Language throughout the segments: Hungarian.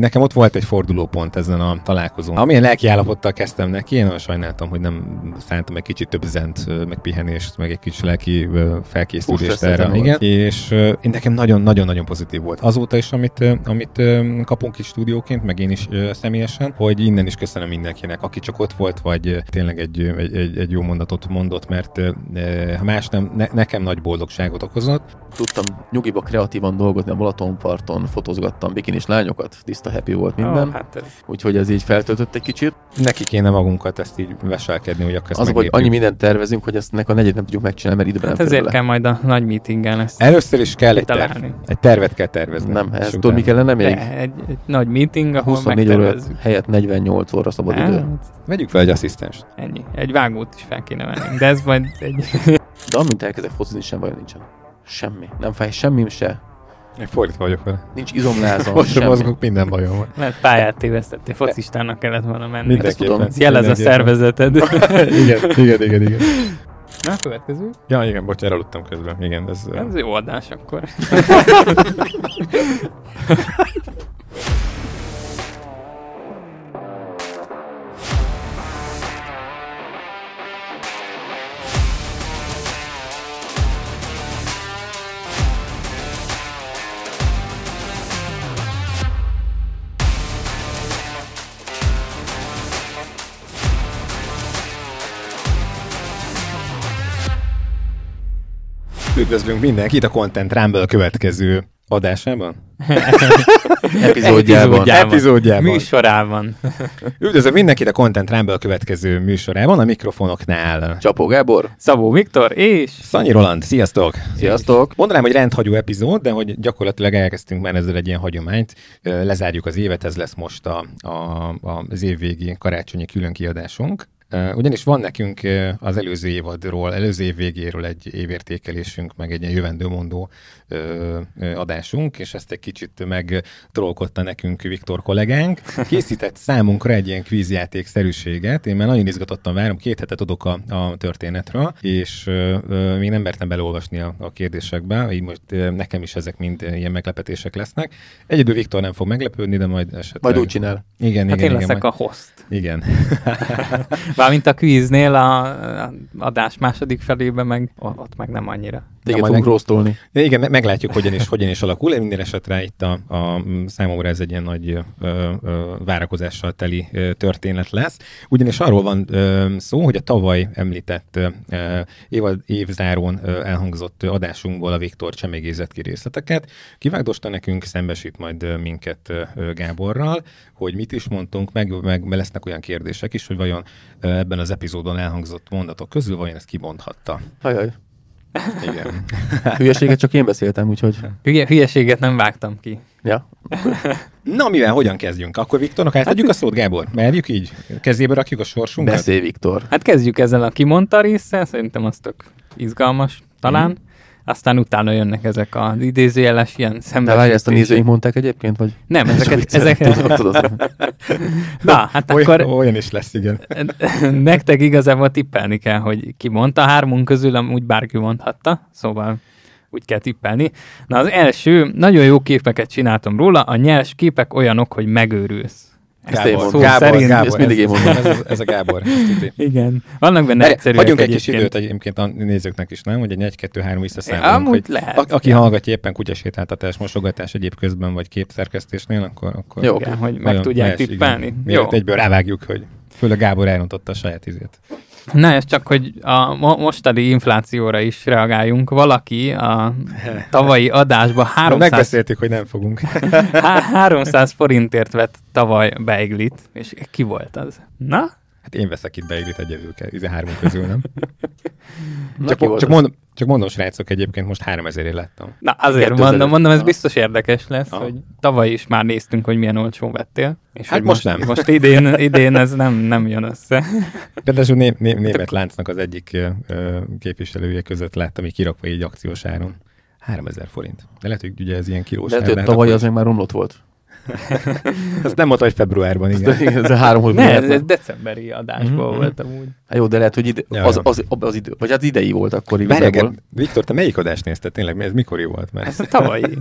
Nekem ott volt egy fordulópont ezen a találkozón. Amilyen lelki állapottal kezdtem neki, én nagyon sajnáltam, hogy nem szántam egy kicsit több zent, meg pihenést, meg egy kis lelki felkészülést erre. Igen. És én nekem nagyon-nagyon-nagyon pozitív volt. Azóta is, amit, amit kapunk is stúdióként, meg én is személyesen, hogy innen is köszönöm mindenkinek, aki csak ott volt, vagy tényleg egy, egy, egy, egy jó mondatot mondott, mert ha más nem, ne, nekem nagy boldogságot okozott. Tudtam nyugiba kreatívan dolgozni a Balatonparton, fotózgattam bikinis lányokat, tiszta happy volt minden. Oh, hát ez... Úgyhogy ez így feltöltött egy kicsit. Neki kéne magunkat ezt így veselkedni, hogy akkor Az, hogy annyi mindent tervezünk, hogy ezt a negyed nem tudjuk megcsinálni, mert időben hát nem ezért kell majd a nagy meetingen ezt Először is kell egy terv. Egy tervet kell tervezni. Nem, ez tudod, mi kellene még? De, egy, egy, nagy meeting, ahol 24 óra helyett 48 óra szabad idő. Hát, Vegyük fel egy asszisztenst. Ennyi. Egy vágót is fel kéne venni. De ez majd egy... De amint elkezdek focizni, sem vajon nincsen. Semmi. Nem fáj semmi se. Én fordítva vagyok vele. Nincs izomlázom, Most sem mozgok, minden bajom van. Mert pályát tévesztettél, focistának kellett volna menni. Mindenképpen. Jelez a szervezeted. igen, igen, igen, igen. Na, a következő? Ja, igen, bocs, elaludtam közben. Igen, ez... Ez jó adás akkor. Üdvözlünk mindenkit a Content Rumble következő adásában? Epizódjában. Epizódjában. Műsorában. Üdvözlök mindenkit a Content Rumble következő műsorában, a mikrofonoknál. Csapó Gábor. Szabó Viktor és... Szanyi Roland, sziasztok! Sziasztok! Mondanám, hogy rendhagyó epizód, de hogy gyakorlatilag elkezdtünk már ezzel egy ilyen hagyományt. Lezárjuk az évet, ez lesz most a, a, az évvégi karácsonyi külön kiadásunk. Ugyanis van nekünk az előző évadról, előző év végéről egy évértékelésünk, meg egy ilyen jövendőmondó adásunk, és ezt egy kicsit megtrolkodta nekünk Viktor kollégánk. Készített számunkra egy ilyen kvízjáték-szerűséget. Én már nagyon izgatottan várom, két hetet adok a, a történetről, és még nem mertem beleolvasni a, a kérdésekbe, így most nekem is ezek mind ilyen meglepetések lesznek. Egyedül Viktor nem fog meglepődni, de majd esetleg... Majd úgy csinál. Igen, hát igen, én igen. leszek majd... a host. Igen. Valamint a kvíznél a adás második felében meg ott meg nem annyira. Téged fogunk meg... rossztolni. Igen, meglátjuk, hogyan is, hogyan is alakul. Én minden esetre itt a, a számomra ez egy ilyen nagy ö, ö, várakozással teli ö, történet lesz. Ugyanis arról van ö, szó, hogy a tavaly említett ö, évad, évzáron ö, elhangzott adásunkból a Viktor csemegézett ki részleteket. Kivágdosta nekünk, szembesít majd ö, minket ö, Gáborral, hogy mit is mondtunk, meg, meg, lesznek olyan kérdések is, hogy vajon ebben az epizódon elhangzott mondatok közül vajon ezt kimondhatta. Hajaj. Igen. Hülyeséget csak én beszéltem, úgyhogy... Hülye, hülyeséget nem vágtam ki. Ja. Na, mivel, hogyan kezdjünk? Akkor Viktornak átadjuk hát, a szót, Gábor? Merjük így? Kezébe rakjuk a sorsunkat? Beszélj, Viktor. Hát kezdjük ezzel a kimondta résszel, szerintem az tök izgalmas talán. Mm. Aztán utána jönnek ezek az idézőjeles ilyen szembesítések. De várj, ezt a nézőink mondták egyébként, vagy? Nem, ezeket... ezeket... Tudod, tudod. Na, hát Oly, akkor... Olyan is lesz, igen. Nektek igazából tippelni kell, hogy ki mondta. Hármunk közül amúgy bárki mondhatta, szóval úgy kell tippelni. Na az első, nagyon jó képeket csináltam róla, a nyers képek olyanok, hogy megőrülsz. Gábor, Gábor, szó Gábor, szerint, Gábor, ezt mindig én mondom. Ez, ez a Gábor. Igen. Vannak benne egyszerűek Hagyjunk egy kis időt egyébként a nézőknek is, nem? Hogy egy 1-2-3 visszaszámolunk. Amúgy lehet. A, aki ja. hallgatja éppen kutyasétáltatás, mosogatás egyéb közben, vagy képszerkesztésnél, akkor, akkor Jó, igen, hogy meg tudják tippelni. Jó. egyből rávágjuk, hogy főleg Gábor elrontotta a saját izét. Na, ez csak, hogy a mostani inflációra is reagáljunk. Valaki a tavalyi adásban 300... Megbeszéltük, hogy nem fogunk. 300 forintért vett tavaly beiglit, és ki volt az? Na? Hát én veszek itt beiglit egyedül, ez három közül, nem? csak, csak, mondom, csak mondom, srácok, egyébként most 3000 ért láttam. Na, azért mondom, mondom, ez biztos érdekes lesz, Aha. hogy tavaly is már néztünk, hogy milyen olcsón vettél. És hát most, most nem. Most idén, idén ez nem, nem jön össze. Például né, né, német láncnak az egyik ö, képviselője között láttam, hogy kirakva így akciós áron. 3000 forint. De lehet, hogy ugye ez ilyen kilós. Lehet, hogy tavaly az még már romlott volt. Ezt nem mondta, hogy februárban, igen. ez a három hónap. Ne, ez, decemberi adásból mm-hmm. volt amúgy. Hát jó, de lehet, hogy ide, az, az, az, az, idő, vagy hát idei volt akkor igazából. Viktor, te melyik adást nézted tényleg? Ez mikor volt már? Ez a tavalyi.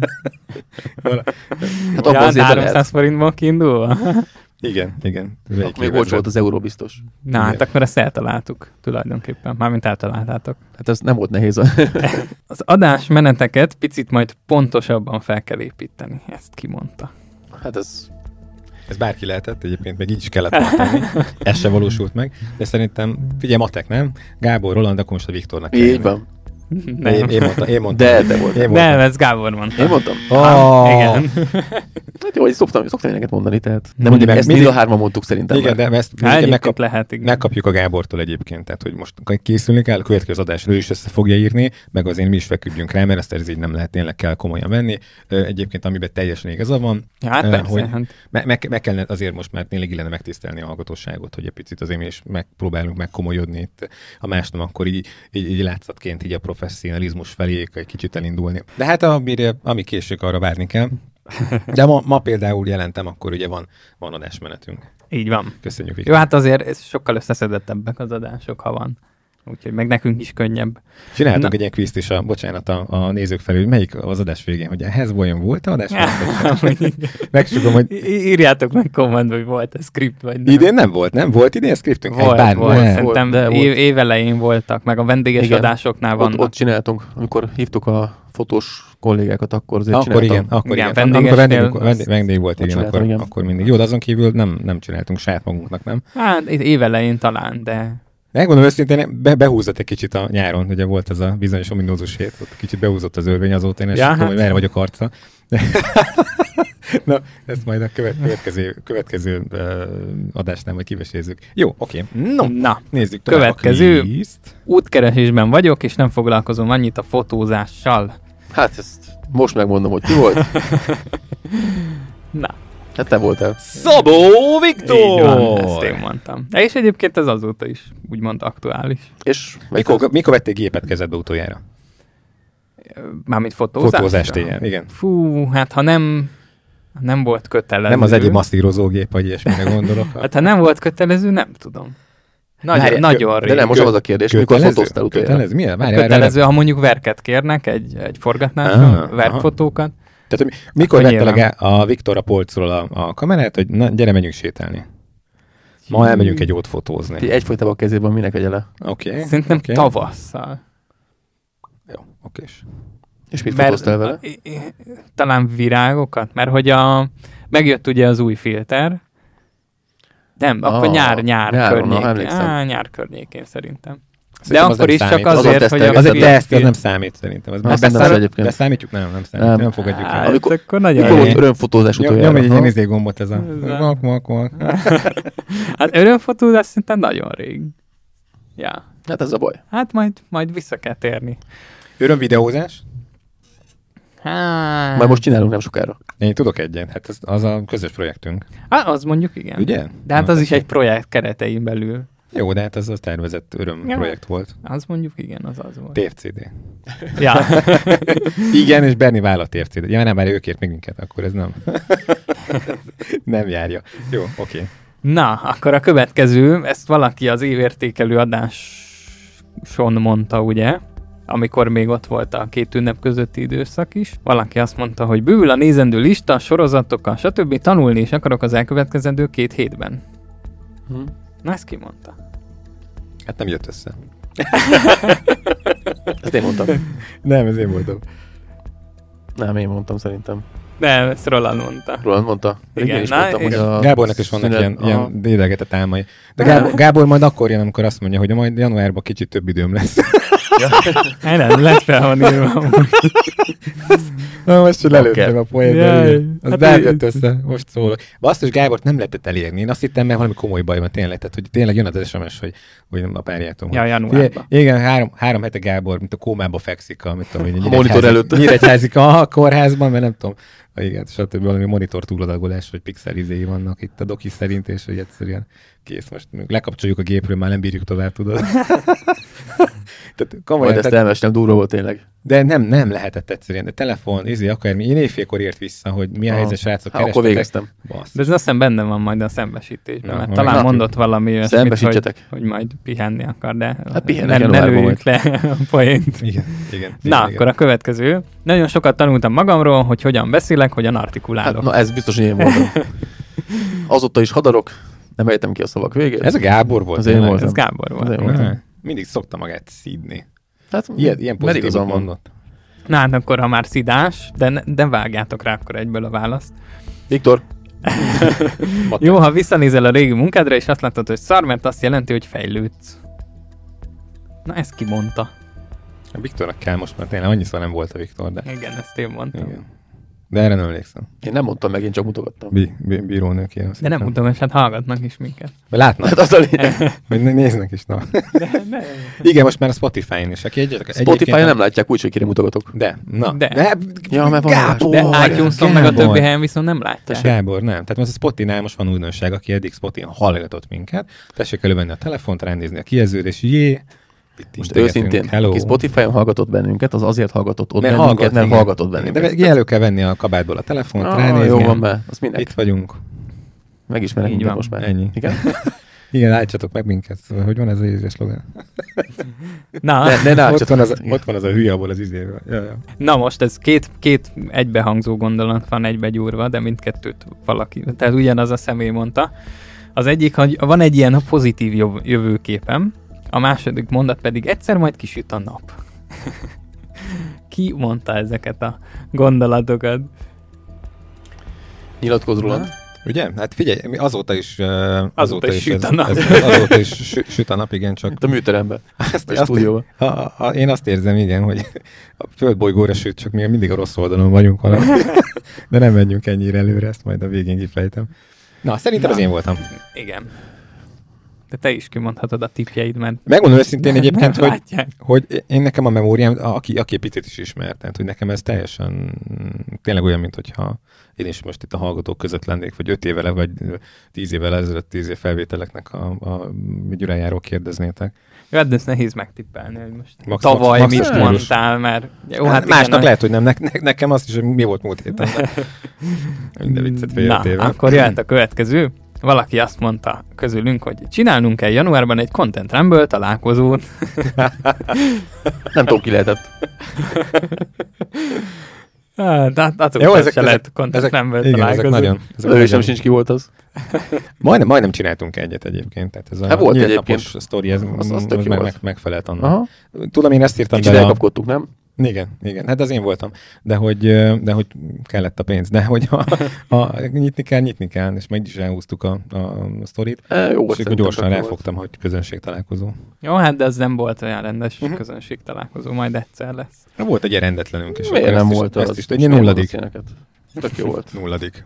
hát abban azért 300 forintból kiindulva. Igen, igen. Akkor még volt volt az euró biztos. Na, igen. hát akkor ezt eltaláltuk tulajdonképpen. Mármint eltaláltátok. Hát ez nem volt nehéz. az adás meneteket picit majd pontosabban fel kell építeni. Ezt kimondta. Hát ez ez bárki lehetett, egyébként még így is kellett tenni. Ez se valósult meg. De szerintem, figyelj, matek, nem? Gábor, Roland, akkor most a Viktornak kell. Így van. Nem. Én, én, mondtam, én mondtam. De, te volt. Én mondtam. Nem, ez Gábor mondta. Én mondtam? Oh. igen. Hát jó, hogy szoktam, szoktam ilyeneket mondani, tehát. De mondjuk ezt mind a hárman mondtuk szerintem. Igen, de ezt hát, megkap, lehet, igen. megkapjuk a Gábortól egyébként, tehát hogy most készülni kell, a következő adásra ő is össze fogja írni, meg azért mi is feküdjünk rá, mert ezt ez így nem lehet, tényleg kell komolyan venni. Egyébként, amiben teljesen igaza van, hát, persze, hogy hát. meg, meg, meg, kellene azért most már tényleg illene megtisztelni a hallgatóságot, hogy egy picit azért mi is megpróbálunk megkomolyodni itt. A más nem, akkor így, így, így látszatként így a professzionalizmus felé egy kicsit elindulni. De hát amire, ami később arra várni kell. De ma, ma például jelentem, akkor ugye van, van adásmenetünk. Így van. Köszönjük. Viktor. Jó, hát azért sokkal összeszedettebbek az adások, ha van. Úgyhogy meg nekünk is könnyebb. Csináltunk egy ilyen kvízt is, a, bocsánat, a, a nézők felül, melyik az adás végén, hogy ehhez vajon volt a adás? Megsukom, hogy... Írjátok meg kommentbe, hogy volt a script, vagy nem. Idén nem volt, nem? Volt idén scriptünk? Volt, bár, volt. Nem. Szerintem de év, évelején voltak, meg a vendéges igen. adásoknál vannak. Ott, ott csináltunk, amikor hívtuk a fotós kollégákat, akkor azért akkor csináltam. igen, akkor igen. igen. Amikor vendég, vendég, vendég volt, igen, akkor, igen. akkor mindig. Jó, de azon kívül nem, nem csináltunk saját magunknak, nem? Hát évelején talán, de Megmondom őszintén, be, behúzott egy kicsit a nyáron, ugye volt ez a bizonyos ominózus hét, ott kicsit behúzott az örvény, azóta én ja, hát. hogy merre vagyok arca. Na, ezt majd a következő, következő uh, adásnál majd kivesézzük. Jó, oké. Okay. No, Na, nézzük tovább Következő a útkeresésben vagyok, és nem foglalkozom annyit a fotózással. Hát ezt most megmondom, hogy ki volt. Na, Hát te voltál. Szabó Viktor! Így van, ezt én mondtam. És egyébként ez azóta is úgymond aktuális. És mikor, mikor vettél gépet kezedbe utoljára? Mármint fotózás? Fotózás téren, igen. Fú, hát ha nem nem volt kötelező. Nem az egyik masszírozógép, vagy ilyesmire gondolok. hát ha nem volt kötelező, nem tudom. Nagyon, Várj, nagyon rég. De nem, most az a kérdés, mikor fotóztál utoljára? Kötelező? Milyen? Várj, kötelező, várj, ha mondjuk verket kérnek, egy, egy forgatásra, verkfotókat, tehát mikor vette a, a Viktor a polcról a, a kamerát, hogy na, gyere, menjünk sétálni. Ma elmegyünk egy jót fotózni. Egyfolytában a kezében minek le? Oké. Okay, Szerintem okay. tavasszal. Jó, okés. És mit mert, fotóztál vele? Talán virágokat, mert hogy a, megjött ugye az új filter, nem, ah, akkor nyár, nyár nyáron, környékén. Á, nyár környékén szerintem. De akkor is csak azért, az hogy a azért teszt, az nem számít szerintem. Az már benne egyébként. Beszámítjuk? Nem, nem számít. Nem, nem fogadjuk el. Amikor, akkor nagyon mikor volt örömfotózás utoljára? Nyom egy ilyen izé gombot ez a mak, mak, mak. Hát örömfotózás szerintem nagyon rég. Ja. Hát ez a baj. Hát majd, majd vissza kell térni. Örömvideózás? Hát... Majd most csinálunk nem sokára. Én tudok egyen, hát az, az a közös projektünk. Hát az mondjuk igen. Ugye? De hát az is egy projekt keretein belül. Jó, de hát ez a tervezett öröm ja, projekt volt. Az mondjuk igen, az az volt. TFCD. Ja. igen, és Berni vállalt TFCD. Ja, nem, már őkért még minket, akkor ez nem. nem járja. Jó, oké. Okay. Na, akkor a következő, ezt valaki az évértékelő adáson mondta, ugye? amikor még ott volt a két ünnep közötti időszak is. Valaki azt mondta, hogy bővül a nézendő lista, sorozatokkal, stb. Tanulni is akarok az elkövetkezendő két hétben. Hm. Na, ezt ki mondta? Hát nem jött össze. ezt én mondtam. Nem, ez én voltam. Nem, én mondtam szerintem. Nem, ezt Roland mondta. Roland mondta. Igen, is na, mondtam, hogy a Gábornak is vannak szünet, ilyen, ilyen dédelgetett álmai. De Gábor, Gábor majd akkor jön, amikor azt mondja, hogy majd januárban kicsit több időm lesz. Ja. nem, lett fel van írva. Na, most csak lelőttem a poénra. Az hát nem jött össze, most szólok. Basszus Gábort nem lehetett elérni. Én azt hittem, mert valami komoly baj van tényleg. Tehát, hogy tényleg jön az SMS, hogy, hogy a párjátom. Ja, januárban. Igen, három, három hete Gábor, mint a kómába fekszik, amit tudom, hogy a monitor előtt. Nyíregyházik a kórházban, mert nem tudom, igen, stb. valami monitor túladagolás, vagy pixel izéi vannak itt a doki szerint, és hogy egyszerűen kész, most lekapcsoljuk a gépről, már nem bírjuk tovább, tudod. tehát komolyan, Majd ezt elmestem, durva volt tényleg. De nem, nem lehetett egyszerűen. De telefon, izé, akármi. Én éjfélkor ért vissza, hogy mi a Ah. helyzet, srácok, Hát, akkor végeztem. Bassz. De ez azt hiszem benne van majd a szembesítésben, Na, mert talán mondott valami olyasmit, hogy, hogy majd pihenni akar, de Hát pihenek ne, lőjük le a poént. Igen, igen. Na, igen, akkor a következő. Nagyon sokat tanultam magamról, hogy hogyan beszélek, hogyan artikulálok. Hát, na ez biztos, hogy én voltam. Azóta is hadarok, nem ejtem ki a szavak végét. Ez a Gábor volt. Az én voltam. Ez Gábor volt. Az én voltam. Mindig szokta magát szídni. Hát, Ilyen, ilyen mert igazam pozitívot van. mondott. Na hát akkor, ha már szidás, de, de vágjátok rá akkor egyből a választ. Viktor, Jó, ha visszanézel a régi munkádra, és azt látod, hogy szar, mert azt jelenti, hogy fejlődsz. Na, ezt ki mondta? A Viktornak kell most, mert tényleg annyiszor nem volt a Viktor, de... Igen, ezt én mondtam. Igen. De erre nem emlékszem. én nem mondtam meg, én csak mutogattam. Bí, bí, bírónők ilyen. De nem tudom, és hát hallgatnak is minket. Látnak, Hát az a lényeg. néznek is. Na. Igen, most már a Spotify-n is. Aki egy, Spotify-on nem látják úgy, hogy kire mutogatok. De, na. De. de Ja, mert van Gábor, De Ó, iTunes-on meg a többi helyen viszont nem látják. Gábor, nem. Tehát most a Spotify-nál most van újdonság, aki eddig Spotify-n hallgatott minket. Tessék elővenni a telefont, ránézni a kijelződés, jé. Itt Most őszintén, Hello. aki Spotify-on hallgatott bennünket, az azért hallgatott ott Mert bennünket, hallgat, nem igen. hallgatott bennünket. De elő kell venni a kabátból a telefont, Ah, ránézni. jó van be, azt minek? Itt vagyunk. Megismerek Így van. most már. Ennyi. Igen? Igen, állítsatok meg minket. Hogy van ez a izés szlogen? Na, Ne, ne Ott látsatok. van, az, ott van az a hülye abból az izéből. Ja, ja. na most ez két, két egybehangzó gondolat van egybegyúrva, de mindkettőt valaki, tehát ugyanaz a személy mondta. Az egyik, hogy van egy ilyen pozitív jövőképem, a második mondat pedig egyszer majd kisüt a nap. Ki mondta ezeket a gondolatokat? Nyilatkozz róla. Ugye? Hát figyelj, mi azóta is, uh, azóta, is is, süt a nap. Ez, ez, azóta is sü- süt a nap, igen, csak Itt a műteremben. azt, A stúdióban. a, a, én azt érzem, igen, hogy a földbolygóra süt, csak mi mindig a rossz oldalon vagyunk valami. De nem menjünk ennyire előre, ezt majd a végén kifejtem. Na, szerintem az én voltam. Igen. De te is kimondhatod a tipjeid, mert Megmondom őszintén egyébként, hogy, látják. hogy én nekem a memóriám, aki, aki picit is ismert, tehát hogy nekem ez teljesen tényleg olyan, mint hogyha én is most itt a hallgatók között lennék, vagy öt évvel, vagy tíz évvel ezelőtt tíz év felvételeknek a, a ügyürájáról kérdeznétek. Jó, hát de ezt nehéz megtippelni, hogy most Max- tavaly max- mit max- mondtál, mert jó, Hát hát Másnak igen, lehet, hogy nem, ne, ne, nekem azt is, hogy mi volt múlt héten. de Minden viccet Na, akkor jöhet a következő. Valaki azt mondta közülünk, hogy csinálnunk kell januárban egy Content Rumble találkozót. Nem tudom, ki lehetett. Hát azok Jó, ezek- se lehet ezek- Content ezek- Rumble Igen, ezek nagyon. Ezek Lövésem nagyon sincs ki volt az. majdnem, majdnem csináltunk egyet egyébként. Tehát ez a Hát volt egyébként. napos sztori, ez Az- az tök meg, megfelelt annak. Aha. Tudom, én ezt írtam Kicsit bele elkapkodtuk, nem? Igen, igen, hát az én voltam. De hogy, de hogy kellett a pénz. De hogy ha, ha nyitni kell, nyitni kell, és meg is elhúztuk a, a, a sztorit. E, jó, És volt akkor gyorsan ráfogtam, hogy közönség találkozó. Jó, hát de az nem volt olyan rendes uh-huh. közönség találkozó, majd egyszer lesz. Volt egy rendetlenünk, és Miért akkor nem ezt volt is, az? ezt is, egy nulladik. Tök jó volt. Nulladik.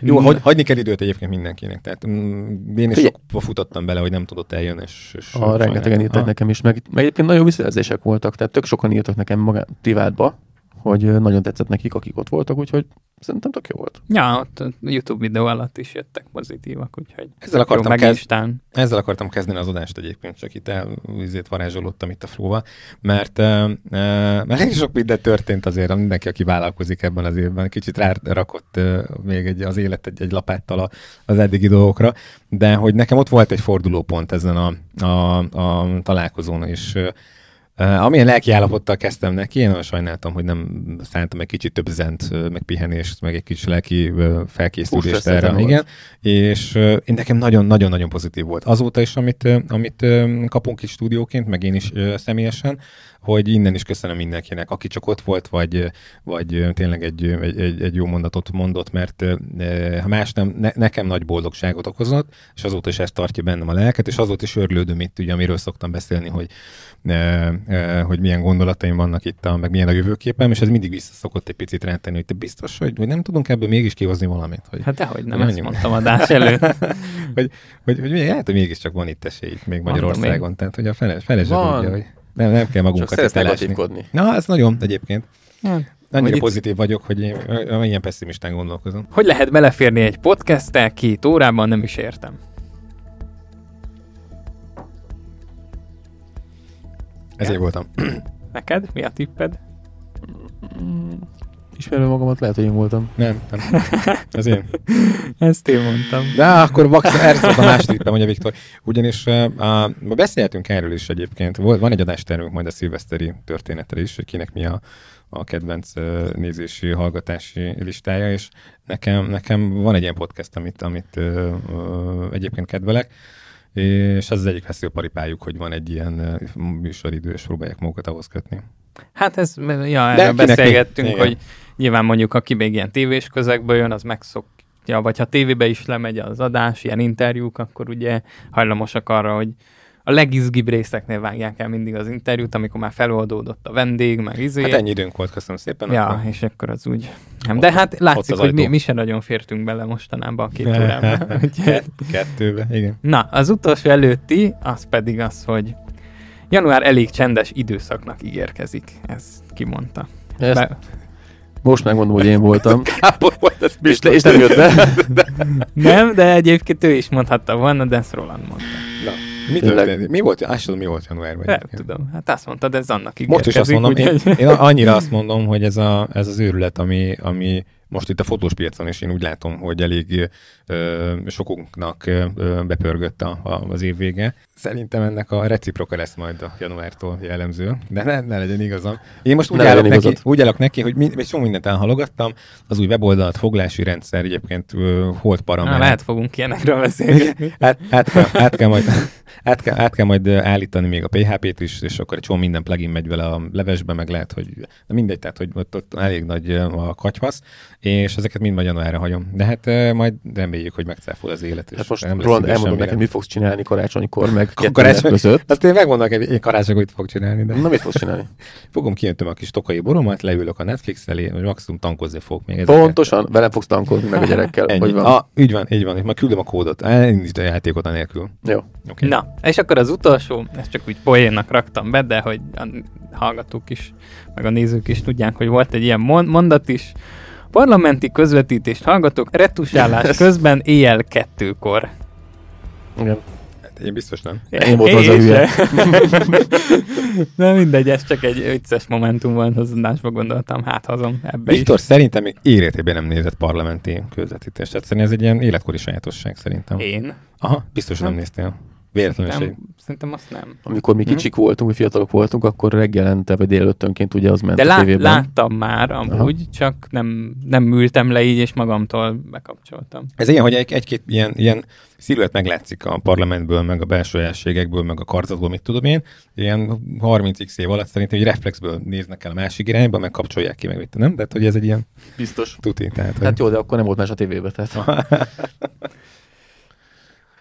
Jó, hogy, hagyni kell időt egyébként mindenkinek. Tehát mm, én is Figyelj. sokba futottam bele, hogy nem tudott eljönni. És, és A rengetegen írtak nekem is, meg, meg egyébként nagyon visszajelzések voltak, tehát tök sokan írtak nekem magá, privátba, hogy nagyon tetszett nekik, akik ott voltak, úgyhogy szerintem tök jó volt. Ja, ott a YouTube videó alatt is jöttek pozitívak, úgyhogy Ezzel akartam, kezd, Instán. ezzel akartam kezdeni az adást egyébként, csak itt elvizét varázsolódtam itt a flóval, mert, uh, mert elég sok minden történt azért, mindenki, aki vállalkozik ebben az évben, kicsit rárakott uh, még egy, az élet egy, egy lapáttal az eddigi dolgokra, de hogy nekem ott volt egy fordulópont ezen a, a, a találkozón, és uh, Uh, amilyen lelki állapottal kezdtem neki, én nagyon sajnáltam, hogy nem szántam egy kicsit több zent, meg pihenést, meg egy kis lelki felkészülést erre. volt. Igen, és uh, én nekem nagyon-nagyon-nagyon pozitív volt. Azóta is, amit, amit kapunk is stúdióként, meg én is uh, személyesen, hogy innen is köszönöm mindenkinek, aki csak ott volt, vagy, vagy tényleg egy, egy, egy, jó mondatot mondott, mert uh, ha más nem, ne, nekem nagy boldogságot okozott, és azóta is ezt tartja bennem a lelket, és azóta is örlődöm itt, ugye, amiről szoktam beszélni, hogy eh, eh, hogy milyen gondolataim vannak itt, meg milyen a jövőképem, és ez mindig vissza szokott egy picit ránteni, hogy te biztos, hogy, hogy nem tudunk ebből mégis kihozni valamit. Hogy, Hát dehogy nem, Hogy ezt mondtam adás előtt. hogy, hogy, hogy még- lehet, hogy mégiscsak van itt esély még Magyarországon, tehát hogy a fele, fele se Van. tudja, hogy nem, nem kell Csak magunkat itt elásni. negatívkodni. Na, ez nagyon egyébként. Hát, Annyira itt- pozitív vagyok, hogy én ilyen pessimistán gondolkozom. Hogy lehet beleférni egy podcasttel két órában, nem is értem. Ezért voltam. Neked? Mi a tipped? Ismerve magamat, lehet, hogy én voltam. Nem, nem. Ez én. Ezt én mondtam. De akkor Vax, erre szólt a második, mondja Viktor. Ugyanis uh, uh, beszélhetünk erről is egyébként. Volt, van egy adástervünk majd a szilveszteri történetre is, hogy kinek mi a, a kedvenc uh, nézési, hallgatási listája, és nekem, nekem van egy ilyen podcast, amit, amit uh, uh, egyébként kedvelek, és ez az egyik veszőparipájuk, hogy van egy ilyen műsoridő, és próbálják magukat ahhoz kötni. Hát ez, ja, erről beszélgettünk, hogy nyilván mondjuk aki még ilyen tévés közegből jön, az megszokja, vagy ha tévébe is lemegy az adás, ilyen interjúk, akkor ugye hajlamosak arra, hogy a legizgibb részeknél vágják el mindig az interjút, amikor már feloldódott a vendég, meg izé. Hát ennyi időnk volt, köszönöm szépen. Ja, akkor... és akkor az úgy. Nem, de hát látszik, hogy mi, mi sem nagyon fértünk bele mostanában a két órába. Kettőbe, igen. Na, az utolsó előtti, az pedig az, hogy január elég csendes időszaknak ígérkezik. Ez kimondta. Ezt Be... Most megmondom, hogy én voltam. volt, ez és, és nem jött be. nem, de egyébként ő is mondhatta volna, de ezt Roland mondta. Na. Mi, történt? mi volt? Azt tudom, mi volt januárban. Nem tudom. Hát azt mondtad, ez annak ígérkezik. Most is azt mondom, én, én, annyira azt mondom, hogy ez, a, ez az őrület, ami, ami most itt a fotós piacon is én úgy látom, hogy elég ö, sokunknak ö, bepörgött a, a, az év vége. Szerintem ennek a reciproka lesz majd a januártól jellemző, de ne, ne legyen igazam. Én most úgy, állok neki, úgy állok neki, hogy mi, sok mindent elhalogattam, az új weboldalt, foglási rendszer egyébként hold paraméter. Lehet fogunk ilyenekről beszélni. hát, hát, kell, hát, kell majd, hát, kell, hát kell majd állítani még a PHP-t is, és akkor egy csomó minden plugin megy vele a levesbe, meg lehet, hogy de mindegy, tehát hogy ott, ott elég nagy a katyvasz, és ezeket mind majd januárra hagyom. De hát majd reméljük, hogy megcáfol az élet. Hát most nem Roland, elmondom neked, mi fogsz csinálni karácsonykor, meg karácsony között. Azt én megmondom hogy én karácsonykor mit fog csinálni. De... Na, mit fogsz csinálni? Fogom kiöntöm a kis tokai boromat, leülök a Netflix elé, vagy maximum tankozni fogok még. Ezeket. Pontosan, velem fogsz tankozni meg a gyerekkel. Ennyi. Hogy van? Ah, így van, így van. És majd küldöm a kódot. Elindít a játékot a nélkül. Jó. Okay. Na, és akkor az utolsó, ezt csak úgy poénnak raktam be, de hogy a hallgatók is, meg a nézők is tudják, hogy volt egy ilyen mondat is, Parlamenti közvetítést hallgatok retusálás közben éjjel kettőkor. Igen. Én biztos nem. Én voltam az a hülye. Na mindegy, ez csak egy vicces momentum volt, az adásba gondoltam, hát hazom ebbe Viktor is. szerintem még életében nem nézett parlamenti közvetítést. Egyszerűen ez egy ilyen életkori sajátosság szerintem. Én? Aha, biztos nem, nem néztél. Véletlenül szerintem, szerintem azt nem. Amikor mi kicsik hmm. voltunk, mi fiatalok voltunk, akkor reggelente vagy délelőttönként ugye az ment De a lá- tévében. láttam már amúgy, Aha. csak nem, nem ültem le így, és magamtól bekapcsoltam. Ez ilyen, hogy egy, egy-két ilyen, ilyen sziluett meglátszik a parlamentből, meg a belső elségekből, meg a karzatból, mit tudom én. Ilyen 30x év alatt szerintem egy reflexből néznek el a másik irányba, meg kapcsolják ki, meg mit nem? Tehát, hogy ez egy ilyen... Biztos. Tuti, tehát, hát hogy... jó, de akkor nem volt más a tévében, tehát...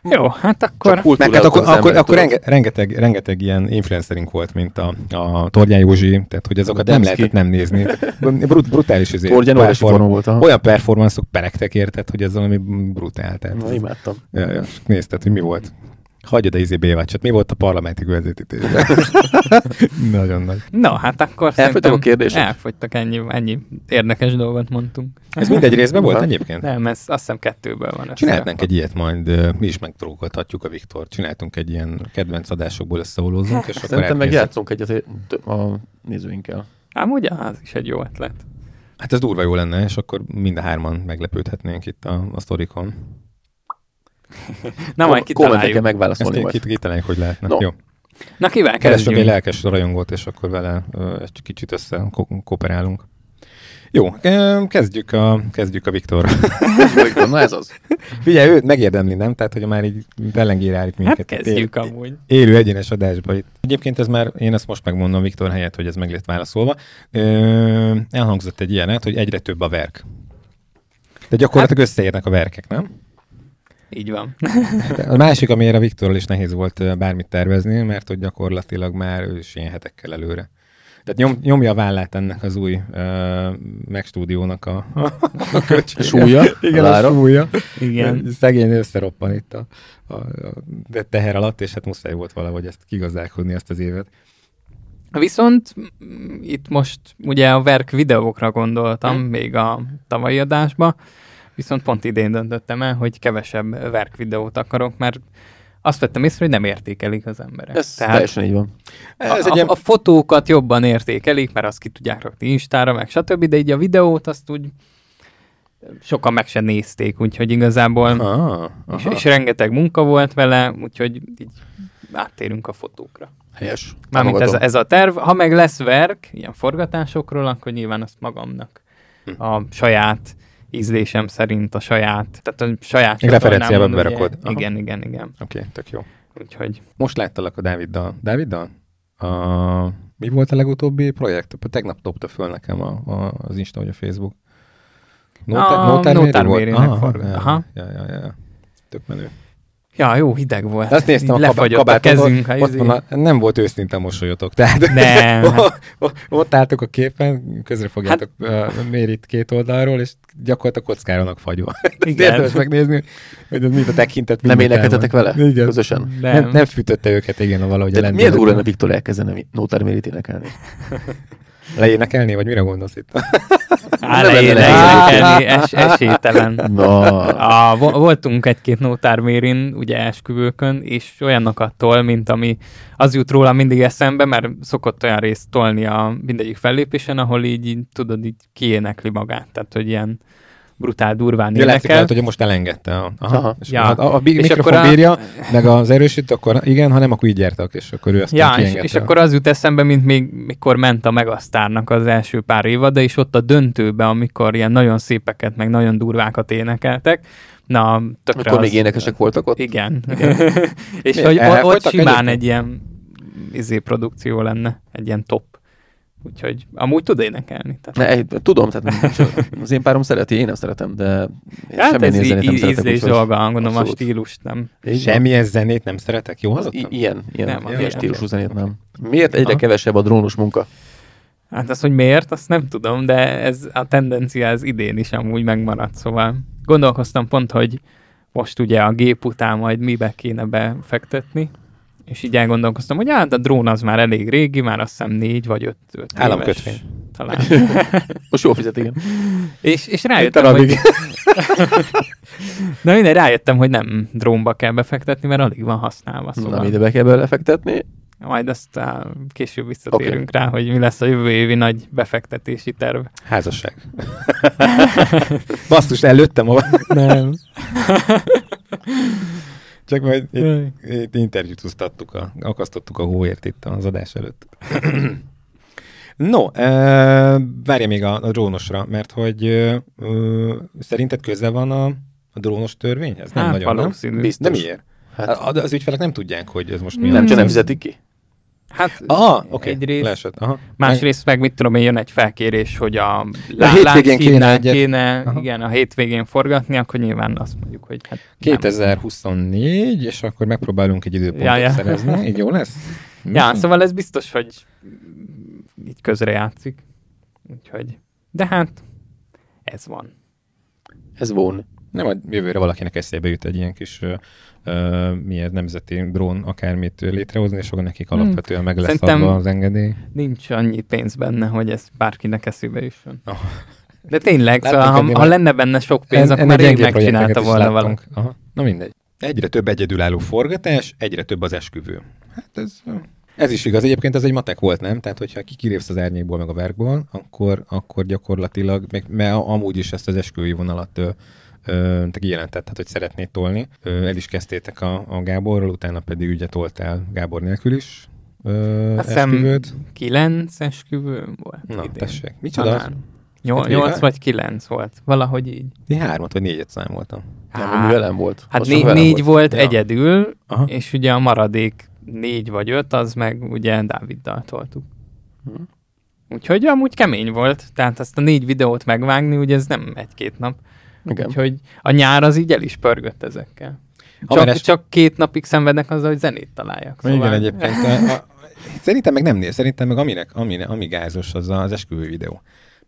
Jó, hát akkor... Meg hát akkor, akkor, akkor renge, rengeteg, rengeteg ilyen influencerink volt, mint a, a Torgyán Józsi, tehát hogy azokat nem lehetett nem nézni. Brut, brutális izé. perform, volt. Aha. Olyan performanszok peregtek érted, hogy ez valami brutál. Tehát, Na, imádtam. Ja, ja, nézted, hogy mi volt. Hagyjad a izé Bévácsot. Mi volt a parlamenti közvetítésben? Nagyon nagy. Na, hát akkor Elfogytak a kérdések? Elfogytak, ennyi, ennyi érdekes dolgot mondtunk. Ez mindegy részben volt egyébként? Nem, ez azt hiszem kettőből van. Csinálhatnánk egy ilyet majd, mi is megtrókolhatjuk a Viktor. Csináltunk egy ilyen kedvenc adásokból összeolózunk, és akkor Szerintem meg játszunk egyet a nézőinkkel. Ám ugye, az is egy jó ötlet. Hát ez durva jó lenne, és akkor mind a hárman meglepődhetnénk itt a, a sztorikon. Na, majd kitaláljuk. kell megválaszolni Ezt kitaláljuk, hogy lehetne. No. Jó. Na, kivel Keresünk egy lelkes rajongót, és akkor vele egy kicsit össze kooperálunk. Jó, kezdjük a, kezdjük a Viktor. Na ez az. Figyelj, őt megérdemli, nem? Tehát, hogy már így bellengére állít minket. Hát kezdjük él, amúgy. Élő egyenes adásba. Itt. Egyébként ez már, én ezt most megmondom Viktor helyett, hogy ez meg lett válaszolva. Ö, elhangzott egy ilyenet, hogy egyre több a verk. De gyakorlatilag hát, összeérnek a verkek, nem? Így van. a másik, amire a Viktorral is nehéz volt bármit tervezni, mert hogy gyakorlatilag már ő is ilyen hetekkel előre. Tehát nyom, nyomja a vállát ennek az új uh, megstúdiónak a, a költsége. Súlya. Igen, a, a súlya. Igen. Szegény összeroppan itt a, a, a teher alatt, és hát muszáj volt valahogy ezt kigazdálkodni ezt az évet. Viszont itt most ugye a verk videókra gondoltam hmm. még a tavalyi adásba, viszont pont idén döntöttem el, hogy kevesebb verk videót akarok, mert azt vettem észre, hogy nem értékelik az emberek. Ez Tehát teljesen így van. Ez a, egy a, a fotókat jobban értékelik, mert azt ki tudják rakni Instára, meg stb., de így a videót azt úgy sokan meg se nézték, úgyhogy igazából, aha. És, és rengeteg munka volt vele, úgyhogy így áttérünk a fotókra. Helyes. Mármint ez, ez a terv. Ha meg lesz verk, ilyen forgatásokról, akkor nyilván azt magamnak hm. a saját ízlésem szerint a saját, tehát a saját referenciába berakod. Igen, igen, igen. Oké, okay, tök jó. Úgyhogy... Most láttalak a Dáviddal. Dáviddal? A... Mi volt a legutóbbi projekt? Tegnap dobta föl nekem a, a, az Insta vagy a Facebook. Notár, notár volt? Aha, aha. Ja, ja, ja, ja. Tök menő. Ja, jó, hideg volt. Azt néztem Így a kabátot, a kezünk. Ott, ott van a, nem volt őszinte mosolyotok. Tehát nem. ott, álltok a képen, közre fogjátok hát, uh, mérit két oldalról, és gyakorlatilag kockára vannak fagyva. Igen. Érdemes megnézni, hogy ez mit a tekintet. Nem énekeltetek vele? Igen. Közösen? Nem. nem. nem fütötte őket, igen, valahogy a Miért úr lenne Viktor elkezdene Nótár Mérit énekelni? Leénekelni, vagy mire gondolsz itt? Á, leénekelni, es, esélytelen. No. A, voltunk egy-két nótármérin, ugye esküvőkön, és olyanokat tol, mint ami az jut róla mindig eszembe, mert szokott olyan részt tolni a mindegyik fellépésen, ahol így, így tudod, így kiénekli magát. Tehát, hogy ilyen brutál durván ja, énekel. Lehet, hogy most elengedte. A, aha, aha. És ja. a, a, a mikrofon a... bírja, meg az erősítő, akkor igen, ha nem, akkor így gyertek, és akkor ő azt ja, és, és, akkor az jut eszembe, mint még mikor ment a Megasztárnak az első pár évad, de is ott a döntőbe, amikor ilyen nagyon szépeket, meg nagyon durvákat énekeltek, Na, tökre Akkor az... még énekesek voltak ott? Igen. igen. és hogy ott simán egyébként? egy ilyen izé produkció lenne, egy ilyen top Úgyhogy amúgy tud énekelni. Tehát... Ne, tudom, tehát az én párom szereti, én nem szeretem, de hát semmilyen ez zenét nem szeretek. Ízlés dolga, gondolom a stílust nem. Semmilyen zenét nem szeretek, jó hallottam? ilyen, ilyen, nem, ilyen, ilyen stílusú zenét nem. Miért egyre ha? kevesebb a drónos munka? Hát az, hogy miért, azt nem tudom, de ez a tendencia az idén is amúgy megmaradt, szóval gondolkoztam pont, hogy most ugye a gép után majd mibe kéne befektetni, és így elgondolkoztam, hogy hát a drón az már elég régi, már azt hiszem négy vagy öt, öt Államkötvény. Talán. Most jól fizet, igen. és, és rájöttem, hogy... Na minden, rájöttem, hogy nem drónba kell befektetni, mert alig van használva. Szóval. Na, ide be kell belefektetni? Majd azt később visszatérünk okay. rá, hogy mi lesz a jövő évi nagy befektetési terv. Házasság. Basztus, előttem a... Nem. Csak majd itt, itt interjúztattuk, a, akasztottuk a hóért itt az adás előtt. no, várja még a, a drónosra, mert hogy e, szerinted köze van a, a drónos törvényhez? Nem hát, nagyon, nem? Biztos. De miért? Hát, az ügyfelek nem tudják, hogy ez most mi. Nem, csak nem fizetik ki. Hát Aha, okay. egyrészt, Leesett. Aha. másrészt meg mit tudom én, jön egy felkérés, hogy a, a hétvégén kéne, egyet. kéne igen, a hétvégén forgatni, akkor nyilván azt mondjuk, hogy hát 2024, nem. és akkor megpróbálunk egy időpontot ja, ja. szerezni, így jó lesz? Ja, szóval ez biztos, hogy így közre játszik. Úgyhogy, de hát ez van. Ez von. Nem, majd jövőre valakinek eszébe jut egy ilyen kis uh, milyen nemzeti drón akármit létrehozni, és akkor nekik hmm. alapvetően meg lesz Szerintem adva az engedély. Nincs annyi pénz benne, hogy ez bárkinek eszébe jusson. Oh. De tényleg, szóval, ha, ha lenne benne sok pénz, en, akkor már rég megcsinálta volna valamit. Na mindegy. Egyre több egyedülálló forgatás, egyre több az esküvő. Hát ez, ez is igaz. Egyébként ez egy matek volt, nem? Tehát, hogyha kikirépsz az árnyékból, meg a verkból, akkor, akkor gyakorlatilag, meg, mert amúgy is ezt az esküvői vonalat te kijelentetted, hogy szeretnéd tolni. El is kezdtétek a, a Gáborról, utána pedig ugye toltál Gábor nélkül is ö, Azt esküvőt. kilenc esküvő volt Na, idén. tessék. Micsoda? Az? Nyol, hát nyolc vagy kilenc volt. Valahogy így. Én hármat vagy négyet számoltam. Hát, nem, velem volt. Hát né- négy volt, volt ja. egyedül, Aha. és ugye a maradék négy vagy öt, az meg ugye Dáviddal toltuk. Hm. Úgyhogy amúgy kemény volt, tehát azt a négy videót megvágni, ugye ez nem egy-két nap. Igen. Úgyhogy a nyár az így el is pörgött ezekkel. Csak, Ameres... csak két napig szenvednek azzal, hogy zenét találjak. Szóval... Igen, egyébként. A, a, szerintem meg nem néz, szerintem meg aminek, amine, ami gázos, az az esküvő videó.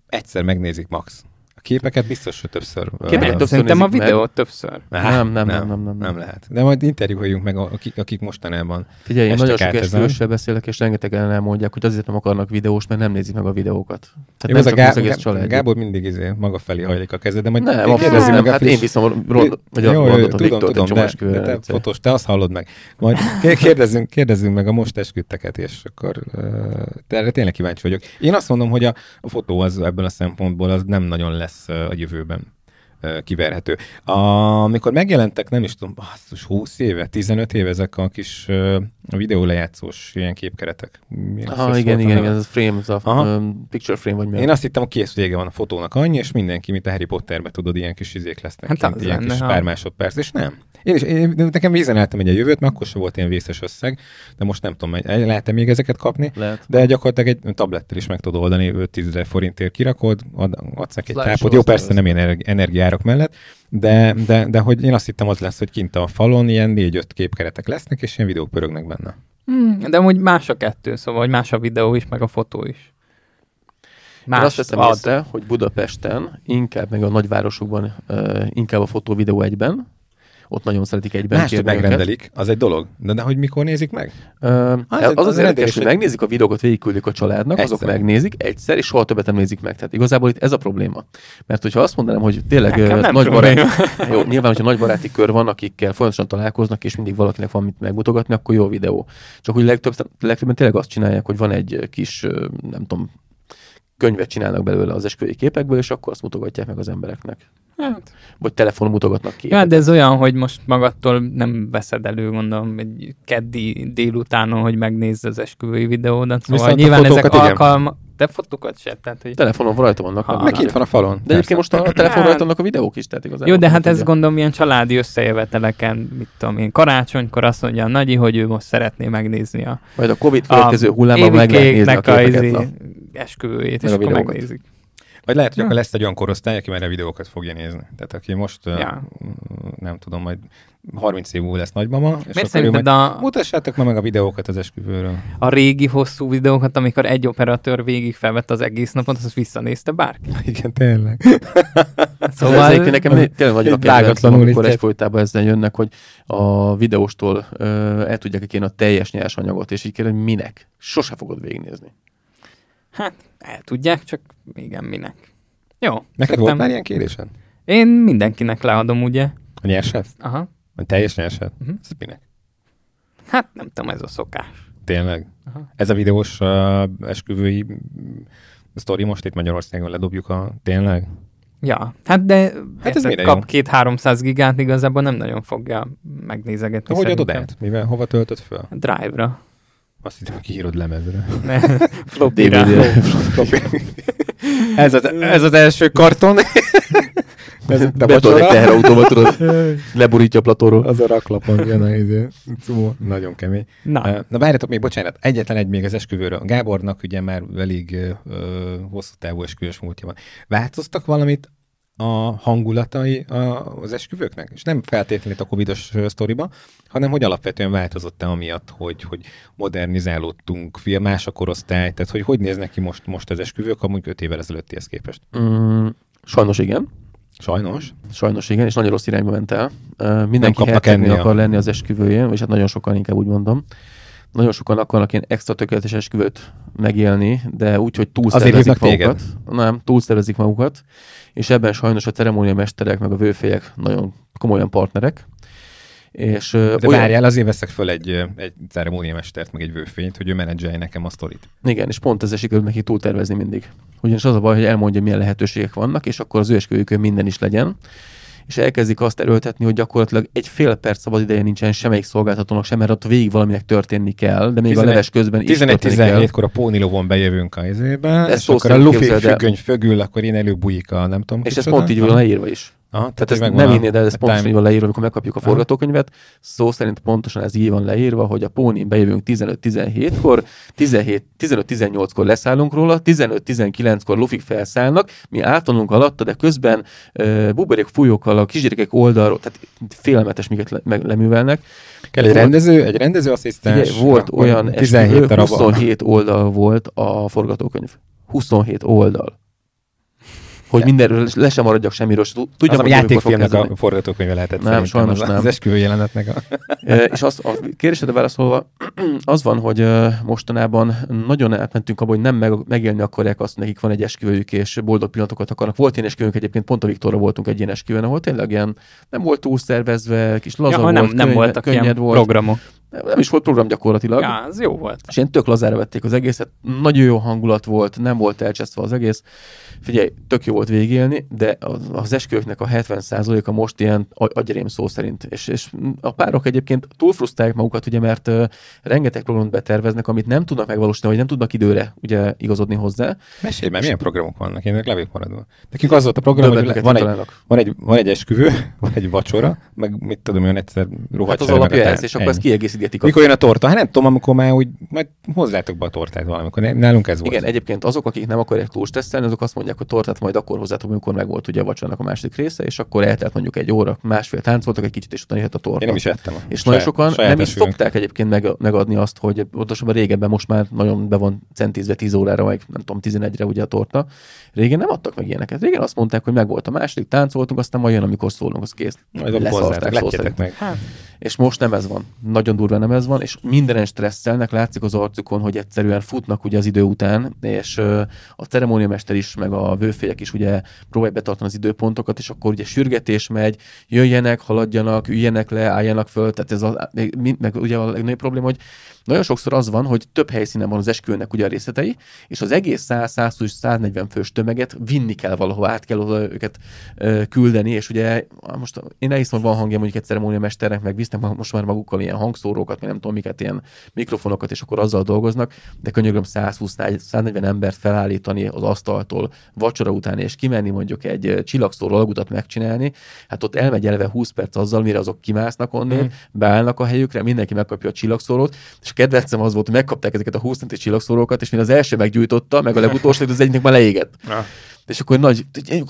Egyszer megnézik max. A képeket biztos, hogy többször. Képeket többször Szerintem a videót meg. többször. Nem, nem, nem, nem, nem, nem, nem. lehet. De majd interjúoljunk meg, akik, akik mostanában Figyelj, én nagyon sok esküvőssel beszélek, és rengetegen elmondják, hogy azért nem akarnak videós, mert nem nézik meg a videókat. Tehát nem ez a Gá- Gá- Gábor mindig izé maga felé hajlik a kezed, de majd nem, kérdezzük meg. Hát én viszem vagy a tudom, tudom, de, te fotós, te azt hallod meg. Majd kérdezzünk, kérdezzünk meg a most esküdteket, és akkor erre tényleg kíváncsi vagyok. Én azt mondom, hogy a fotó az ebből a szempontból az nem nagyon lesz a jövőben kiverhető. Amikor megjelentek, nem is tudom, basszus, 20 éve, 15 éve ezek a kis videólejátszós ilyen képkeretek. Ah, igen, igen, igen, ez a frame, ez a um, picture frame, vagy mi. Én azt hittem, a kész vége van a fotónak annyi, és mindenki, mint a Harry Potterbe tudod, ilyen kis izék lesznek, hát kint, ilyen kis ha. pár másodperc, és nem. Én is, én, nekem vízeneltem egy a jövőt, mert akkor sem volt ilyen vészes összeg, de most nem tudom, lehet-e még ezeket kapni, lehet. de gyakorlatilag egy tablettel is meg tudod oldani, 5-10 forintért kirakod, ad, adsz neki egy tápot, jó, persze nem ilyen energiárak mellett, de, de, de hogy én azt hittem az lesz, hogy kint a falon ilyen négy-öt képkeretek lesznek, és ilyen videók pörögnek benne. Hmm, de amúgy más a kettő, szóval hogy más a videó is, meg a fotó is. Más Én azt veszem ad. észre, hogy Budapesten inkább, meg a nagyvárosokban uh, inkább a fotó-videó egyben, ott nagyon szeretik egyben Máshogy megrendelik, az egy dolog. De, de hogy mikor nézik meg? Uh, az, az, az, az érdekes, hogy megnézik a videókat, végigküldik a családnak, egyszer. azok megnézik egyszer, és soha többet nem nézik meg. Tehát igazából itt ez a probléma. Mert hogyha azt mondanám, hogy tényleg uh, nagy barát, jó, nyilván, hogyha nagy baráti kör van, akikkel folyamatosan találkoznak, és mindig valakinek van mit megmutogatni, akkor jó videó. Csak úgy legtöbb, legtöbben tényleg azt csinálják, hogy van egy kis, nem tudom, könyvet csinálnak belőle az esküvői képekből, és akkor azt mutogatják meg az embereknek. Hát. Vagy telefonon mutogatnak ki. Ja, de ez olyan, hogy most magadtól nem veszed elő, mondom, egy keddi délutánon, hogy megnézd az esküvői videódat. Szóval Viszont nyilván ezek alkalma... De fotókat sem. Tehát, hogy... Telefonon rajta vannak. Ha, meg itt van a falon. De egyébként most a telefonon rajta vannak a videók is, tehát igazán. Jó, de hát ez gondolom ilyen családi összejöveteleken, mit tudom én, karácsonykor azt mondja a nagyi, hogy ő most szeretné megnézni a... Majd a Covid következő hullámban meg lehet nézni a képeket. A esküvőjét, és akkor megnézik. Vagy lehet, hogy ja. akkor lesz egy olyan korosztály, aki már a videókat fogja nézni. Tehát aki most, ja. nem tudom, majd 30 év múlva lesz nagymama, és Miért akkor majd a... mutassátok meg a videókat az esküvőről. A régi hosszú videókat, amikor egy operatőr végig felvett az egész napot, azt visszanézte bárki? Igen, tényleg. szóval ez nekem tényleg nagyon a kedvencem, amikor egyfolytában ezzel jönnek, hogy a videóstól uh, el tudják kérni a teljes nyersanyagot, és így kérdezik, hogy minek? Sose fogod végignézni. Hát, el tudják, csak igen, minek. Jó. Neked szerintem... volt már ilyen kérésed? Én mindenkinek leadom, ugye. A nyerset? Aha. A teljes nyerset? Uh-huh. Ez minek? Hát nem tudom, ez a szokás. Tényleg? Aha. Ez a videós uh, esküvői sztori most itt Magyarországon ledobjuk a... Tényleg? Ja, hát de hát ez kap két 300 gigát, igazából nem nagyon fogja megnézegetni. Hogy adod át? Mivel? Hova töltöd föl? Drive-ra. Azt hittem, hogy kiírod lemezre. Floppy-ra. ez, az, ez az első karton. ez a Betol egy teherautóba, tudod, leborítja a platóról. Az a raklapon jön a izé. Nagyon kemény. Na. Na várjatok még, bocsánat, egyetlen egy még az esküvőről. Gábornak ugye már elég uh, hosszú távú esküvős múltja van. Változtak valamit a hangulatai az esküvőknek? És nem feltétlenül a covidos sztoriba, hanem hogy alapvetően változott-e amiatt, hogy, hogy modernizálódtunk, más a korosztály, tehát hogy hogy néznek ki most, most az esküvők, amúgy 5 évvel ezelőttihez képest? Mm, sajnos igen. Sajnos? Sajnos igen, és nagyon rossz irányba ment el. Uh, mindenki hercegné akar lenni az esküvőjén, vagy hát nagyon sokan inkább úgy mondom. Nagyon sokan akarnak ilyen extra tökéletes esküvőt megélni, de úgy, hogy túlszervezik magukat. Téged? Nem, túlszervezik magukat, és ebben sajnos a ceremóniamesterek meg a vőfélyek nagyon komolyan partnerek. És, De olyan... várjál, azért veszek föl egy, egy ceremóniamestert, meg egy vőfényt, hogy ő menedzselje nekem a sztorit. Igen, és pont ezzel sikerült neki túltervezni mindig. Ugyanis az a baj, hogy elmondja, milyen lehetőségek vannak, és akkor az ő esküvőjükön minden is legyen és elkezdik azt erőltetni, hogy gyakorlatilag egy fél perc szabad ideje nincsen semmelyik szolgáltatónak sem, mert ott végig valaminek történni kell, de még 11, a leves közben 11-17-kor a pónilovon bejövünk a izébe, ez és akkor a lufi függöny fögül, akkor én előbújik a nem tudom. És ez pont így van leírva is. Aha, tehát, tehát ezt nem hinnéd el, ez pontosan így van leírva, amikor megkapjuk a forgatókönyvet. Szó szerint pontosan ez így van leírva, hogy a pónin bejövünk 15-17-kor, 15-18-kor leszállunk róla, 15-19-kor lufik felszállnak, mi átolunk alatta, de közben uh, buborék fújókkal a kisgyerekek oldalról, tehát félelmetes miket le, meg, leművelnek. Kell egy rendező, egy rendező asszisztens. Figyelj, volt olyan 17 esküvő, 27 oldal volt a forgatókönyv. 27 oldal hogy mindenről le sem maradjak semmiről. Tudjam, az a játékfilmnek a forgatókönyve lehetett nem, sajnos az, nem. az esküvő jelenetnek a... és az, a kérdésedre válaszolva, az van, hogy mostanában nagyon átmentünk abban, hogy nem meg, megélni akarják azt, nekik van egy esküvőjük, és boldog pillanatokat akarnak. Volt ilyen esküvőnk egyébként, pont a Viktorra voltunk egy ilyen esküvőn, ahol tényleg ilyen nem volt túl szervezve, kis laza ja, volt, nem, nem voltak könnyed ilyen volt. programok nem is volt program gyakorlatilag. Ja, ez jó volt. És én tök lazára vették az egészet, nagyon jó hangulat volt, nem volt elcseszve az egész. Figyelj, tök jó volt végélni, de az, az esküvőknek a 70%-a most ilyen agyrém szó szerint. És, és a párok egyébként túl frusztrálják magukat, ugye, mert uh, rengeteg programot beterveznek, amit nem tudnak megvalósítani, vagy nem tudnak időre ugye igazodni hozzá. Mesélj már, milyen programok vannak? Én levél maradva. Nekünk az volt a program, hogy van egy, van, egy, van egy esküvő, van egy vacsora, meg mit tudom, olyan egyszer rohadt Hát az alapja ez, és akkor ez kiegészítik. Mikor jön a torta? Hát nem tudom, amikor már úgy, majd hozzátok be a tortát valamikor. Nálunk ez volt. Igen, egyébként azok, akik nem akarják túl tesztelni, azok azt mondják, hogy tortát majd akkor hozzátok, amikor meg volt ugye a vacsorának a második része, és akkor eltelt mondjuk egy óra, másfél táncoltak egy kicsit, és utána jött a torta. Én nem is ettem. És nagyon sokan nem is szokták egyébként meg, megadni azt, hogy pontosabban régebben most már nagyon be van centízve 10 órára, vagy nem tudom, 11-re ugye a torta. Régen nem adtak meg ilyeneket. Régen azt mondták, hogy meg volt a második, táncoltunk, aztán majd jön, amikor szólunk, az kész. Majd Leszarták, meg. Hát. És most nem ez van. Nagyon durva nem ez van, és mindenen stresszelnek, látszik az arcukon, hogy egyszerűen futnak ugye az idő után, és a ceremóniamester is, meg a vőfélyek is ugye próbálják betartani az időpontokat, és akkor ugye sürgetés megy, jöjjenek, haladjanak, üljenek le, álljanak föl, tehát ez a, meg, meg ugye a legnagyobb probléma, hogy nagyon sokszor az van, hogy több helyszínen van az esküvőnek ugye a részletei, és az egész 100-120-140 fős tömeget vinni kell valahova, át kell oda őket ö, küldeni, és ugye most én elhiszem, hogy van hangja mondjuk egy ceremóniamesternek, meg visznek most már magukkal ilyen hangszórókat, meg nem tudom miket, ilyen mikrofonokat, és akkor azzal dolgoznak, de könyörgöm 120-140 embert felállítani az asztaltól vacsora után, és kimenni mondjuk egy csillagszóró alagutat megcsinálni, hát ott elmegy eleve 20 perc azzal, mire azok kimásznak onnét, mm. beállnak a helyükre, mindenki megkapja a csillagszórót, és és kedvencem az volt, hogy megkapták ezeket a 20 centis csillagszórókat, és mint az első meggyújtotta, meg a legutolsó, az egyiknek már leégett. Ja és akkor nagy,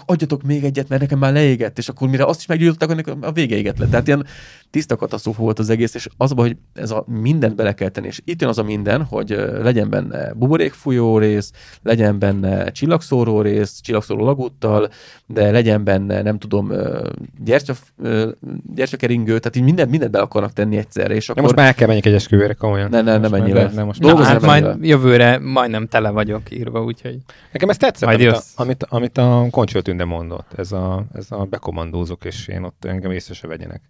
adjatok még egyet, mert nekem már leégett, és akkor mire azt is meggyújtották, akkor a vége égett lett. Tehát ilyen tiszta katasztrófa volt az egész, és az hogy ez a mindent bele kell tenni, és itt jön az a minden, hogy legyen benne buborékfújó rész, legyen benne csillagszóró rész, csillagszóró lagúttal, de legyen benne, nem tudom, gyertya, gyertyakeringő, tehát így mindent, mindent be akarnak tenni egyszerre. És akkor... Ja, most már el kell menjek egy esküvőre, komolyan. Ne, ne, nem ennyire. Nem, most Na, hát majd jövőre majdnem tele vagyok írva, úgyhogy... Nekem ez tetszett, amit, a, amit, amit a Koncsol Tünde mondott, ez a, ez a bekomandózok, és én ott engem észre se vegyenek.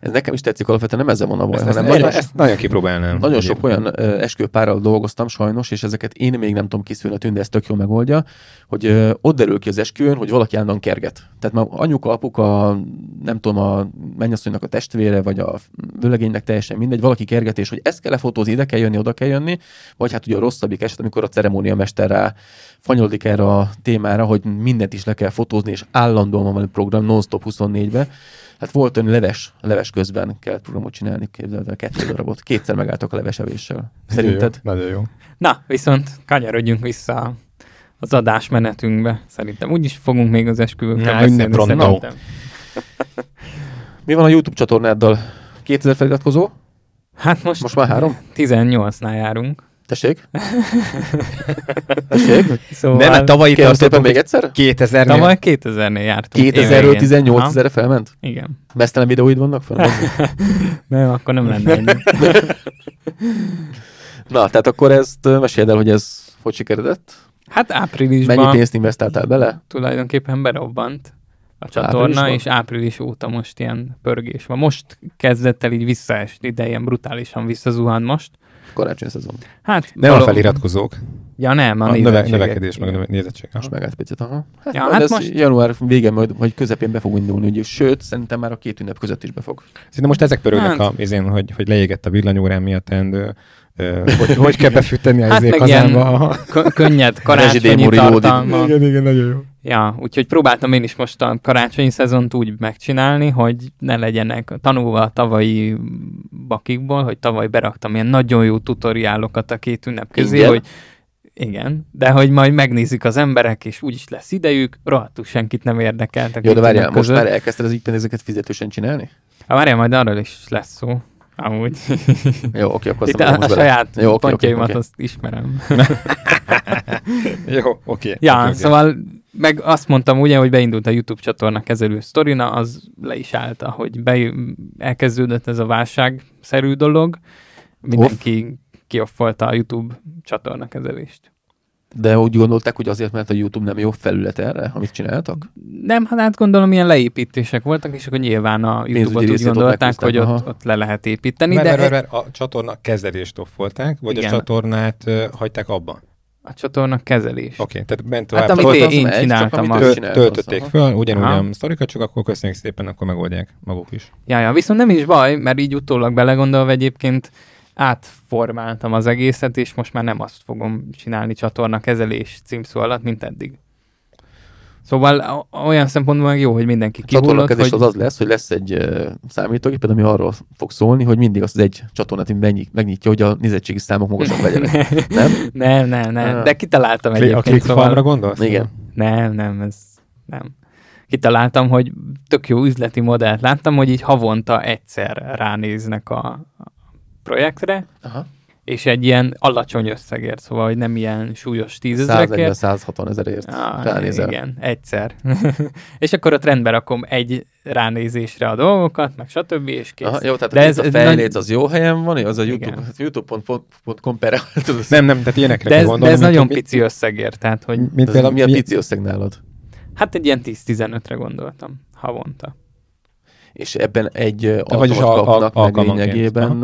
Ez nekem is tetszik, alapvetően nem ezzel van a baj, ezt, hanem ezt, nagyon, ezt nagyon kipróbálnám. Nagyon sok olyan esküvőpárral dolgoztam sajnos, és ezeket én még nem tudom kiszűrni, a Tünde ezt tök jól megoldja, hogy uh, ott derül ki az esküvőn, hogy valaki állandóan kerget. Tehát már anyuka, apuka, nem tudom, a mennyasszonynak a testvére, vagy a vőlegénynek teljesen mindegy, valaki kergetés, hogy ezt kell lefotózni, ide kell jönni, oda kell jönni, vagy hát ugye a rosszabbik eset, amikor a ceremóniamester rá fanyolodik erre a témára, hogy mindent is le kell fotózni, és állandóan van valami program, non-stop 24-be. Hát volt olyan leves, leves közben kell programot csinálni, képzeld el, kettő darabot. Kétszer megálltak a levesevéssel. Szerinted? Nagyon jó. Nagyon jó. Na, viszont kanyarodjunk vissza az adásmenetünkbe. Szerintem úgyis fogunk még az esküvőkkel beszélni. Mi van a YouTube csatornáddal? 2000 feliratkozó? Hát most, most már három? 18-nál járunk. Tessék? Tessék? Szóval... Nem, mert tavaly itt tartottunk még egyszer? 2000 Tavaly 2000-nél jártunk. 2000-ről 18 ezerre felment? Igen. Mesztelen videóid vannak fel? nem, akkor nem lenne ennyi. Na, tehát akkor ezt meséld el, hogy ez hogy sikeredett? Hát áprilisban... Mennyi pénzt investáltál bele? Tulajdonképpen berobbant a csatorna, áprilisban? és április óta most ilyen pörgés van. Most kezdett el így visszaesni, de ilyen brutálisan visszazuhan most karácsony szezon. Hát, nem való... a feliratkozók. Ja, nem, a, a növe, növekedés, meg a nézettség. Most megállt picit, aha. Hát, ja, hát most... január végén, majd, vagy közepén be fog indulni, ugye, sőt, szerintem már a két ünnep között is be fog. Szerintem most ezek pörögnek hát... a izén, hogy, hogy leégett a villanyórán miatt teendő hogy, hogy kell befűteni a hát kazánba. könnyed karácsonyi tartalma. Igen, igen, nagyon jó. Ja, úgyhogy próbáltam én is most a karácsonyi szezont úgy megcsinálni, hogy ne legyenek tanulva a tavalyi bakikból, hogy tavaly beraktam ilyen nagyon jó tutoriálokat a két ünnep közé, igen? hogy igen, de hogy majd megnézik az emberek, és úgyis lesz idejük, rohadtul senkit nem érdekel. Jó, de várjál, most már elkezdted az így ezeket fizetősen csinálni? Ha várjál, majd arról is lesz szó. Amúgy. Jó, oké, akkor Itt a, a saját Jó, oké, pontjaimat oké, oké. azt ismerem. Jó, oké. Ja, oké, szóval meg azt mondtam ugye, hogy beindult a YouTube csatorna kezelő sztorina, az le is állt, hogy be, elkezdődött ez a válságszerű dolog. Mindenki Off. kioffolta a YouTube csatorna kezelést. De úgy gondolták, hogy azért, mert a YouTube nem jó felület erre, amit csináltak? Nem, hát át gondolom, ilyen leépítések voltak, és akkor nyilván a YouTube-ot úgy gondolták, hogy ott, ott, le lehet építeni. Mert, de mert, mert, mert a csatorna kezelést offolták, vagy igen. a csatornát uh, hagyták abban? A csatorna kezelés. Oké, okay, tehát bent tovább. Hát amit én, én csináltam. Csak, amit töltötték föl, ugyanúgy a sztorikat, csak akkor köszönjük szépen, akkor megoldják maguk is. Ja, ja, viszont nem is baj, mert így utólag belegondolva egyébként átformáltam az egészet, és most már nem azt fogom csinálni csatorna kezelés címszó alatt, mint eddig. Szóval olyan szempontból meg jó, hogy mindenki kihullott. hogy... az az lesz, hogy lesz egy uh, számítógép, ami arról fog szólni, hogy mindig az egy csatornát megnyit, megnyitja, hogy a nézettségi számok magasabb legyenek. nem? Nem, nem, nem. Ah. De kitaláltam Kli- egyébként. A ClickFarmra szóval... gondolsz? Igen. Nem, nem, ez nem. Kitaláltam, hogy tök jó üzleti modellt láttam, hogy így havonta egyszer ránéznek a, projektre, Aha. És egy ilyen alacsony összegért, szóval, hogy nem ilyen súlyos tízezrekért. 160 ezerért ah, ránézel. Igen, egyszer. és akkor ott rendbe rakom egy ránézésre a dolgokat, meg stb. és kész. Aha, jó, tehát De ez, a fejléc az jó helyen van, az a YouTube, youtube.com per Nem, nem, tehát ilyenekre de ez, gondolom, de ez nagyon pici összegért, tehát hogy... Mint például, mi a pici összeg nálad? Hát egy ilyen 10-15-re gondoltam, havonta és ebben egy alkalmat kapnak meg lényegében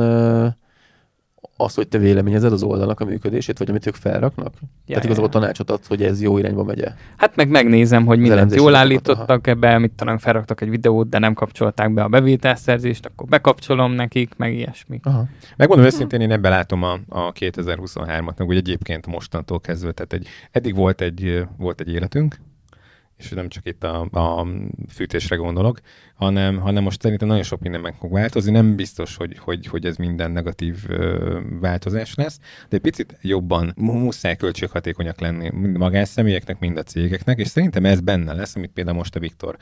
az, hogy te véleményezed az oldalnak a működését, vagy amit ők felraknak? Ja, Tehát igazából ja. tanácsot adsz, hogy ez jó irányba megye. Hát meg megnézem, hogy mindent jól állítottak ebbe, mit talán felraktak egy videót, de nem kapcsolták be a bevételszerzést, akkor bekapcsolom nekik, meg ilyesmi. Aha. Megmondom őszintén, én ebben látom a, a 2023-at, meg úgy egyébként mostantól kezdve, tehát egy, eddig volt egy, volt egy életünk, és nem csak itt a, a fűtésre gondolok, hanem, hanem most szerintem nagyon sok minden meg fog változni. Nem biztos, hogy, hogy, hogy ez minden negatív változás lesz, de egy picit jobban muszáj költséghatékonyak lenni mind magánszemélyeknek, mind a cégeknek, és szerintem ez benne lesz, amit például most a Viktor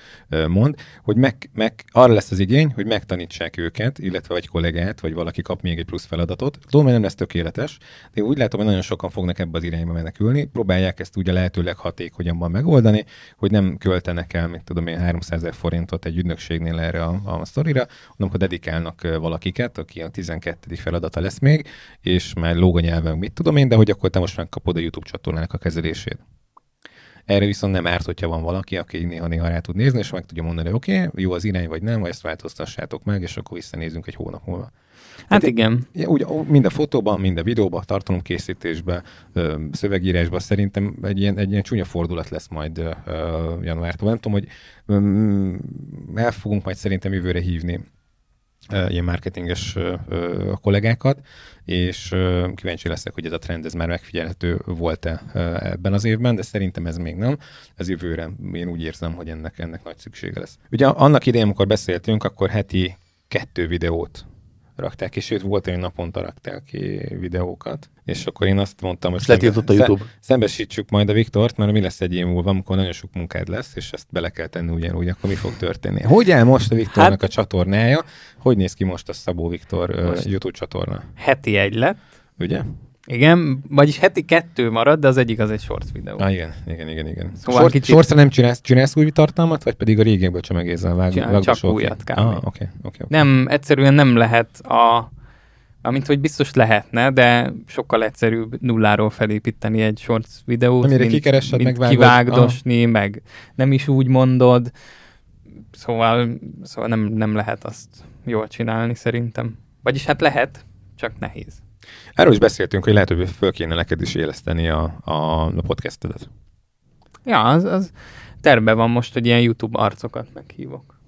mond, hogy meg, meg arra lesz az igény, hogy megtanítsák őket, illetve vagy kollégát, vagy valaki kap még egy plusz feladatot. Tudom, hogy nem lesz tökéletes, de úgy látom, hogy nagyon sokan fognak ebbe az irányba menekülni, próbálják ezt úgy a lehető leghatékonyabban megoldani, hogy nem költenek el, mint tudom én, 300 ezer forintot egy ügynökség ügynökségnél erre a, a sztorira, hanem akkor dedikálnak valakiket, aki a 12. feladata lesz még, és már lóg a nyelven, mit tudom én, de hogy akkor te most megkapod a YouTube csatornának a kezelését. Erre viszont nem árt, hogyha van valaki, aki néha-néha rá tud nézni, és meg tudja mondani, hogy oké, okay, jó az irány, vagy nem, vagy ezt változtassátok meg, és akkor visszanézünk egy hónap múlva. Hát igen. Úgy, mind a fotóban, mind a videóban, tartalomkészítésben, szövegírásban szerintem egy ilyen, egy ilyen csúnya fordulat lesz majd januártól. Nem tudom, hogy el fogunk majd szerintem jövőre hívni ilyen marketinges kollégákat, és kíváncsi leszek, hogy ez a trend ez már megfigyelhető volt-e ebben az évben, de szerintem ez még nem. Ez jövőre én úgy érzem, hogy ennek, ennek nagy szüksége lesz. Ugye annak idején, amikor beszéltünk, akkor heti kettő videót rakták ki, sőt volt, hogy naponta rakták ki videókat. És akkor én azt mondtam, hogy szembe, a YouTube. szembesítsük majd a Viktort, mert mi lesz egy év múlva, amikor nagyon sok munkád lesz, és ezt bele kell tenni ugyanúgy, akkor mi fog történni. Hogy áll most a Viktornak hát, a csatornája? Hogy néz ki most a Szabó Viktor YouTube csatorna? Heti egy lett. Ugye? Igen, vagyis heti kettő marad, de az egyik az egy shorts videó. Ah, igen, igen, igen, igen. Szóval Short, kicsit... Shortsra nem csinálsz, csinálsz új tartalmat, vagy pedig a régiekből csomagézzel vág, Csinál, Csak újat kb. Ah, okay, okay, okay. Nem, egyszerűen nem lehet a Amint, hogy biztos lehetne, de sokkal egyszerűbb nulláról felépíteni egy shorts videót, Amire mint, kikeresed, mint kivágdosni, ah. meg nem is úgy mondod. Szóval, szóval nem, nem lehet azt jól csinálni szerintem. Vagyis hát lehet, csak nehéz. Erről is beszéltünk, hogy lehet, hogy föl kéne neked is éleszteni a, a, a podcastedet. Ja, az, az terve van most, hogy ilyen YouTube arcokat meghívok.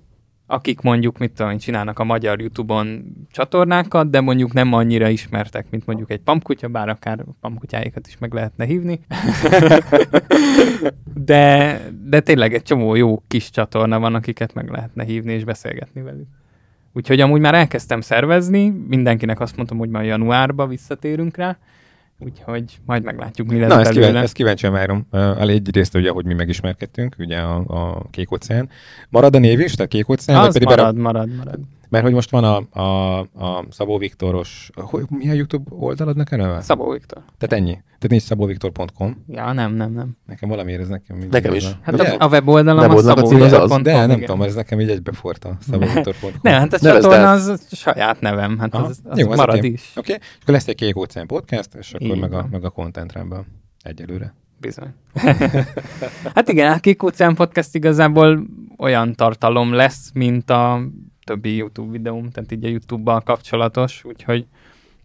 Akik mondjuk, mit tudom, csinálnak a magyar YouTube-on csatornákat, de mondjuk nem annyira ismertek, mint mondjuk egy pamkutya, bár akár pamkutyáikat is meg lehetne hívni. de, de tényleg egy csomó jó kis csatorna van, akiket meg lehetne hívni és beszélgetni velük. Úgyhogy amúgy már elkezdtem szervezni, mindenkinek azt mondtam, hogy majd januárba visszatérünk rá, úgyhogy majd meglátjuk, mi lesz Na, ezt, kíváncsi, ezt kíváncsian várom. Uh, egyrészt, ugye, hogy mi megismerkedtünk, ugye a, a Kék óceán. Marad a név is, a Kék óceán? Az pedig marad, bele... marad, marad. Mert hogy most van a, a, a Szabó Viktoros, hogy, mi a YouTube oldalad a neve? Szabó Viktor. Tehát ennyi? Tehát nincs szabóviktor.com? Ja, nem, nem, nem. Nekem valamiért ez nekem mindig. Nekem is. Hát a, a weboldalam a szabóviktor.com. De nem igen. tudom, ez nekem így egybeforrt a szabóviktor.com. nem, hát a csatorna az saját nevem, hát az, az Jó, az marad okay. is. Oké, okay. és akkor lesz egy kék óceán podcast, és akkor meg a, meg a content egyelőre. Bizony. hát igen, a Kék Óceán Podcast igazából olyan tartalom lesz, mint a többi YouTube videóm, tehát így a YouTube-bal kapcsolatos, úgyhogy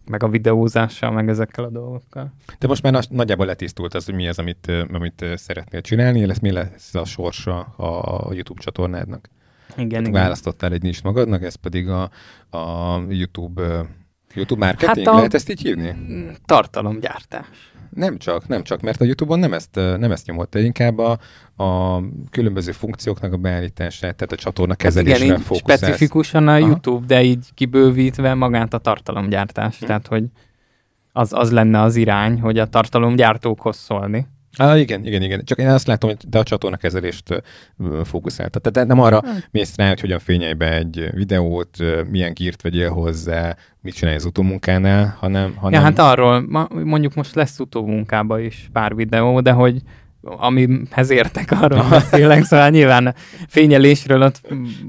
meg a videózással, meg ezekkel a dolgokkal. De most már nagyjából letisztult az, hogy mi az, amit, amit szeretnél csinálni, lesz mi lesz a sorsa a YouTube csatornádnak. Igen, Tehát igen. Választottál egy nincs magadnak, ez pedig a, a YouTube YouTube marketing, hát a... lehet ezt így hívni? Tartalomgyártás. Nem csak, nem csak, mert a YouTube-on nem ezt, nem ezt nyomott, de inkább a, a különböző funkcióknak a beállítását, tehát a csatorna kezelésre hát igen, fókuszálsz. specifikusan a Aha. YouTube, de így kibővítve magát a tartalomgyártás. Hm. Tehát, hogy az, az lenne az irány, hogy a tartalomgyártókhoz szólni. Ah, igen, igen, igen. Csak én azt látom, hogy te a csatorna kezelést fókuszáltad. Tehát nem arra hmm. mész rá, hogy hogyan fényelj be egy videót, milyen gírt vegyél hozzá, mit csinálj az utómunkánál, hanem... hanem... Ja, hát arról, mondjuk most lesz utómunkában is pár videó, de hogy amihez értek, arról beszélek, szóval nyilván fényelésről ott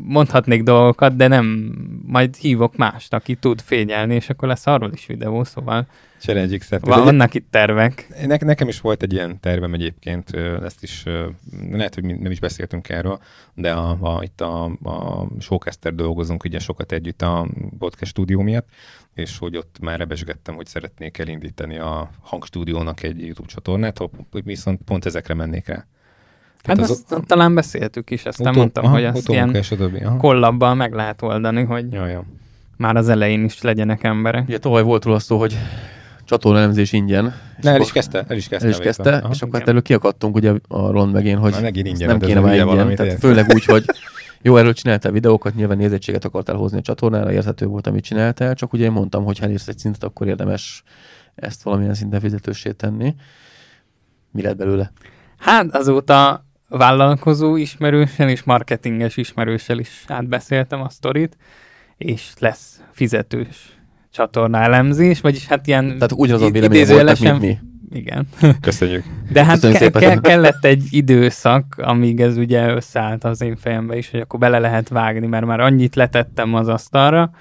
mondhatnék dolgokat, de nem, majd hívok mást, aki tud fényelni, és akkor lesz arról is videó, szóval Challenge x Vannak itt tervek. Ne, nekem is volt egy ilyen tervem egyébként, ezt is, lehet, hogy nem is beszéltünk erről, de a, a, itt a, a Showcaster dolgozunk ugye sokat együtt a podcast stúdió miatt, és hogy ott már rebesgettem, hogy szeretnék elindítani a hangstúdiónak egy YouTube csatornát, hogy viszont pont ezekre mennék rá. Hát az, azt talán beszéltük is, aztán utó, mondtam, aha, hogy azt ilyen kollabban meg lehet oldani, hogy ja, ja. már az elején is legyenek emberek. Ugye tovább volt róla szó, hogy csatornaelemzés ingyen. Ne, el is kezdte, el is kezdte. El is kezdte, Aha, és akkor hát elő kiakadtunk ugye a Ron megén, hogy Már megint ingyen, nem kéne már ingyen, tehát főleg úgy, hogy jó, erről csináltál videókat, nyilván nézettséget akartál hozni a csatornára, érthető volt, amit csináltál, csak ugye én mondtam, hogy ha elérsz egy szintet, akkor érdemes ezt valamilyen szinten fizetőssé tenni. Mi lett belőle? Hát azóta vállalkozó ismerőssel és marketinges ismerőssel is átbeszéltem a sztorit, és lesz fizetős csatorna elemzés, vagyis hát ilyen Tehát ugyanaz a vélemény volt, mint mi. Igen. Köszönjük. De hát ke- ke- kellett egy időszak, amíg ez ugye összeállt az én fejembe is, hogy akkor bele lehet vágni, mert már annyit letettem az asztalra,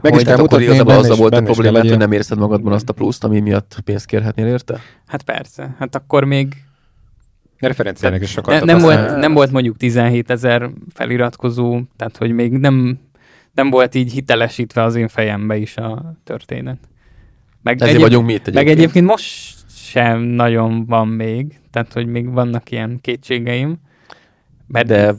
meg hogy is kell mutatni, igazából azzal volt a probléma, hogy nem érzed magadban azt a pluszt, ami miatt pénzt kérhetnél érte? Hát persze. Hát akkor még referenciának is sokat. Ne, nem, volt, nem volt mondjuk 17 ezer feliratkozó, tehát hogy még nem nem volt így hitelesítve az én fejembe is a történet. Meg Ezért egyéb, vagyunk mi itt egyébként. Meg egyébként most sem nagyon van még, tehát hogy még vannak ilyen kétségeim. Mert De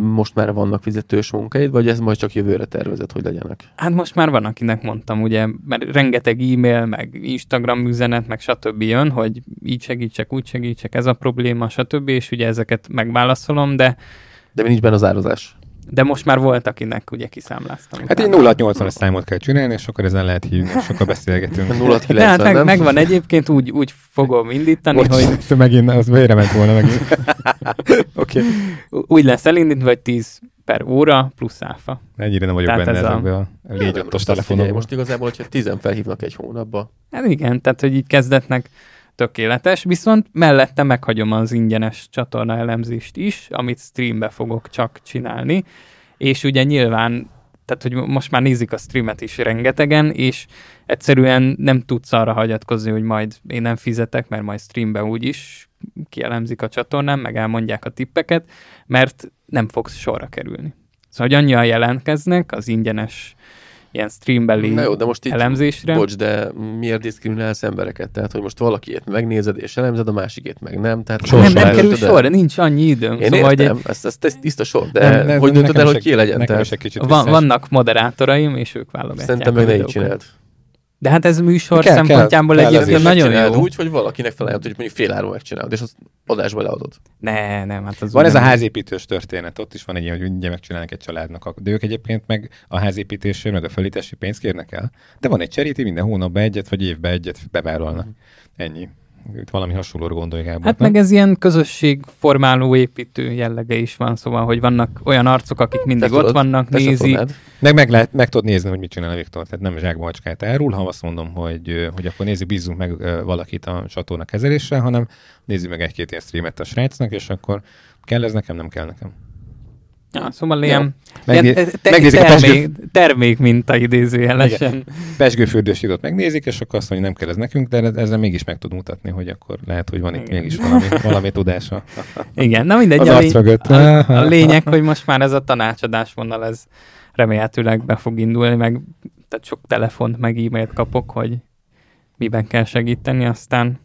most már vannak fizetős munkáid, vagy ez majd csak jövőre tervezett, hogy legyenek? Hát most már van, akinek mondtam, ugye, mert rengeteg e-mail, meg Instagram üzenet, meg stb. jön, hogy így segítsek, úgy segítsek, ez a probléma, stb. És ugye ezeket megválaszolom, de... De mi nincs benne az árazás? De most már volt, akinek ugye kiszámláztam. Hát egy 0-80-as számot kell csinálni, és akkor ezen lehet hívni, és akkor beszélgetünk. 0 De hát meg, megvan egyébként, úgy, úgy fogom indítani, Bocs, hogy... Szóval megint, az vére ment volna megint. Oké. okay. Úgy lesz elindítva, hogy 10 per óra plusz áfa. Ennyire nem vagyok tehát benne ezekben a, a légy telefonokban. Most igazából, hogyha 10 felhívnak egy hónapba. Hát igen, tehát hogy így kezdetnek tökéletes, viszont mellette meghagyom az ingyenes csatorna elemzést is, amit streambe fogok csak csinálni, és ugye nyilván, tehát hogy most már nézik a streamet is rengetegen, és egyszerűen nem tudsz arra hagyatkozni, hogy majd én nem fizetek, mert majd streambe úgyis kielemzik a csatornán, meg elmondják a tippeket, mert nem fogsz sorra kerülni. Szóval, hogy annyian jelentkeznek az ingyenes ilyen streambeli Na jó, de most így, elemzésre. Bocs, de miért diszkriminálsz embereket? Tehát, hogy most valakiét megnézed és elemzed, a másikét meg nem. Tehát nem, nem kerül sorra, nincs annyi időm. Én szóval, értem, egy... ezt, ezt, ezt tiszta sor, de nem, nem, hogy döntöd el, hogy ki legyen? Tehát... Van, vannak moderátoraim, és ők válogatják. Szerintem meg ne így csináld. De hát ez műsor kell, szempontjából kell, egyébként kell nagyon jó. úgy, hogy valakinek felajánlott, hogy mondjuk fél áron megcsinálod, és azt adásba leadod. Ne, nem, hát az Van ez nem... a házépítős történet, ott is van egy ilyen, hogy mindjárt megcsinálnak egy családnak, de ők egyébként meg a házépítésért, meg a felítési pénzt kérnek el, de van egy cseréti, minden hónapban egyet, vagy évben egyet bevállalnak. Ennyi. Valami hasonlóra gondolj, Gábor. Hát nem? meg ez ilyen közösségformáló építő jellege is van, szóval, hogy vannak olyan arcok, akik mindig te ott tudod, vannak, nézik. Meg, meg, lehet, meg tudod nézni, hogy mit csinál a Viktor. Tehát nem zsákba macskát árul, ha azt mondom, hogy, hogy akkor nézzük, bízzunk meg valakit a csatorna kezeléssel, hanem nézzük meg egy-két ilyen streamet a srácnak, és akkor kell ez nekem, nem kell nekem. Ja, szóval ilyen, ja. ilyen te, termék, pesgő... termék minta idézőjelesen. Pesgőfürdős időt megnézik, és akkor azt mondja, nem kell ez nekünk, de ezzel mégis meg tud mutatni, hogy akkor lehet, hogy van itt Igen. mégis valami, valami tudása. Igen, na mindegy. Az a, lény, a, a lényeg, hogy most már ez a tanácsadás vonal, ez remélhetőleg be fog indulni, meg tehát sok telefont, meg e-mailt kapok, hogy miben kell segíteni, aztán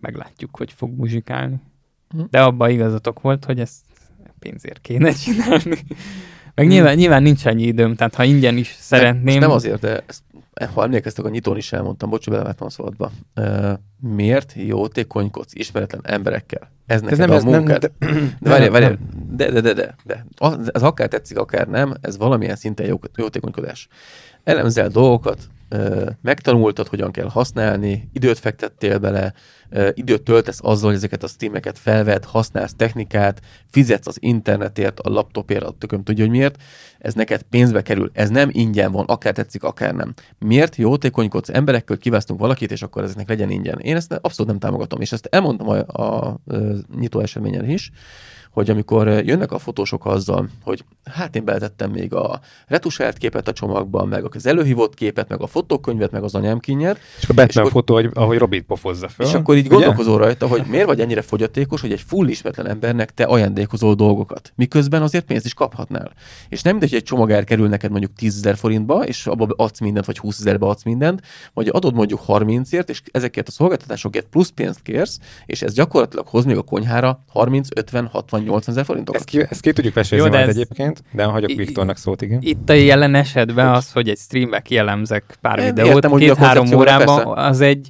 meglátjuk, hogy fog muzsikálni. Hm. De abban igazatok volt, hogy ezt pénzért kéne csinálni. Meg nyilván, hmm. nyilván nincs annyi időm, tehát ha ingyen is szeretném... Nem azért, de ezt, ha emlékeztek, a nyitón is elmondtam, bocs, belevágtam a szódba. Uh, miért jótékonykodsz ismeretlen emberekkel? Ez neked ez nem, a ez munkád. Nem, de, de, várjál, várjál, de, de, de, de, de. Ez akár tetszik, akár nem, ez valamilyen szinten jó, jótékonykodás. Elemzel dolgokat, megtanultad, hogyan kell használni, időt fektettél bele, időt töltesz azzal, hogy ezeket a streameket felved, használsz technikát, fizetsz az internetért, a laptopért, a tököm tudja, hogy miért. Ez neked pénzbe kerül, ez nem ingyen van, akár tetszik, akár nem. Miért jótékonykodsz emberekkel, kiválasztunk valakit, és akkor ezeknek legyen ingyen? Én ezt abszolút nem támogatom, és ezt elmondtam a, a, a nyitó eseményen is, hogy amikor jönnek a fotósok azzal, hogy hát én beletettem még a retusált képet a csomagban, meg az előhívott képet, meg a fotókönyvet, meg az anyámkinyet. És a Batman és fotó, hogy, ahogy Robit pofozza fel. És akkor így ugye? gondolkozol rajta, hogy miért vagy ennyire fogyatékos, hogy egy full ismeretlen embernek te ajándékozol dolgokat, miközben azért pénzt is kaphatnál. És nem mindegy, hogy egy csomagár kerül neked mondjuk 10 ezer forintba, és abba adsz mindent, vagy 20 ezerbe adsz mindent, vagy adod mondjuk 30ért, és ezeket a szolgáltatásokért plusz pénzt kérsz, és ez gyakorlatilag hoz még a konyhára 30, 50, 60, 80 ezer forintokat. Ezt ki, ezt ki tudjuk mesélni majd ez... egyébként, de hagyok I- Viktornak szót, igen. Itt a jelen esetben az, hogy egy streambe kielemzek pár Én videót, két-három órában, az egy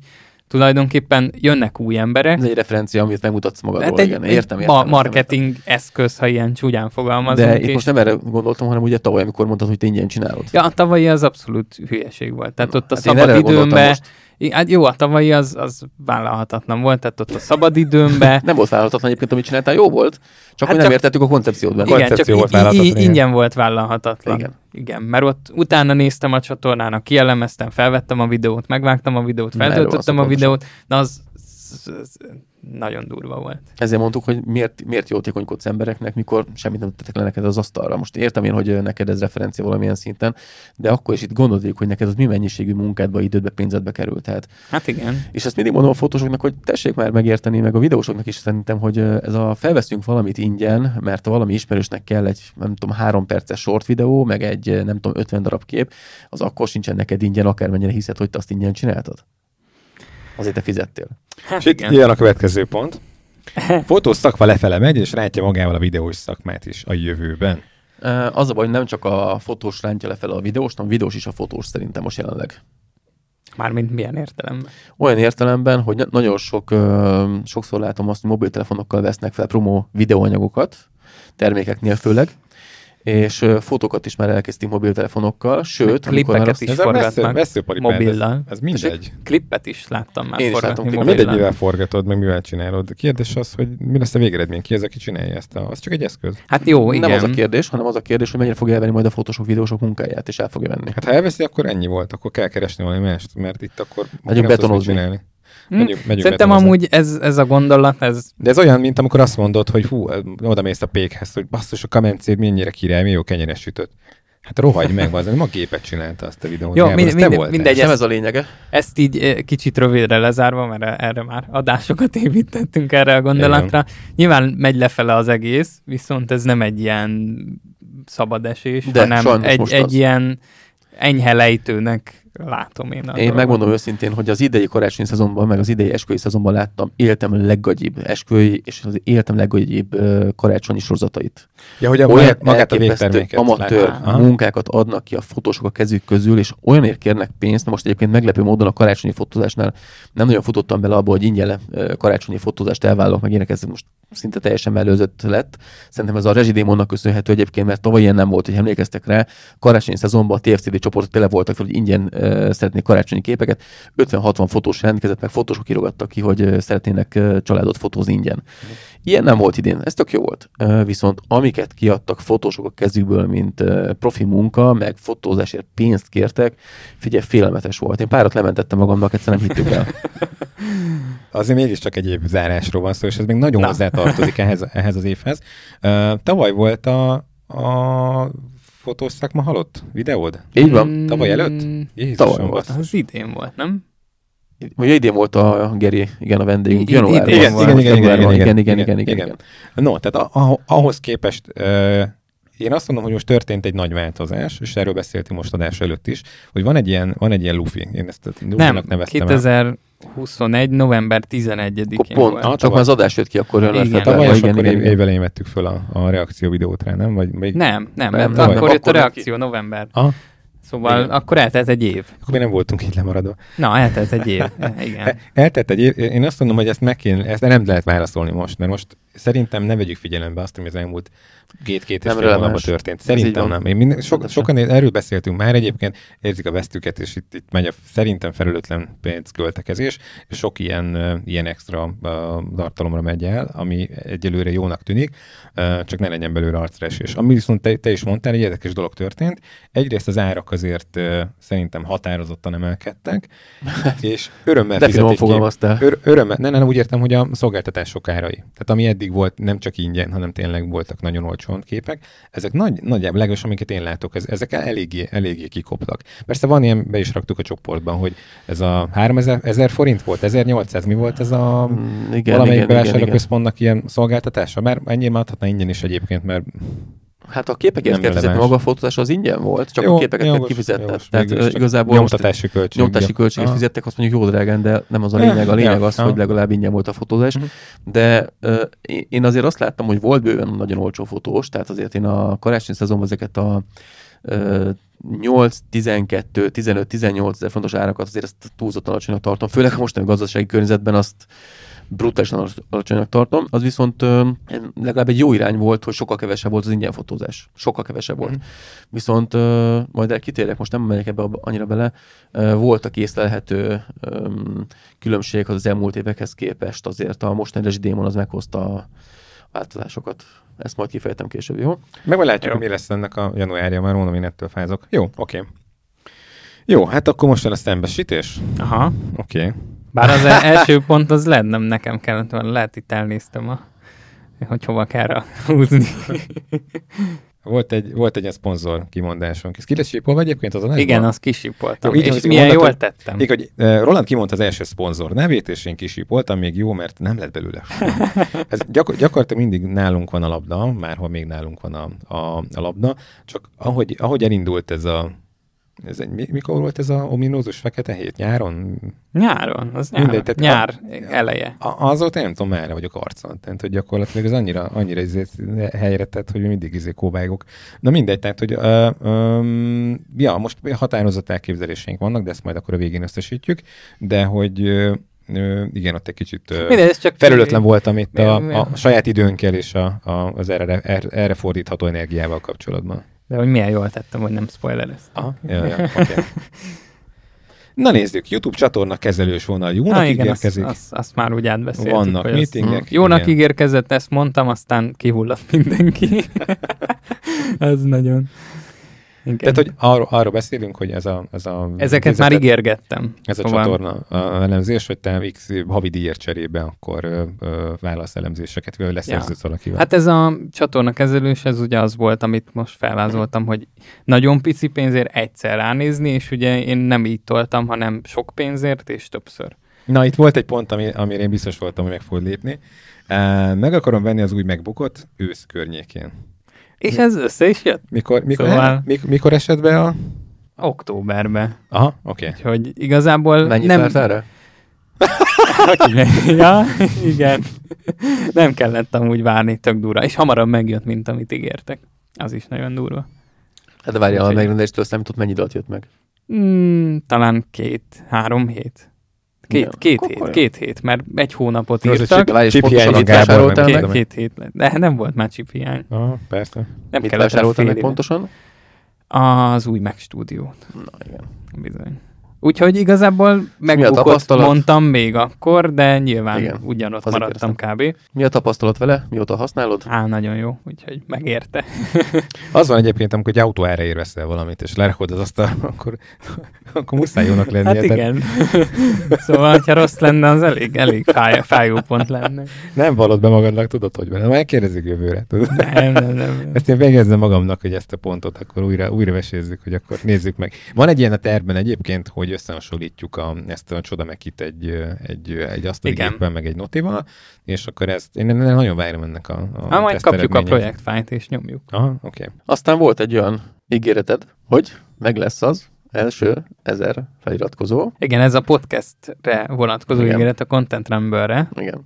tulajdonképpen jönnek új emberek. Ez egy referencia, amit megmutatsz magadról. Hát egy, igen, értem, értem, ma- marketing értem. eszköz, ha ilyen csúgyán fogalmazunk. De itt most nem erre gondoltam, hanem ugye tavaly, amikor mondtad, hogy te ingyen csinálod. Ja, a tavalyi az abszolút hülyeség volt. Tehát ott a hát szabad időmben Hát jó, a tavalyi az, az vállalhatatlan volt, tehát ott a szabadidőmbe. nem volt vállalhatatlan egyébként, amit csináltál, jó volt, csak hát hogy nem csak, értettük a koncepciót benne. Igen, Koncepció csak volt í- í- ingyen volt vállalhatatlan. Igen. igen. mert ott utána néztem a csatornának, kielemeztem, felvettem a videót, megvágtam a videót, feltöltöttem a videót, na az, az, az nagyon durva volt. Ezért mondtuk, hogy miért, miért jótékonykodsz embereknek, mikor semmit nem tettek le neked az asztalra. Most értem én, hogy neked ez referencia valamilyen szinten, de akkor is itt gondoljuk, hogy neked az mi mennyiségű munkádba, idődbe, pénzedbe került. Tehát, hát igen. És ezt mindig mondom a fotósoknak, hogy tessék már megérteni, meg a videósoknak is szerintem, hogy ez a felveszünk valamit ingyen, mert valami ismerősnek kell egy, nem tudom, három perces short videó, meg egy, nem tudom, 50 darab kép, az akkor sincsen neked ingyen, akármennyire hiszed, hogy te azt ingyen csináltad. Azért te fizettél. Hát és itt jön a következő pont. Fotós szakma lefele megy, és rántja magával a videós szakmát is a jövőben. Az a baj, hogy nem csak a fotós rántja lefele a videós, hanem a videós is a fotós szerintem most jelenleg. Mármint milyen értelemben? Olyan értelemben, hogy nagyon sok, sokszor látom azt, hogy mobiltelefonokkal vesznek fel promó videóanyagokat, termékeknél főleg, és fotókat is már elkezdtünk mobiltelefonokkal, sőt, klippeket is forgatnak mobillal. Ez mindegy. Klippet is láttam már Én is láttam Mindegy, mivel forgatod, meg mivel csinálod. Kérdés az, hogy mi lesz a végeredmény, ki az, aki csinálja ezt. A, az csak egy eszköz. Hát jó, igen. Nem az a kérdés, hanem az a kérdés, hogy mennyire fogja elvenni majd a fotósok, videósok munkáját, és el fogja venni. Hát ha elveszi, akkor ennyi volt, akkor kell keresni valami mást, mert itt akkor Megyünk betonozni. Hm? Megyünk, megyünk Szerintem amúgy ez, ez a gondolat, ez... De ez olyan, mint amikor azt mondod, hogy hú, oda mész a pékhez, hogy basszus, a kamencéd mennyire király, mi jó kenyeres sütött. Hát rohagy meg, az nem a gépet csinálta azt a videót. Jó, mind, mind, mindegy, ez, ez a lényege. Ezt így kicsit rövidre lezárva, mert erre már adásokat építettünk erre a gondolatra. Igen. Nyilván megy lefele az egész, viszont ez nem egy ilyen szabad esés, De, hanem egy, egy ilyen enyhe lejtőnek látom én. Én megmondom őszintén, hogy az idei karácsonyi szezonban, meg az idei esküvői szezonban láttam életem leggagyibb esküvői és az életem leggagyibb karácsonyi sorozatait. Ja, hogy olyan magát a végterméket amatőr lát. munkákat adnak ki a fotósok a kezük közül, és olyanért kérnek pénzt, most egyébként meglepő módon a karácsonyi fotózásnál nem nagyon futottam bele abba, hogy ingyen karácsonyi fotózást elvállalok, meg ének ez most szinte teljesen mellőzött lett. Szerintem ez a rezsidémonnak köszönhető egyébként, mert tavaly ilyen nem volt, hogy emlékeztek rá. Karácsonyi szezonban a TFCD csoportok tele voltak, hogy ingyen szeretnék karácsonyi képeket. 50-60 fotós jelentkezett, meg fotósok írogattak ki, hogy szeretnének családot fotózni ingyen. Ilyen nem volt idén, ez tök jó volt. Viszont amiket kiadtak fotósok a kezükből, mint profi munka, meg fotózásért pénzt kértek, figyelj, félelmetes volt. Én párat lementettem magamnak, egyszerűen nem hittük el. Azért mégiscsak egy év zárásról van szó, és ez még nagyon hozzá tartozik ehhez, ehhez az évhez. Uh, tavaly volt a, a fotós szakma halott videód? Így van. Tavaly előtt? Jézusom, Tavaly volt. Az idén volt, nem? Ugye idén volt a Geri, igen, a vendégünk. Igen, igen, igen, igen, igen, igen, igen, igen, igen, igen. No, tehát ahhoz képest én azt mondom, hogy most történt egy nagy változás, és erről beszéltünk most adás előtt is, hogy van egy ilyen, van egy ilyen lufi. Én ezt nem, neveztem 2021. El. november 11-én pont, volt. csak az adás jött ki, akkor jön igen. Tavaly, és akkor igen, év elején vettük föl a, a reakció videót rá, nem? Vagy még... Nem, nem, nem, nem, akkor jött a reakció november. Aha. Szóval Igen. akkor eltelt egy év. Akkor mi nem voltunk így lemaradva. Na, eltelt egy év. Igen. eltelt egy év. Én azt mondom, hogy ezt meg kéne, ezt nem lehet válaszolni most, mert most szerintem ne vegyük figyelembe azt, ami az elmúlt két-két és fél hónapban történt. Szerintem nem. Én minden, so, sokan erről beszéltünk már egyébként, érzik a vesztüket, és itt, itt megy a szerintem felelőtlen pénzköltekezés, és sok ilyen, ilyen extra uh, tartalomra megy el, ami egyelőre jónak tűnik, uh, csak ne legyen belőle arcresés. Ami viszont te, te is mondtál, egy érdekes dolog történt. Egyrészt az árak azért uh, szerintem határozottan emelkedtek, és örömmel fizetik fogalmaztál. Ör, örömmel, ne, ne, úgy értem, hogy a szolgáltatások árai. Tehát ami eddig volt, nem csak ingyen, hanem tényleg voltak nagyon olcsó képek, ezek nagy, nagyjából legalábbis, amiket én látok, ez, ezek eléggé, eléggé kikoptak. Persze van ilyen, be is raktuk a csoportban, hogy ez a 3000 forint volt, 1800, mi volt ez a mm, igen, valamelyik bevásárlóközpontnak ilyen szolgáltatása? Mert ennyire már adhatna ingyen is egyébként, mert Hát a képeket kell fizetni, maga a fotózás az ingyen volt, csak jó, a képeket kell kifizetni. Tehát igazából nyomtatási költség. Nyomtatási költséget ah. fizettek, azt mondjuk jó drágán, de nem az a lényeg. A lényeg az, hogy legalább ingyen volt a fotózás. Uh-huh. De uh, én azért azt láttam, hogy volt bőven nagyon olcsó fotós, tehát azért én a karácsony szezonban ezeket a uh, 8, 12, 15, 18 ezer fontos árakat azért ezt túlzottan alacsonynak tartom, főleg a mostani gazdasági környezetben azt brutálisan alacsonynak tartom. Az viszont ö, legalább egy jó irány volt, hogy sokkal kevesebb volt az ingyen fotózás. Sokkal kevesebb volt. Mm. Viszont ö, majd kitérek, most nem megyek ebbe annyira bele, ö, voltak észlelhető ö, különbségek az elmúlt évekhez képest. Azért a mostani rezsidémon az meghozta a változásokat. Ezt majd kifejtem később, jó? Meg majd látjuk, mi lesz ennek a januárja, már mondom, én ettől fázok. Jó, oké. Okay. Jó, hát akkor most a szembesítés. Aha. Oké. Okay. Bár az első pont az lehet, nem nekem kellett volna, lehet itt elnéztem, a, hogy hova kell húzni. Volt egy, volt egy szponzor kimondásunk. Ez ki lesz sípolva egyébként azon? Igen, azt kisípoltam. Jó, így, és milyen jól hogy, tettem. Így, hogy Roland kimondta az első szponzor nevét, és én kisípoltam, még jó, mert nem lett belőle. Ez gyakor, gyakorlatilag mindig nálunk van a labda, már ha még nálunk van a, a, a labda, csak ahogy, ahogy elindult ez a ez egy, mikor volt ez a ominózus fekete hét? Nyáron? Nyáron, az nyár, Mindegy, nyár a, eleje. A, azóta nem tudom, merre vagyok arcon. Tehát, hogy gyakorlatilag ez annyira, annyira izé helyre tett, hogy mindig izé kóbágok. Na mindegy, tehát, hogy uh, um, ja, most határozott elképzeléseink vannak, de ezt majd akkor a végén összesítjük, de hogy uh, igen, ott egy kicsit uh, Minden, csak felülötlen voltam itt a, a saját időnkkel és a, a, az erre, erre fordítható energiával kapcsolatban. De hogy milyen jól tettem, hogy nem spoilereztem. Aha, ja, ja, okay. Na nézzük, YouTube csatorna kezelős vonal jónak ah, igen, ígérkezik. Azt, azt, azt már úgy átbeszéltük. Vannak meetingek. Jónak igen. ígérkezett, ezt mondtam, aztán kihullott mindenki. Ez nagyon... Igen. Tehát, hogy arról, arról beszélünk, hogy ez a... Ez a Ezeket nézetet, már ígérgettem. Ez a szóval... csatorna a elemzés, hogy te X havi díjért cserébe akkor ö, ö, válasz elemzéseket, vagy leszerződsz ja. valakivel. Hát ez a csatorna kezelős, ez ugye az volt, amit most felvázoltam, hogy nagyon pici pénzért egyszer ránézni, és ugye én nem így toltam, hanem sok pénzért és többször. Na, itt volt egy pont, ami, amire én biztos voltam, hogy meg fog lépni. Meg akarom venni az új megbukott ősz környékén. És ez össze is jött. Mikor, mikor, szóval... mikor, mikor esett be a... Októberbe. Aha, oké. Okay. Úgyhogy igazából Mennyit nem... erre? ja, igen. Nem kellett amúgy várni, tök durva. És hamarabb megjött, mint amit ígértek. Az is nagyon durva. Hát de várjál, a megrendeléstől számított mennyi alatt jött meg? Mm, talán két, három hét. Két, két hét, két hét, mert egy hónapot írtak. Várj, chip hiány vásároltál két, két hét, de nem volt már chip hiány. Ah, persze. Nem Mit kellett vásároltál meg pontosan? Az új Mac stúdiót. Na igen. Bizony. Úgyhogy igazából megbukott mondtam még akkor, de nyilván Igen, ugyanott maradtam kérdeztem. kb. Mi a tapasztalat vele? Mióta használod? Á, nagyon jó, úgyhogy megérte. az van egyébként, amikor egy autó erre veszel valamit, és lerakod az asztal, akkor, akkor muszáj jónak lenni. Hát igen. szóval, ha rossz lenne, az elég, elég fáj, fájó pont lenne. Nem vallod be magadnak, tudod, hogy benne. Megkérdezik jövőre. Tudod? Nem, nem, nem. Ezt én megjegyzem magamnak, hogy ezt a pontot akkor újra, újra vesézzük, hogy akkor nézzük meg. Van egy ilyen a tervben egyébként, hogy összehasonlítjuk a, ezt a csodamekit egy, egy, egy asztali gépen, meg egy notival, és akkor ezt, én nagyon várom ennek a, a ha, majd kapjuk a projektfájt, és nyomjuk. Aha, oké. Okay. Aztán volt egy olyan ígéreted, hogy meg lesz az, első ezer feliratkozó. Igen, ez a podcastre vonatkozó Igen. ígéret a Content Rumble-re. Igen.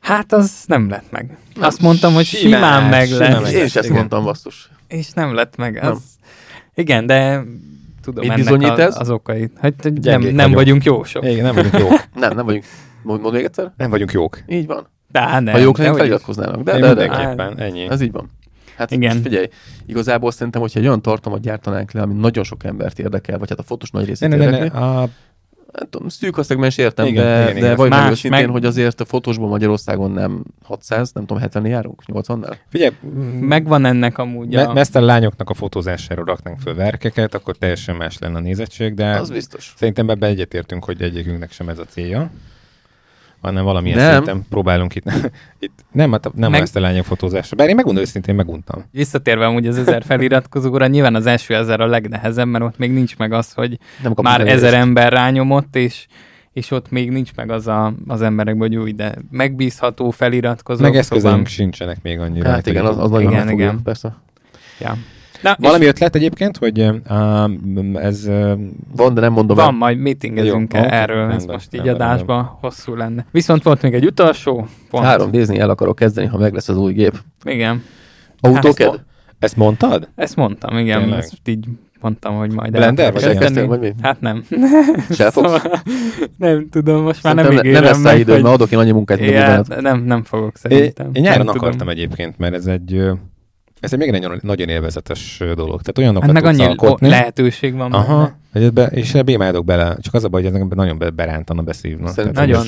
Hát az nem lett meg. Nem. Azt mondtam, hogy simán, simán meg lesz. Én is ezt mondtam, basszus. És nem lett meg. Az... Nem. Igen, de tudom Mit ennek ez? az okait. Hát nem, nem vagyunk jósok. Igen, nem vagyunk jók. nem, nem vagyunk. Mondd még egyszer? Nem vagyunk jók. Így van. De, nem, ha jók lennénk, feliratkoznának. De, de, de, de. ennyi. Ez így van. Hát Igen. figyelj, igazából szerintem, hogyha egy olyan tartalmat gyártanánk le, ami nagyon sok embert érdekel, vagy hát a fotós nagy részét ne, érdekli, ne, ne, a... Hát, tudom, szűk szegmens értem, igen, de, igen, de vagy meg őszintén, meg... hogy azért a fotósból Magyarországon nem 600, nem tudom, 70 járunk, 80-nál? Figyelj, megvan ennek amúgy a... Mesztel lányoknak a fotózására raknánk föl verkeket, akkor teljesen más lenne a nézettség, de az biztos. szerintem ebben egyetértünk, hogy egyikünknek sem ez a célja hanem valamilyen nem. szinten próbálunk itt. itt nem, hát nem Meg... ezt a lányok fotózásra. Bár én megmondom őszintén, meguntam. Visszatérve amúgy az ezer feliratkozóra, nyilván az első ezer a legnehezebb, mert ott még nincs meg az, hogy nem már ezer ember rányomott, és és ott még nincs meg az a, az emberekből, hogy új, de megbízható feliratkozó. Meg eszközeink szóval... sincsenek még annyira. Hát igen, az, az nagyon igen, igen. persze. Ja. Na, Valami ötlet egyébként, hogy uh, ez... Uh, van, de nem mondom Van, el. majd meetingezünk Jó, erről, rendben, ez most így adásban rendben. hosszú lenne. Viszont volt még egy utolsó pont. Három Disney el akarok kezdeni, ha meg lesz az új gép. Igen. Autóked? Hát, ezt mondtad? Ezt mondtam, igen. Tényleg? Ezt így mondtam, hogy majd Blender vagy elkezdtél, vagy mi? Hát nem. Se fogsz? Szóval, nem tudom, most már nem ígérem Nem lesz meg, idő, hogy... mert adok én annyi munkát, ja, nem, nem fogok szerintem. Én, én nyáron akartam egyébként, mert ez egy ez egy még egy nagyon, élvezetes dolog. Tehát olyanokat hát meg annyi alkotni. lehetőség van Aha, benne. Be, és ebbe imádok bele. Csak az a baj, hogy ez nagyon be, berántana beszívna. Nagyon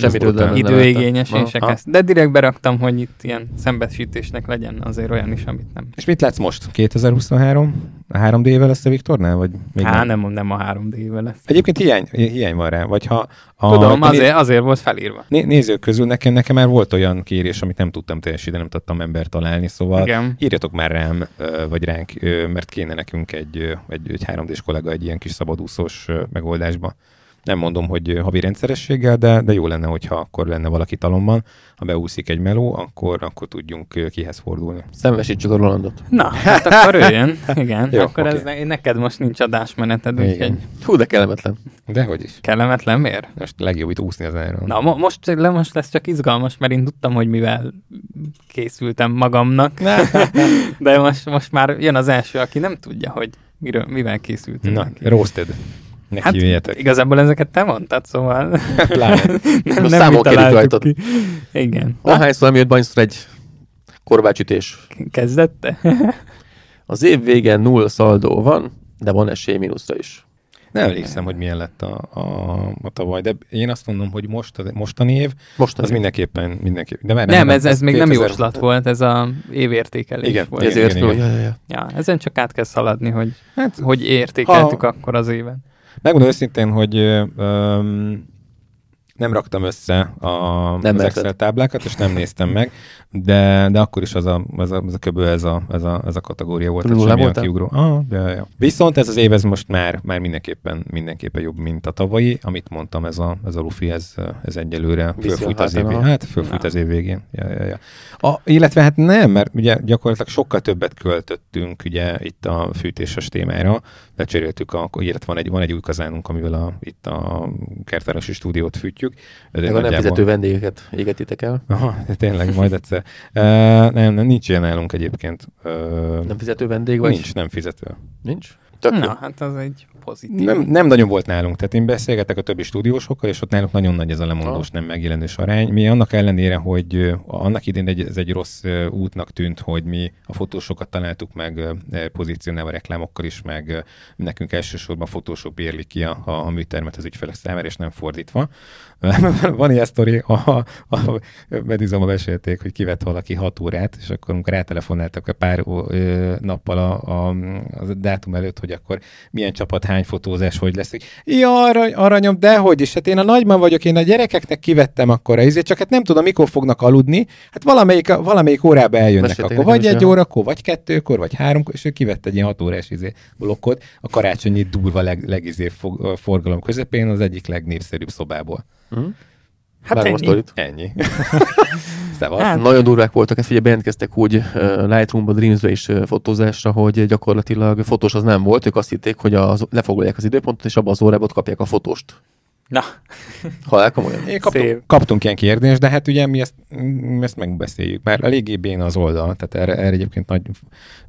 időigényes, én se kezd. De direkt beraktam, hogy itt ilyen szembesítésnek legyen azért olyan is, amit nem. És mit látsz most? 2023? A 3D-vel lesz a Viktornál? Vagy még Há, nem? nem, nem a 3D-vel lesz. Egyébként hiány, hiány van rá. Vagy ha a, Tudom, azért, azért volt felírva. Né, nézők közül nekem, nekem már volt olyan kérés, amit nem tudtam teljesíteni, nem tudtam embert találni, szóval Igen. írjatok már rám, vagy ránk, mert kéne nekünk egy, egy, egy 3D-s kollega egy ilyen kis szabadúszós megoldásba nem mondom, hogy havi rendszerességgel, de, de jó lenne, hogyha akkor lenne valaki talomban, ha beúszik egy meló, akkor, akkor tudjunk kihez fordulni. Szemvesítsük a Rolandot. Na, hát akkor jöjjön. Igen, jó, akkor okay. ez, neked most nincs adásmeneted, úgyhogy... Hú, de kellemetlen. Dehogy is. Kellemetlen, miért? Most legjobb itt úszni az erről. Na, mo- most, le, most lesz csak izgalmas, mert én tudtam, hogy mivel készültem magamnak. de most, most már jön az első, aki nem tudja, hogy miről, mivel készültem. Na, roasted. Ne hát hívjátok. igazából ezeket te mondtad, szóval nem, nem számol rajtad. Ki. Igen. Ahányszor nem jött bajnszor egy korbácsütés. Kezdette? az év végén null szaldó van, de van esély mínuszra is. Nem emlékszem, hogy milyen lett a, a, a tavaly, de én azt mondom, hogy most, mostani év, mostani. az mindenképpen, mindenképpen. De már nem, nem, ez, ez még 2000... nem jóslat volt, ez a évértékelés igen, volt. Ezért igen, igen, igen. Ja, ja, ja. ja, ezen csak át kell szaladni, hogy, hát, hogy értékeltük ha, akkor az éven. Megmondom őszintén, hogy um, nem raktam össze a, nem az Excel táblákat, és nem néztem meg, de, de akkor is az a, az a, az a köbő, ez a, ez a, ez a kategória volt, hogy semmi kiugró. Ah, de, ja. Viszont ez az év, ez most már, már mindenképpen, mindenképpen jobb, mint a tavalyi. Amit mondtam, ez a, ez a Luffy, ez, ez egyelőre fölfújt az év végén. Hát fölfújt az év végén. Ja, ja, ja. A, illetve hát nem, mert ugye gyakorlatilag sokkal többet költöttünk ugye itt a fűtéses témára, lecseréltük, a, illetve van egy, van egy új kazánunk, amivel a, itt a kertvárosi stúdiót fűtjük. Meg a nem fizető vendégeket égetitek el. Aha, tényleg, majd egyszer. Uh, nem, nem, nincs ilyen nálunk egyébként. Uh, nem fizető vendég vagy? Nincs, nem fizető. Nincs? Tök Na, hát az egy pozitív. Nem, nem nagyon volt nálunk, tehát én beszélgetek a többi stúdiósokkal, és ott nálunk nagyon nagy ez a lemondós, nem megjelenős arány. Mi annak ellenére, hogy annak idén egy, ez egy rossz útnak tűnt, hogy mi a fotósokat találtuk meg pozícionálva reklámokkal is, meg nekünk elsősorban fotósok érlik ki a, a, a műtermet az ügyfelek számára, és nem fordítva. Van ilyen sztori, a, a, a Medizoma mesélték, hogy kivett valaki hat órát, és akkor amikor rátelefonáltak a pár ö, nappal a, a, a dátum előtt, hogy akkor milyen csapat, hány fotózás, hogy lesz. Ja, arany, aranyom, de hogy is, hát én a nagyban vagyok, én a gyerekeknek kivettem akkor ezért csak hát nem tudom, mikor fognak aludni, hát valamelyik, valamelyik órába eljönnek Mesélték akkor, vagy egy órakor, vagy kettőkor, vagy háromkor, és ő kivett egy ilyen hat órás izé, blokkot a karácsonyi durva leg, legizé forgalom közepén az egyik legnépszerűbb szobából. Mm. Hát ennyi. ennyi. hát. Nagyon durvák voltak, ezt ugye bejelentkeztek úgy uh, Lightroom-ba, Dreams-be is uh, fotózásra, hogy gyakorlatilag fotós az nem volt, ők azt hitték, hogy az, lefoglalják az időpontot, és abban az órában kapják a fotóst. Na. Halál komolyan. É, kaptunk, kaptunk ilyen kérdést, de hát ugye mi ezt, mi ezt megbeszéljük. Már eléggé bén az oldal, tehát erre, erre egyébként nagy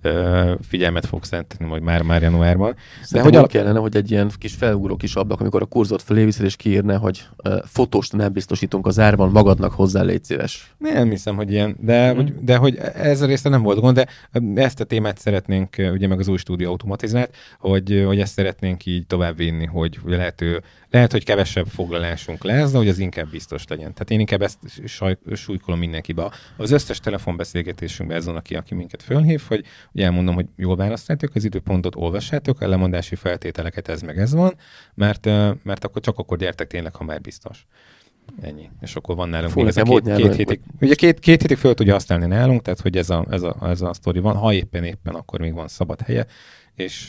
ö, figyelmet fog szentelni, majd már, már januárban. De hogy alap... kellene, hogy egy ilyen kis felugró kis ablak, amikor a kurzort felé viszed, és kiírne, hogy uh, fotóst nem biztosítunk az árban, magadnak hozzá légy szíves. Nem hiszem, hogy ilyen, de, mm. hogy, de hogy ez a része nem volt gond, de ezt a témát szeretnénk, ugye meg az új stúdió automatizált, hogy, hogy ezt szeretnénk így tovább vinni, hogy, hogy lehető, lehet, hogy kevesebb foglalásunk lesz, de hogy az inkább biztos legyen. Tehát én inkább ezt saj, súlykolom mindenkibe. Az összes telefonbeszélgetésünkben ez van, aki, aki minket fölhív, hogy ugye elmondom, hogy jól választjátok az időpontot, olvassátok, a lemondási feltételeket, ez meg ez van, mert, mert akkor csak akkor gyertek tényleg, ha már biztos. Ennyi. És akkor van nálunk Fú, még ez a két, két hétig. Ugye két, két hétig föl tudja használni nálunk, tehát hogy ez a, ez, a, ez a sztori van. Ha éppen éppen, akkor még van szabad helye és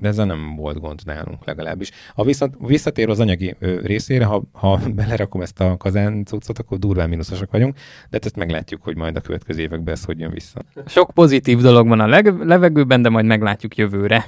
de ezzel nem volt gond nálunk legalábbis. Ha viszont visszatér az anyagi részére, ha, ha belerakom ezt a kazán cuccot, akkor durván mínuszosak vagyunk, de ezt meglátjuk, hogy majd a következő években ez hogy jön vissza. Sok pozitív dolog van a levegőben, de majd meglátjuk jövőre.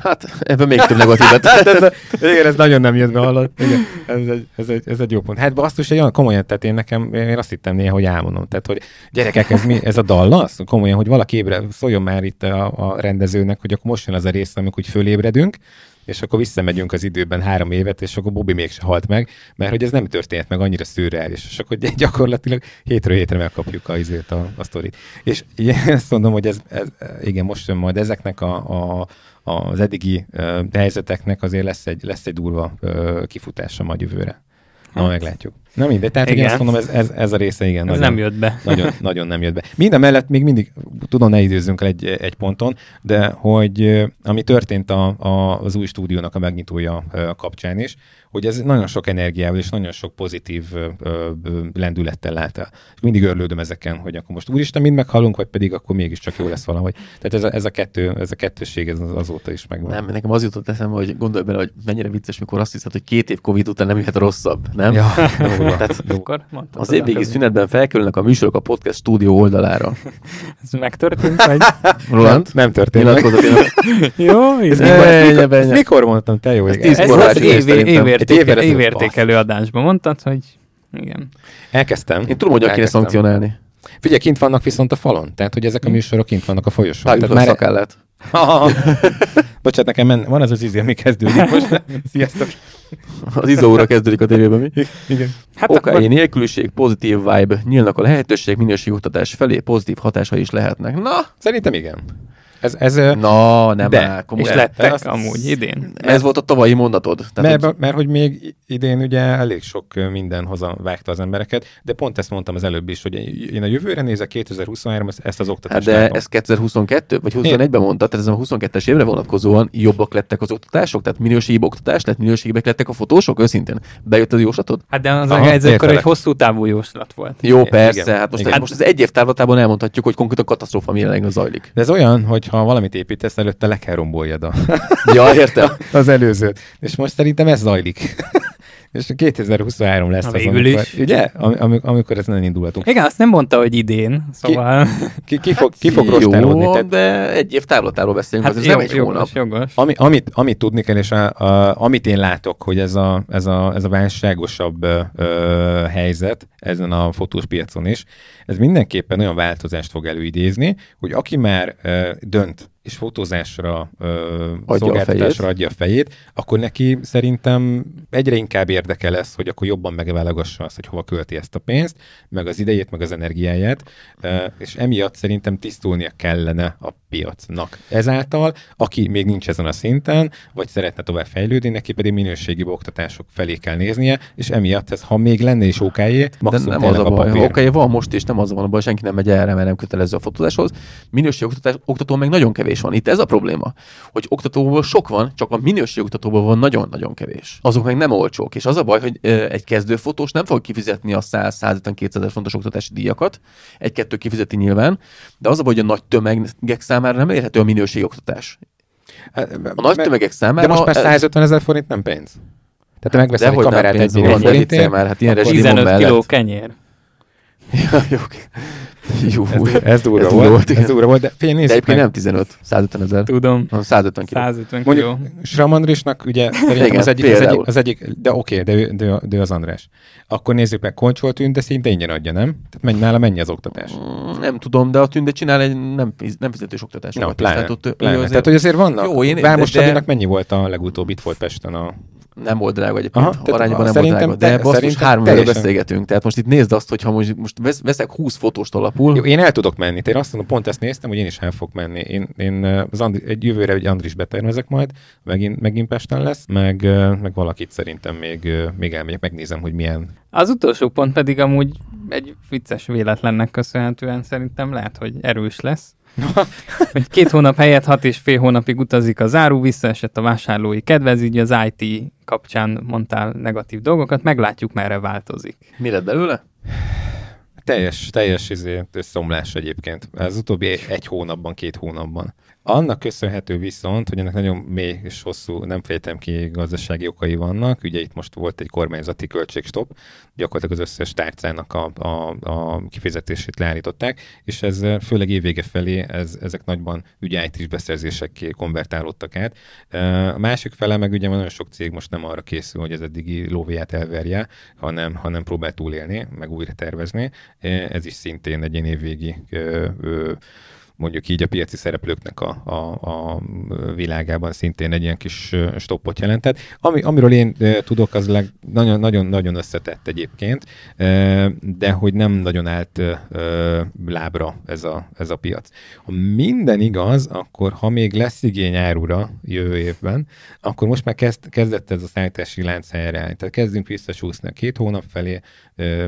Hát ebben még több negatívat. hát ez, a, igen, ez nagyon nem jött be, hallott. Igen, ez, egy, ez, egy, ez egy jó pont. Hát basszus, egy olyan komolyan, tehát én nekem, én azt hittem néha, hogy álmodom. Tehát, hogy gyerekek, ez, mi, ez a Dallas? Komolyan, hogy valaki ébre, szóljon már itt a, a rendezőnek, hogy akkor most jön az a rész, amikor úgy fölébredünk, és akkor visszamegyünk az időben három évet, és akkor Bobby mégse halt meg, mert hogy ez nem történt meg annyira szürreális, és akkor gyakorlatilag hétről hétre megkapjuk a, izét, a, a sztorit. És igen, azt mondom, hogy ez, ez, igen, most jön majd ezeknek a, a, az eddigi helyzeteknek azért lesz egy, lesz egy durva kifutása majd jövőre. Na, hát. meglátjuk. Na mindegy, tehát igen. azt mondom, ez, ez, ez a része igen. Ez nagyon, nem jött be. Nagyon, nagyon nem jött be. Minden mellett még mindig, tudom, ne időzzünk el egy, egy ponton, de hogy ami történt a, a, az új stúdiónak a megnyitója kapcsán is, hogy ez nagyon sok energiával és nagyon sok pozitív ö, ö, lendülettel lát el. És mindig örlődöm ezeken, hogy akkor most úristen mind meghallunk, vagy pedig akkor mégiscsak jó lesz valahogy. Tehát ez a, ez a, kettő, ez a kettősség ez azóta is megvan. Nem, nekem az jutott eszembe, hogy gondolj bele, hogy mennyire vicces, mikor azt hiszed, hogy két év Covid után nem jöhet rosszabb, nem? Ja, Tehát akkor az évvégi szünetben felkerülnek a műsorok a podcast stúdió oldalára. ez megtörtént, vagy? Roland? Nem történt. jó, ez, mikor, mikor mondtam, te jó? Ez, ez, az év, évértékelő, adásban mondtad, hogy igen. Elkezdtem. Én tudom, hogy kéne szankcionálni. Figyelj, kint vannak viszont a falon. Tehát, hogy ezek a műsorok kint vannak a folyosón. Tehát már... szakállat. Bocsát, nekem men... van ez az izé, ami kezdődik most. Sziasztok. Az izóra kezdődik a tévében, mi? Igen. Hát OK, akkor... nélküliség, pozitív vibe, nyílnak a lehetőség, minőségi oktatás felé, pozitív hatása is lehetnek. Na, szerintem igen. Ez, ez, Na, nem de, áll, És lettek azt, amúgy idén. Ez volt a tavalyi mondatod. Tehát, mert, hogy... mert hogy még idén ugye elég sok minden hoza vágta az embereket, de pont ezt mondtam az előbb is, hogy én a jövőre nézek 2023 ezt az oktatást. Hát de látom. ez 2022 vagy 21-ben mondtad, tehát ez a 22-es évre vonatkozóan jobbak lettek az oktatások, tehát minőségi oktatás lett, minőségibek lettek a fotósok, őszintén. Bejött az jóslatod? Hát de az Aha, ez akkor egy hosszú távú jóslat volt. Jó, persze, igen, hát most, igen. most az egy év távlatában elmondhatjuk, hogy konkrétan katasztrófa mi jelenleg zajlik. De ez olyan, hogy ha valamit építesz, előtte le kell romboljad a... ja, értem. az előzőt. És most szerintem ez zajlik. És 2023 lesz az, amikor, is. ugye? Am, amikor ez nem indulhatunk. Igen, azt nem mondta, hogy idén, szóval... Ki, ki, ki fog, ki fog hát rostálódni? Tehát... de egy év távlatáról beszélünk, hát az jó, nem egy jogos, hónap. Jogos. Ami, amit, amit tudni kell, és a, a, amit én látok, hogy ez a, ez a, ez a válságosabb ö, helyzet, ezen a fotós piacon is. Ez mindenképpen olyan változást fog előidézni, hogy aki már uh, dönt és fotózásra, ö, adja szolgáltatásra a adja a fejét, akkor neki szerintem egyre inkább érdeke lesz, hogy akkor jobban megválogassa azt, hogy hova költi ezt a pénzt, meg az idejét, meg az energiáját, ö, és emiatt szerintem tisztulnia kellene a piacnak. Ezáltal, aki még nincs ezen a szinten, vagy szeretne tovább fejlődni, neki pedig minőségi oktatások felé kell néznie, és emiatt ez, ha még lenne is okájé, De nem az a baj. A okájé van most is, nem az van a baj, senki nem megy erre, mert nem kötelező a fotózáshoz. Minőségi oktatás, oktató meg nagyon kevés van. Itt ez a probléma, hogy oktatóból sok van, csak a minőségi oktatóból van nagyon-nagyon kevés. Azok meg nem olcsók. És az a baj, hogy egy kezdőfotós nem fog kifizetni a 100-150-200 fontos oktatási díjakat, egy-kettő kifizeti nyilván, de az a baj, hogy a nagy tömegek számára nem érhető a minőségi oktatás. Hát, a nagy tömegek számára... De most már 150 ezer forint nem pénz. Tehát te megveszel egy kamerát egy millió forintért, már, hát ilyen 15 kiló kenyér. Ja, jó. Jó, ez, ez durva, ez volt, volt ez durva volt, de figyelj, nézzük De egyébként nem 15, 150 ezer. Tudom. 150 kiló. 150 kiló. Mondjuk Sram Andrisnak ugye Igen, az, egyik, az, egyik, az egyik, de oké, okay, de, de, de, az András. Akkor nézzük meg, Koncsol tűnt, de szinte ingyen adja, nem? Tehát menj, nála mennyi az oktatás? Mm, nem tudom, de a tünde csinál egy nem, nem fizetős oktatás. No, pláne, tehát, ott, pláne. Azért... tehát, hogy azért vannak. Jó, én, Vámos de... mennyi volt a legutóbb itt volt Pesten a nem volt drága egyébként, Aha, arányban nem volt drága. De basszus, most három beszélgetünk. Tehát most itt nézd azt, hogy ha most, most veszek 20 fotóst alapul. Jó, én el tudok menni. Én azt mondom, pont ezt néztem, hogy én is el fog menni. Én, én az Andri, egy jövőre egy Andris betervezek majd, megint, megint Pesten lesz, meg, meg valakit szerintem még, még elmegyek, megnézem, hogy milyen. Az utolsó pont pedig amúgy egy vicces véletlennek köszönhetően szerintem lehet, hogy erős lesz hogy két hónap helyett hat és fél hónapig utazik az áru, visszaesett a vásárlói kedvez, így az IT kapcsán mondtál negatív dolgokat, meglátjuk, merre változik. Mi lett belőle? Teljes, teljes izé, szomlás egyébként. Az utóbbi egy hónapban, két hónapban. Annak köszönhető viszont, hogy ennek nagyon mély és hosszú, nem fejtem ki gazdasági okai vannak. Ugye itt most volt egy kormányzati költségstop, gyakorlatilag az összes tárcának a, a, a kifizetését leállították, és ez főleg évvége felé ez, ezek nagyban ugye it is beszerzésekké konvertálódtak át. A másik fele meg ugye nagyon sok cég most nem arra készül, hogy az eddigi lóvéját elverje, hanem, hanem próbál túlélni, meg újra tervezni. Ez is szintén egy ilyen évvégi ö, ö, mondjuk így a piaci szereplőknek a, a, a világában szintén egy ilyen kis stoppot jelentett. Ami, amiről én tudok, az leg, nagyon, nagyon, nagyon összetett egyébként, de hogy nem nagyon állt lábra ez a, ez a piac. Ha minden igaz, akkor ha még lesz igény árura jövő évben, akkor most már kezd, kezdett ez a szállítási lánc helyreállni. Tehát kezdünk visszasúszni a két hónap felé,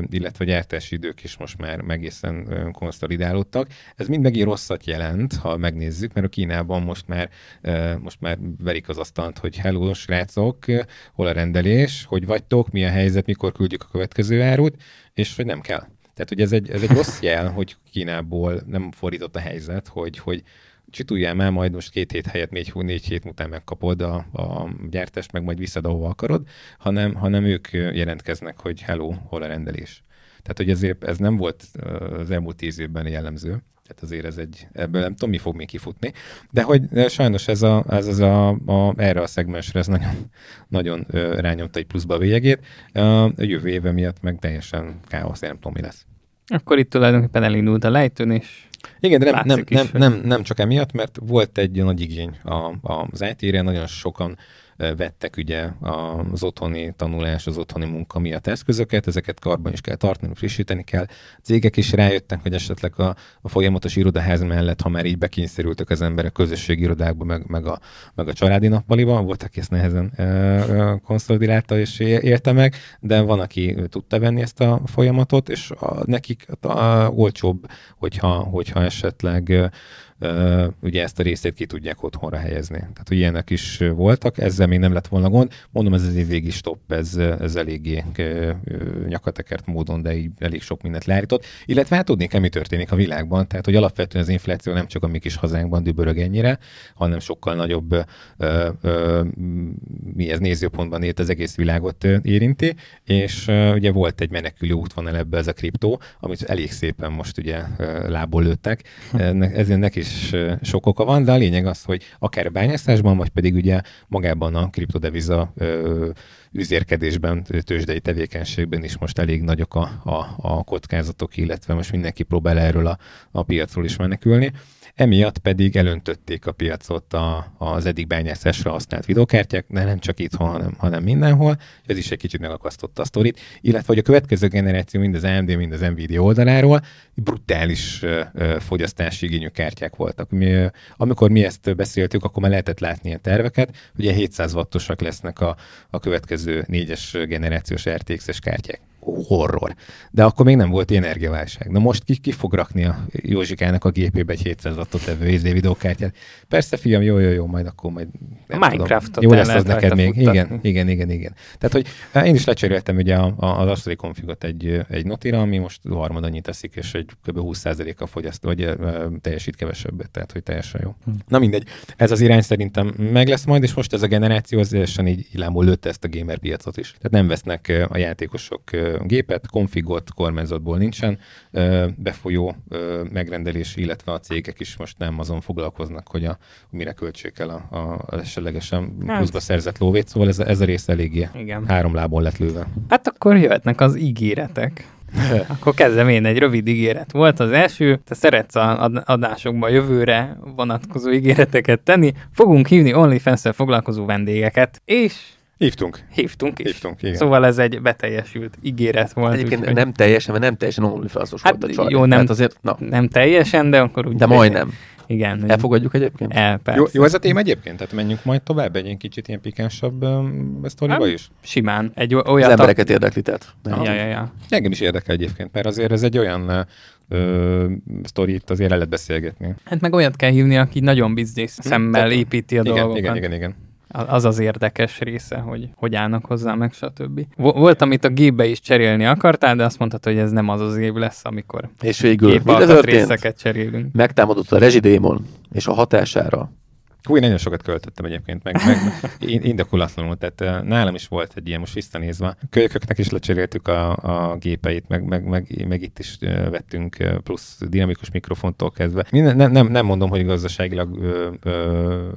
illetve a gyártási idők is most már egészen konszolidálódtak. Ez mind megint rosszat jelent, ha megnézzük, mert a Kínában most már, most már verik az asztalt, hogy hello, srácok, hol a rendelés, hogy vagytok, mi a helyzet, mikor küldjük a következő árut, és hogy nem kell. Tehát, hogy ez egy, ez egy rossz jel, hogy Kínából nem fordított a helyzet, hogy, hogy csituljál már, majd most két hét helyett négy, négy hét után megkapod a, a gyártást, meg majd visszad, ahova akarod, hanem, hanem ők jelentkeznek, hogy hello, hol a rendelés. Tehát, hogy ezért ez nem volt az elmúlt tíz évben jellemző. Tehát azért ez egy, ebből nem tudom, mi fog még kifutni. De hogy sajnos ez, a, ez az a, a, erre a szegmensre ez nagyon, nagyon rányomta egy pluszba végét. A jövő éve miatt meg teljesen káosz, nem tudom, mi lesz. Akkor itt tulajdonképpen elindult a lejtőn, és igen, de nem, nem, nem, nem, nem csak emiatt, mert volt egy nagy igény a, a, az IT-re, nagyon sokan vettek ugye az otthoni tanulás, az otthoni munka miatt eszközöket, ezeket karban is kell tartani, frissíteni kell. A cégek is rájöttek, hogy esetleg a, a folyamatos irodaház mellett, ha már így bekényszerültek az emberek közösségi irodákba, meg, meg, a, meg a családi nappaliba, volt, aki ezt nehezen e, konszolidálta és érte meg, de van, aki tudta venni ezt a folyamatot, és a, nekik a, a, olcsóbb, hogyha, hogyha esetleg ugye ezt a részét ki tudják otthonra helyezni. Tehát, hogy ilyenek is voltak, ezzel még nem lett volna gond. Mondom, ez az év végi stop, ez, ez eléggé nyakatekert módon, de így elég sok mindent leállított. Illetve hát tudni kell, mi történik a világban. Tehát, hogy alapvetően az infláció nem csak a mi kis hazánkban dübörög ennyire, hanem sokkal nagyobb ö, ö, mi ez nézőpontban ért az egész világot érinti, és ö, ugye volt egy menekülő útvonal ebbe ez a kriptó, amit elég szépen most ugye lából lőttek. Ezért neki is is sok oka van, de a lényeg az, hogy akár bányászásban, vagy pedig ugye magában a kriptodeviza üzérkedésben, tőzsdei tevékenységben is most elég nagyok a, a, a kockázatok, illetve most mindenki próbál erről a, a piacról is menekülni. Emiatt pedig elöntötték a piacot a, az eddig bányászásra használt videokártyák, de nem csak itthon, hanem, hanem mindenhol. Ez is egy kicsit megakasztotta a sztorit. Illetve, hogy a következő generáció mind az AMD, mind az Nvidia oldaláról brutális fogyasztási igényű kártyák voltak. Mi, amikor mi ezt beszéltük, akkor már lehetett látni ilyen terveket, ugye 700 wattosak lesznek a, a következő négyes generációs RTX-es kártyák horror. De akkor még nem volt energiaválság. Na most ki, ki fog rakni a Józsikának a gépébe egy 700 wattot tevő izé videókártyát? Persze, fiam, jó, jó, jó, majd akkor majd nem a Minecraft Jó lesz az neked még. Igen, igen, igen, igen. Tehát, hogy hát én is lecseréltem ugye a, a, az asztali konfigot egy, egy notira, ami most harmad annyit teszik, és egy kb. 20%-a fogyaszt, vagy ö, teljesít kevesebbet, tehát hogy teljesen jó. Hm. Na mindegy, ez az irány szerintem meg lesz majd, és most ez a generáció az teljesen így ilámul lőtte ezt a gamer piacot is. Tehát nem vesznek a játékosok gépet, konfigot kormányzatból nincsen, befolyó megrendelés, illetve a cégek is most nem azon foglalkoznak, hogy a, mire költsék el a, a, esetlegesen hát. pluszba szerzett lóvét, szóval ez, ez a rész eléggé Igen. három lábon lett lőve. Hát akkor jöhetnek az ígéretek. Akkor kezdem én, egy rövid ígéret volt. Az első, te szeretsz a adásokban jövőre vonatkozó ígéreteket tenni, fogunk hívni onlyfans foglalkozó vendégeket, és Hívtunk. Hívtunk is. Hívtunk, igen. Szóval ez egy beteljesült ígéret volt. Egyébként úgy, nem teljesen, mert nem teljesen OnlyFans-os hát volt a csaj. Jó, nem, hát azért, na. nem teljesen, de akkor úgy... De majdnem. Igen. Elfogadjuk egyébként? El, Jó, jó, ez a téma egyébként? Tehát menjünk majd tovább egy kicsit ilyen pikánsabb um, sztoriba is? Simán. Egy olyat az embereket érdekli, tehát. Ja, ja, ja. Engem is érdekel egyébként, mert azért ez egy olyan ö, sztorit azért el lehet beszélgetni. Hát meg olyat kell hívni, aki nagyon biznisz szemmel építi a igen, dolgokat. Igen, igen, igen. Az az érdekes része, hogy hogy állnak hozzá, meg stb. Volt, amit a gépbe is cserélni akartál, de azt mondtad, hogy ez nem az az év lesz, amikor és végül részeket cserélünk. Megtámadott a rezsidémon, és a hatására Hú, én nagyon sokat költöttem egyébként, meg, meg indokulatlanul, tehát nálam is volt egy ilyen, most visszanézve. Kölyököknek is lecseréltük a, a gépeit, meg, meg, meg, meg, itt is vettünk plusz dinamikus mikrofontól kezdve. Nem, nem, nem mondom, hogy gazdaságilag ö, ö,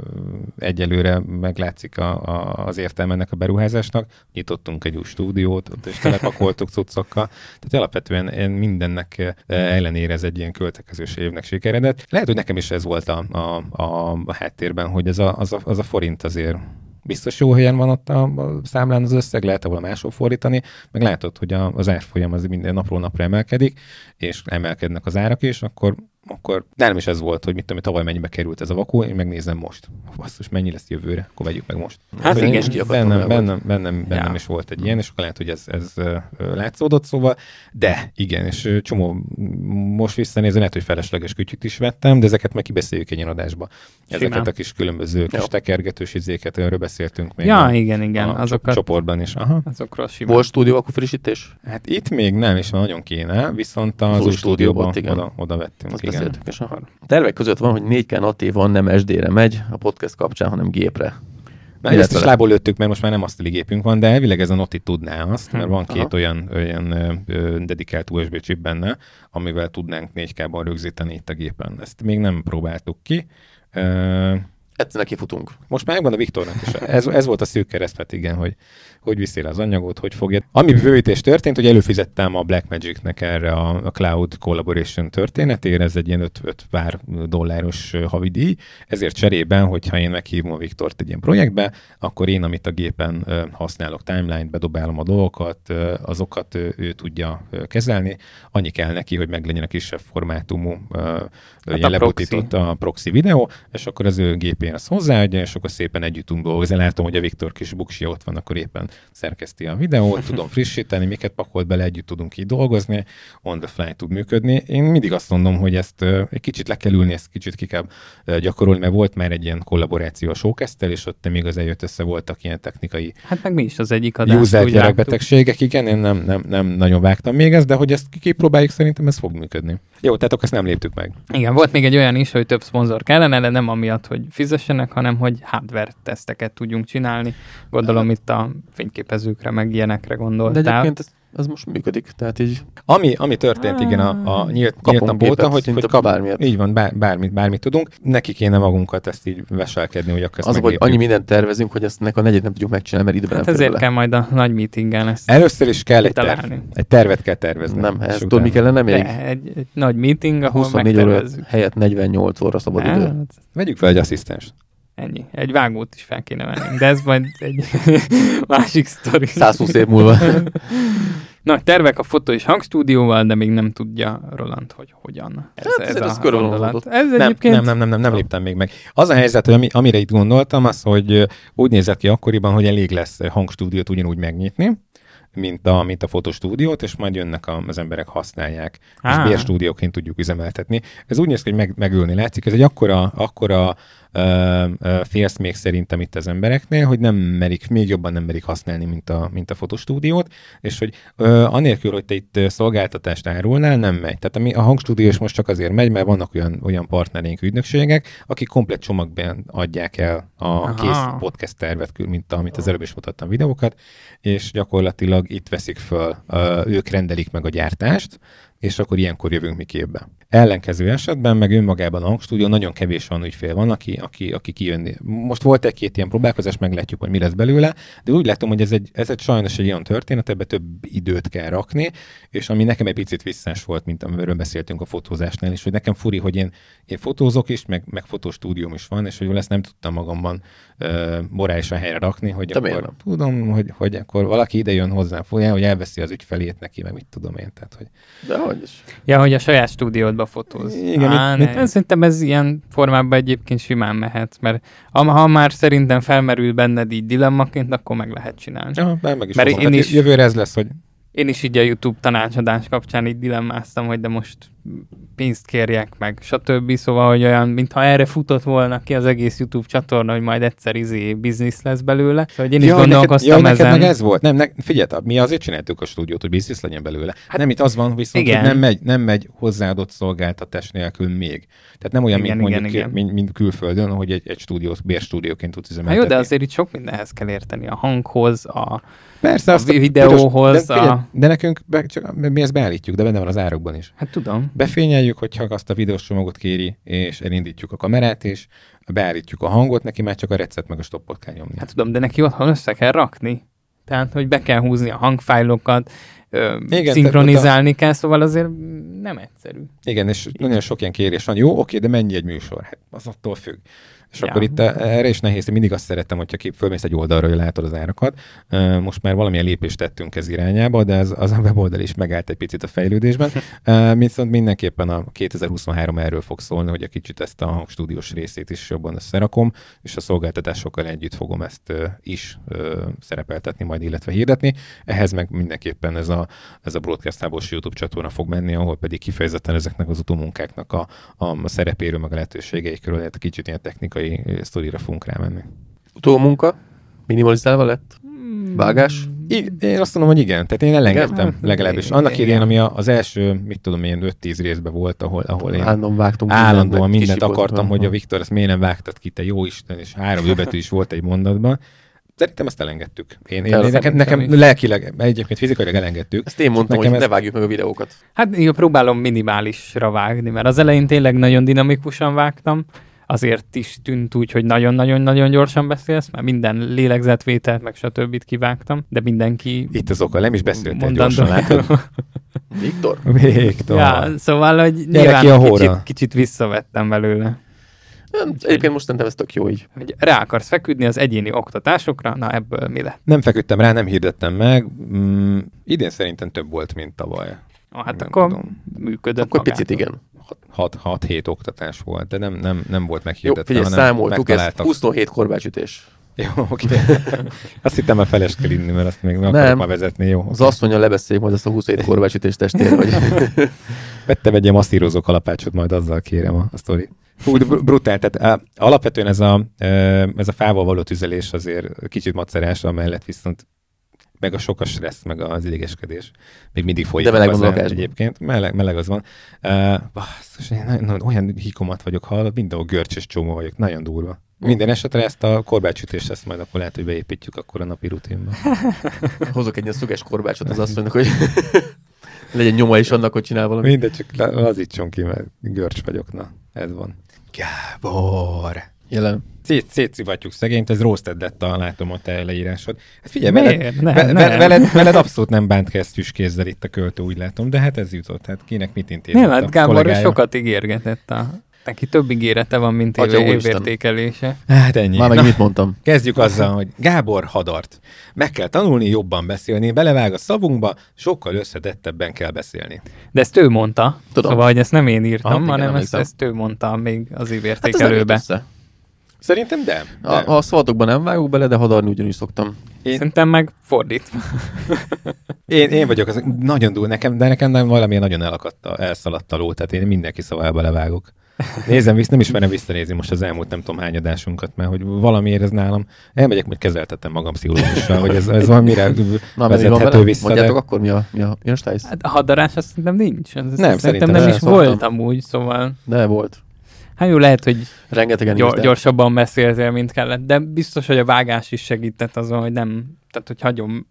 egyelőre meglátszik a, a, az értelme ennek a beruházásnak. Nyitottunk egy új stúdiót, ott is telepakoltuk cuccokkal. Tehát alapvetően mindennek ellenére ez egy ilyen költekezős évnek sikeredett. Lehet, hogy nekem is ez volt a, a, a, a háttérben hogy ez a, az, a, az a forint azért biztos jó helyen van ott a, számlán az összeg, lehet volna máshol fordítani, meg látod, hogy az árfolyam az minden napról napra emelkedik, és emelkednek az árak is, akkor akkor nem is ez volt, hogy mit tudom, tavaly mennyibe került ez a vakú, én megnézem most. Basszus, mennyi lesz jövőre, akkor vegyük meg most. Hát ben, igen, ki bennem, bennem, bennem, bennem ja. is volt egy ilyen, és akkor lehet, hogy ez, ez látszódott, szóval, de igen, és csomó, most visszanézve, lehet, hogy felesleges kütyüt is vettem, de ezeket meg kibeszéljük egy ilyen adásba. Ezeket Simán. a kis különböző kis Jó. tekergetős izéket, erről beszéltünk még. Ja, a, igen, igen. A azokat, csoportban is. Aha. Azokról simán. Volt stúdió frissítés? Hát itt még nem, és már nagyon kéne, viszont az, az új stúdióban oda, oda vettünk. Azt igen. És a tervek között van, hogy 4K natív van, nem SD-re megy a podcast kapcsán, hanem gépre. Na, ezt is lából lőttük, mert most már nem asztali gépünk van, de elvileg ez a Noti tudná azt, mert van két Aha. olyan, olyan ö, dedikált USB chip benne, amivel tudnánk 4K-ban rögzíteni itt a gépen. Ezt még nem próbáltuk ki. Ö, Egyszer kifutunk. Most már megvan a Viktornak is. Ez, ez volt a szűk keresztmet, igen, hogy hogy viszi az anyagot, hogy fogja. Ami bővítés történt, hogy előfizettem a Blackmagic-nek erre a, a Cloud Collaboration történetére, ez egy ilyen 5, 5 pár dolláros havidíj, ezért cserében, hogyha én meghívom a Viktort egy ilyen projektbe, akkor én, amit a gépen használok, timeline-t, bedobálom a dolgokat, azokat ő tudja kezelni. Annyi kell neki, hogy meglegyen a kisebb formátumú hát ilyen a lebotított proxy. a proxy videó, és akkor az ő gépén ezt hozzáadja, és akkor szépen együtt tudunk dolgozni. Látom, hogy a Viktor kis buksia ott van, akkor éppen szerkeszti a videót, tudom frissíteni, miket pakolt bele, együtt tudunk így dolgozni, on the fly tud működni. Én mindig azt mondom, hogy ezt egy kicsit le kell ülni, ezt kicsit ki kell gyakorolni, mert volt már egy ilyen kollaboráció a showcast és ott még az eljött össze voltak ilyen technikai Hát meg mi is az egyik adás. User gyerekbetegségek, igen, én nem, nem, nem nagyon vágtam még ezt, de hogy ezt kipróbáljuk, szerintem ez fog működni. Jó, tehát akkor ezt nem léptük meg. Igen, volt még egy olyan is, hogy több szponzor kellene, de nem amiatt, hogy fizessenek, hanem hogy hardware teszteket tudjunk csinálni. Gondolom itt a fényképezőkre, meg ilyenekre gondoltál. De egyébként ezt ez most működik. Tehát így... Ami, ami történt, igen, a, a nyílt, nyílt nap óta, hogy, hogy kap, bármilyet. Így van, bár, bármit, bármit tudunk. Neki kéne magunkat ezt így veselkedni, hogy akkor Az, hogy annyi mindent tervezünk, hogy ezt a negyed nem tudjuk megcsinálni, mert időben hát nem ezért kell majd a nagy meetingen ezt Először is kell egy terv. Egy tervet kell tervezni. Nem, ez tudod, mi kellene még? Egy, egy, nagy meeting, ahol 24 óra helyett 48 óra szabad idő. Hát, Vegyük fel egy asszisztenst. Ennyi. Egy vágót is fel kéne venni. De ez majd egy másik sztori. 120 év múlva. Na, tervek a fotó és hangstúdióval, de még nem tudja Roland, hogy hogyan. Ez, hát, ez, ez, a gondolat. Ez nem, egyébként... nem, nem, nem, nem, nem léptem még meg. Az a helyzet, hogy ami, amire itt gondoltam, az, hogy úgy nézett ki akkoriban, hogy elég lesz hangstúdiót ugyanúgy megnyitni, mint a, mint a fotostúdiót, és majd jönnek a, az emberek használják, ah. és bérstúdióként tudjuk üzemeltetni. Ez úgy néz ki, hogy meg, megülni látszik. Ez egy akkora, akkora félsz még szerintem itt az embereknél, hogy nem merik, még jobban nem merik használni, mint a, mint a fotostúdiót, és hogy ö, anélkül, hogy te itt szolgáltatást árulnál, nem megy. Tehát ami, a hangstúdió is most csak azért megy, mert vannak olyan, olyan partnerénk, ügynökségek, akik komplet csomagban adják el a Aha. kész podcast tervet, mint amit az előbb is mutattam videókat, és gyakorlatilag itt veszik föl, ö, ők rendelik meg a gyártást, és akkor ilyenkor jövünk mi képbe. Ellenkező esetben meg önmagában a hangstúdió nagyon kevés van ügyfél van, aki, aki, aki kijönni. Most volt egy-két ilyen próbálkozás, meglátjuk, hogy mi lesz belőle, de úgy látom, hogy ez egy, ez egy sajnos egy olyan történet, ebbe több időt kell rakni, és ami nekem egy picit visszás volt, mint amiről beszéltünk a fotózásnál is, hogy nekem furi, hogy én, én fotózok is, meg, meg fotostúdióm is van, és hogy ezt nem tudtam magamban uh, morálisan helyre rakni, hogy de akkor tudom, hogy, hogy akkor valaki ide jön hozzám folyá, hogy elveszi az ügyfelét neki, meg mit tudom én. Tehát, hogy... De hogy is. Ja, hogy a saját stúdiódba fotóz. Igen, Á, mit, mit... Szerintem ez ilyen formában egyébként simán mehet, mert ha már szerintem felmerül benned így dilemmaként, akkor meg lehet csinálni. Ja, meg is mert én hát is, jövőre ez lesz, hogy én is így a YouTube tanácsadás kapcsán így dilemmáztam, hogy de most pénzt kérjek meg, stb. Szóval, hogy olyan, mintha erre futott volna ki az egész YouTube csatorna, hogy majd egyszer izé biznisz lesz belőle. Szóval, hogy én is ja, gondolkoztam neked, ja, ezen. Neked meg ez volt. Nem, ne, figyelj, mi azért csináltuk a stúdiót, hogy biznisz legyen belőle. Hát nem itt az van, viszont igen. hogy nem megy, nem megy hozzáadott szolgáltatás nélkül még. Tehát nem olyan, igen, mint igen, mondjuk igen. Mint, mint, külföldön, hogy egy, egy stúdiót, bérstúdióként tudsz üzemeltetni. Hát jó, de azért itt sok mindenhez kell érteni. A hanghoz, a, Persze, a azt videóhoz. De, figyelj, a... de nekünk be, csak, mi ezt beállítjuk, de benne van az árokban is. Hát tudom. Befényeljük, hogyha azt a videós csomagot kéri, és elindítjuk a kamerát, és beállítjuk a hangot, neki már csak a recet meg a stoppot kell nyomni. Hát tudom, de neki otthon össze kell rakni. Tehát, hogy be kell húzni a hangfájlokat, Igen, szinkronizálni kell, szóval azért nem egyszerű. Igen, és Így. nagyon sok ilyen kérés van. Jó, oké, de mennyi egy műsor? Hát az attól függ. És ja. akkor itt eh, erre is nehéz, mindig azt szerettem, hogyha kép fölmész egy oldalra, hogy látod az árakat. Most már valamilyen lépést tettünk ez irányába, de az, az a weboldal is megállt egy picit a fejlődésben. Viszont mindenképpen a 2023 erről fog szólni, hogy a kicsit ezt a hangstúdiós részét is jobban összerakom, és a szolgáltatásokkal együtt fogom ezt is szerepeltetni, majd illetve hirdetni. Ehhez meg mindenképpen ez a, ez a Broadcast Háborús YouTube csatorna fog menni, ahol pedig kifejezetten ezeknek az utómunkáknak a, a szerepéről, meg a lehetőségeikről lehet kicsit ilyen technikai technikai sztorira fogunk rámenni. Utómunka? Minimalizálva lett? Vágás? I- én azt mondom, hogy igen. Tehát én elengedtem igen? legalábbis. Annak idején, ami az első, mit tudom én, 5-10 részben volt, ahol, ahol én állandóan, vágtunk állandóan mindent, mindent akartam, hogy a Viktor ezt miért nem vágtad ki, te jó Isten, és három jöbetű is volt egy mondatban. Szerintem ezt elengedtük. Én, én, én nekem, nekem lelkileg, egyébként fizikailag elengedtük. Ezt én mondtam, hogy ezt... ne vágjuk meg a videókat. Hát én próbálom minimálisra vágni, mert az elején tényleg nagyon dinamikusan vágtam, azért is tűnt úgy, hogy nagyon-nagyon-nagyon gyorsan beszélsz, mert minden lélegzetvételt, meg stb. kivágtam, de mindenki... Itt az oka, nem is beszéltél gyorsan, látod? Viktor? Viktor. Ja, szóval, hogy nyilván ki a kicsit, kicsit visszavettem belőle. Egyébként most szerintem ez tök jó így. Hogy rá akarsz feküdni az egyéni oktatásokra, na ebből mi lett? Nem feküdtem rá, nem hirdettem meg. Mm, idén szerintem több volt, mint tavaly. Ah, hát nem akkor tudom. működött Akkor magától. picit igen. 6-7 oktatás volt, de nem, nem, nem volt meghirdetve. Jó, figyelj, számoltuk, ez 27 korbácsütés. Jó, oké. Okay. azt hittem, a felest kell inni, mert azt még meg nem. ma vezetni, jó. Az mondja, lebeszéljük majd ezt a 27 korbácsütés testér, vagy... Vettem egy ilyen masszírozó kalapácsot, majd azzal kérem a, a sztori. Hú, brutál. Tehát alapvetően ez a, ez a fával való tüzelés azért kicsit macerás, amellett viszont meg a sokas stressz, meg az idegeskedés. Még mindig folyik. De meleg van Egyébként, meleg, meleg az van. Uh, basszus, én nagyon, nagyon, olyan hikomat vagyok hallott, mindenhol görcsös csomó vagyok, nagyon durva. Minden esetre ezt a korbácsütést ezt majd akkor lehet, hogy beépítjük akkor a napi rutinba. Hozok egy ilyen szöges korbácsot az asszonynak, hogy legyen nyoma is annak, hogy csinál valamit. Mindegy, csak lazítson ki, mert görcs vagyok, na, ez van. Gábor! Jelen. Szét, szétszivatjuk szegényt, ez roasted lett a látom a te leírásod. Hát figyelj, veled, ne, ve, ne. Veled, veled, abszolút nem bánt kesztyűs kézzel itt a költő, úgy látom, de hát ez jutott, hát kinek mit intézett Nem, hát Gábor kollégája. sokat ígérgetett a Neki több ígérete van, mint évértékelése. Hát ennyi. Már meg mit mondtam? Kezdjük azzal, hogy Gábor Hadart. Meg kell tanulni jobban beszélni, belevág a szavunkba, sokkal összetettebben kell beszélni. De ezt ő mondta. Tudom. Szóval, hogy ezt nem én írtam, ah, hanem ezt, ezt ő mondta még az évértékelőbe. Hát Szerintem de. A, a szavatokban nem vágok bele, de hadarni ugyanúgy szoktam. Én... Szerintem meg fordítva. én, én vagyok, az nagyon durva, nekem, de nekem nem valami nagyon elakadt, elszaladt a ló, tehát én mindenki szavába levágok. Nézem vissza, nem ismerem visszanézni most az elmúlt nem tudom hány adásunkat, mert hogy valamiért ez nálam, elmegyek, hogy kezeltetem magam pszichológussal, hogy ez, ez van mire Na, vezethető vissza. Mondjátok de... akkor mi a, mi a, mi a stájsz? Hát a hadarás azt szerintem nincs. Ez, nem, szerintem nem is volt amúgy, szóval... De volt. Hát jó, lehet, hogy Rengetegen gyor, gyorsabban beszéltél, mint kellett, de biztos, hogy a vágás is segített azon, hogy nem, tehát hogy hagyom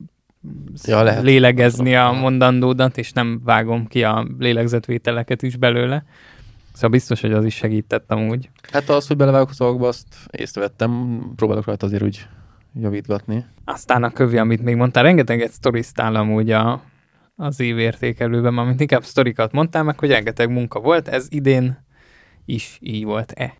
ja, lehet. lélegezni a mondandódat, és nem vágom ki a lélegzetvételeket is belőle. Szóval biztos, hogy az is segített amúgy. Hát az, hogy belevágok a szavakba, azt észrevettem, próbálok rajta azért úgy javítgatni. Aztán a kövi, amit még mondtál, rengeteget sztorisztál amúgy a, az évértékelőben, amit inkább sztorikat mondtál meg, hogy rengeteg munka volt, ez idén is így volt-e.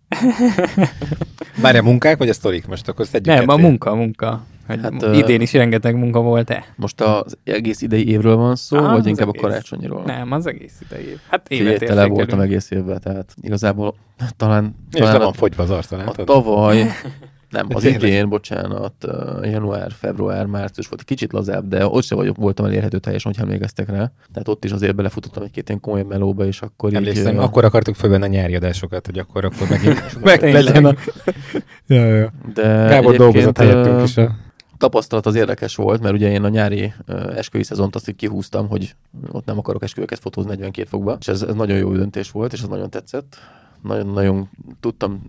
a munkák, vagy a sztorik? Most akkor szedjük Nem, ketté. a munka, a munka. Hogy hát, idén is rengeteg munka volt-e? Most az egész idei évről van szó, ah, vagy inkább egész. a karácsonyról? Nem, az egész idei év. Hát évet tele voltam egész évben, tehát igazából talán... talán le van fogyva az arccal, A tavaly, nem, az idén, bocsánat, január, február, március volt, kicsit lazább, de ott sem vagyok, voltam elérhető teljesen, hogyha emlékeztek rá. Tehát ott is azért belefutottam egy-két ilyen komoly melóba, és akkor Emlékszem, így... akkor akartuk fölvenni a nyári adásokat, hogy akkor, akkor megint meg legyen a... ja, ja. De Gábor dolgozott helyettünk is a tapasztalat az érdekes volt, mert ugye én a nyári esküvői szezont azt így kihúztam, hogy ott nem akarok esküvőket fotózni 42 fokba, és ez, ez nagyon jó döntés volt, és ez nagyon tetszett. Nagyon-nagyon tudtam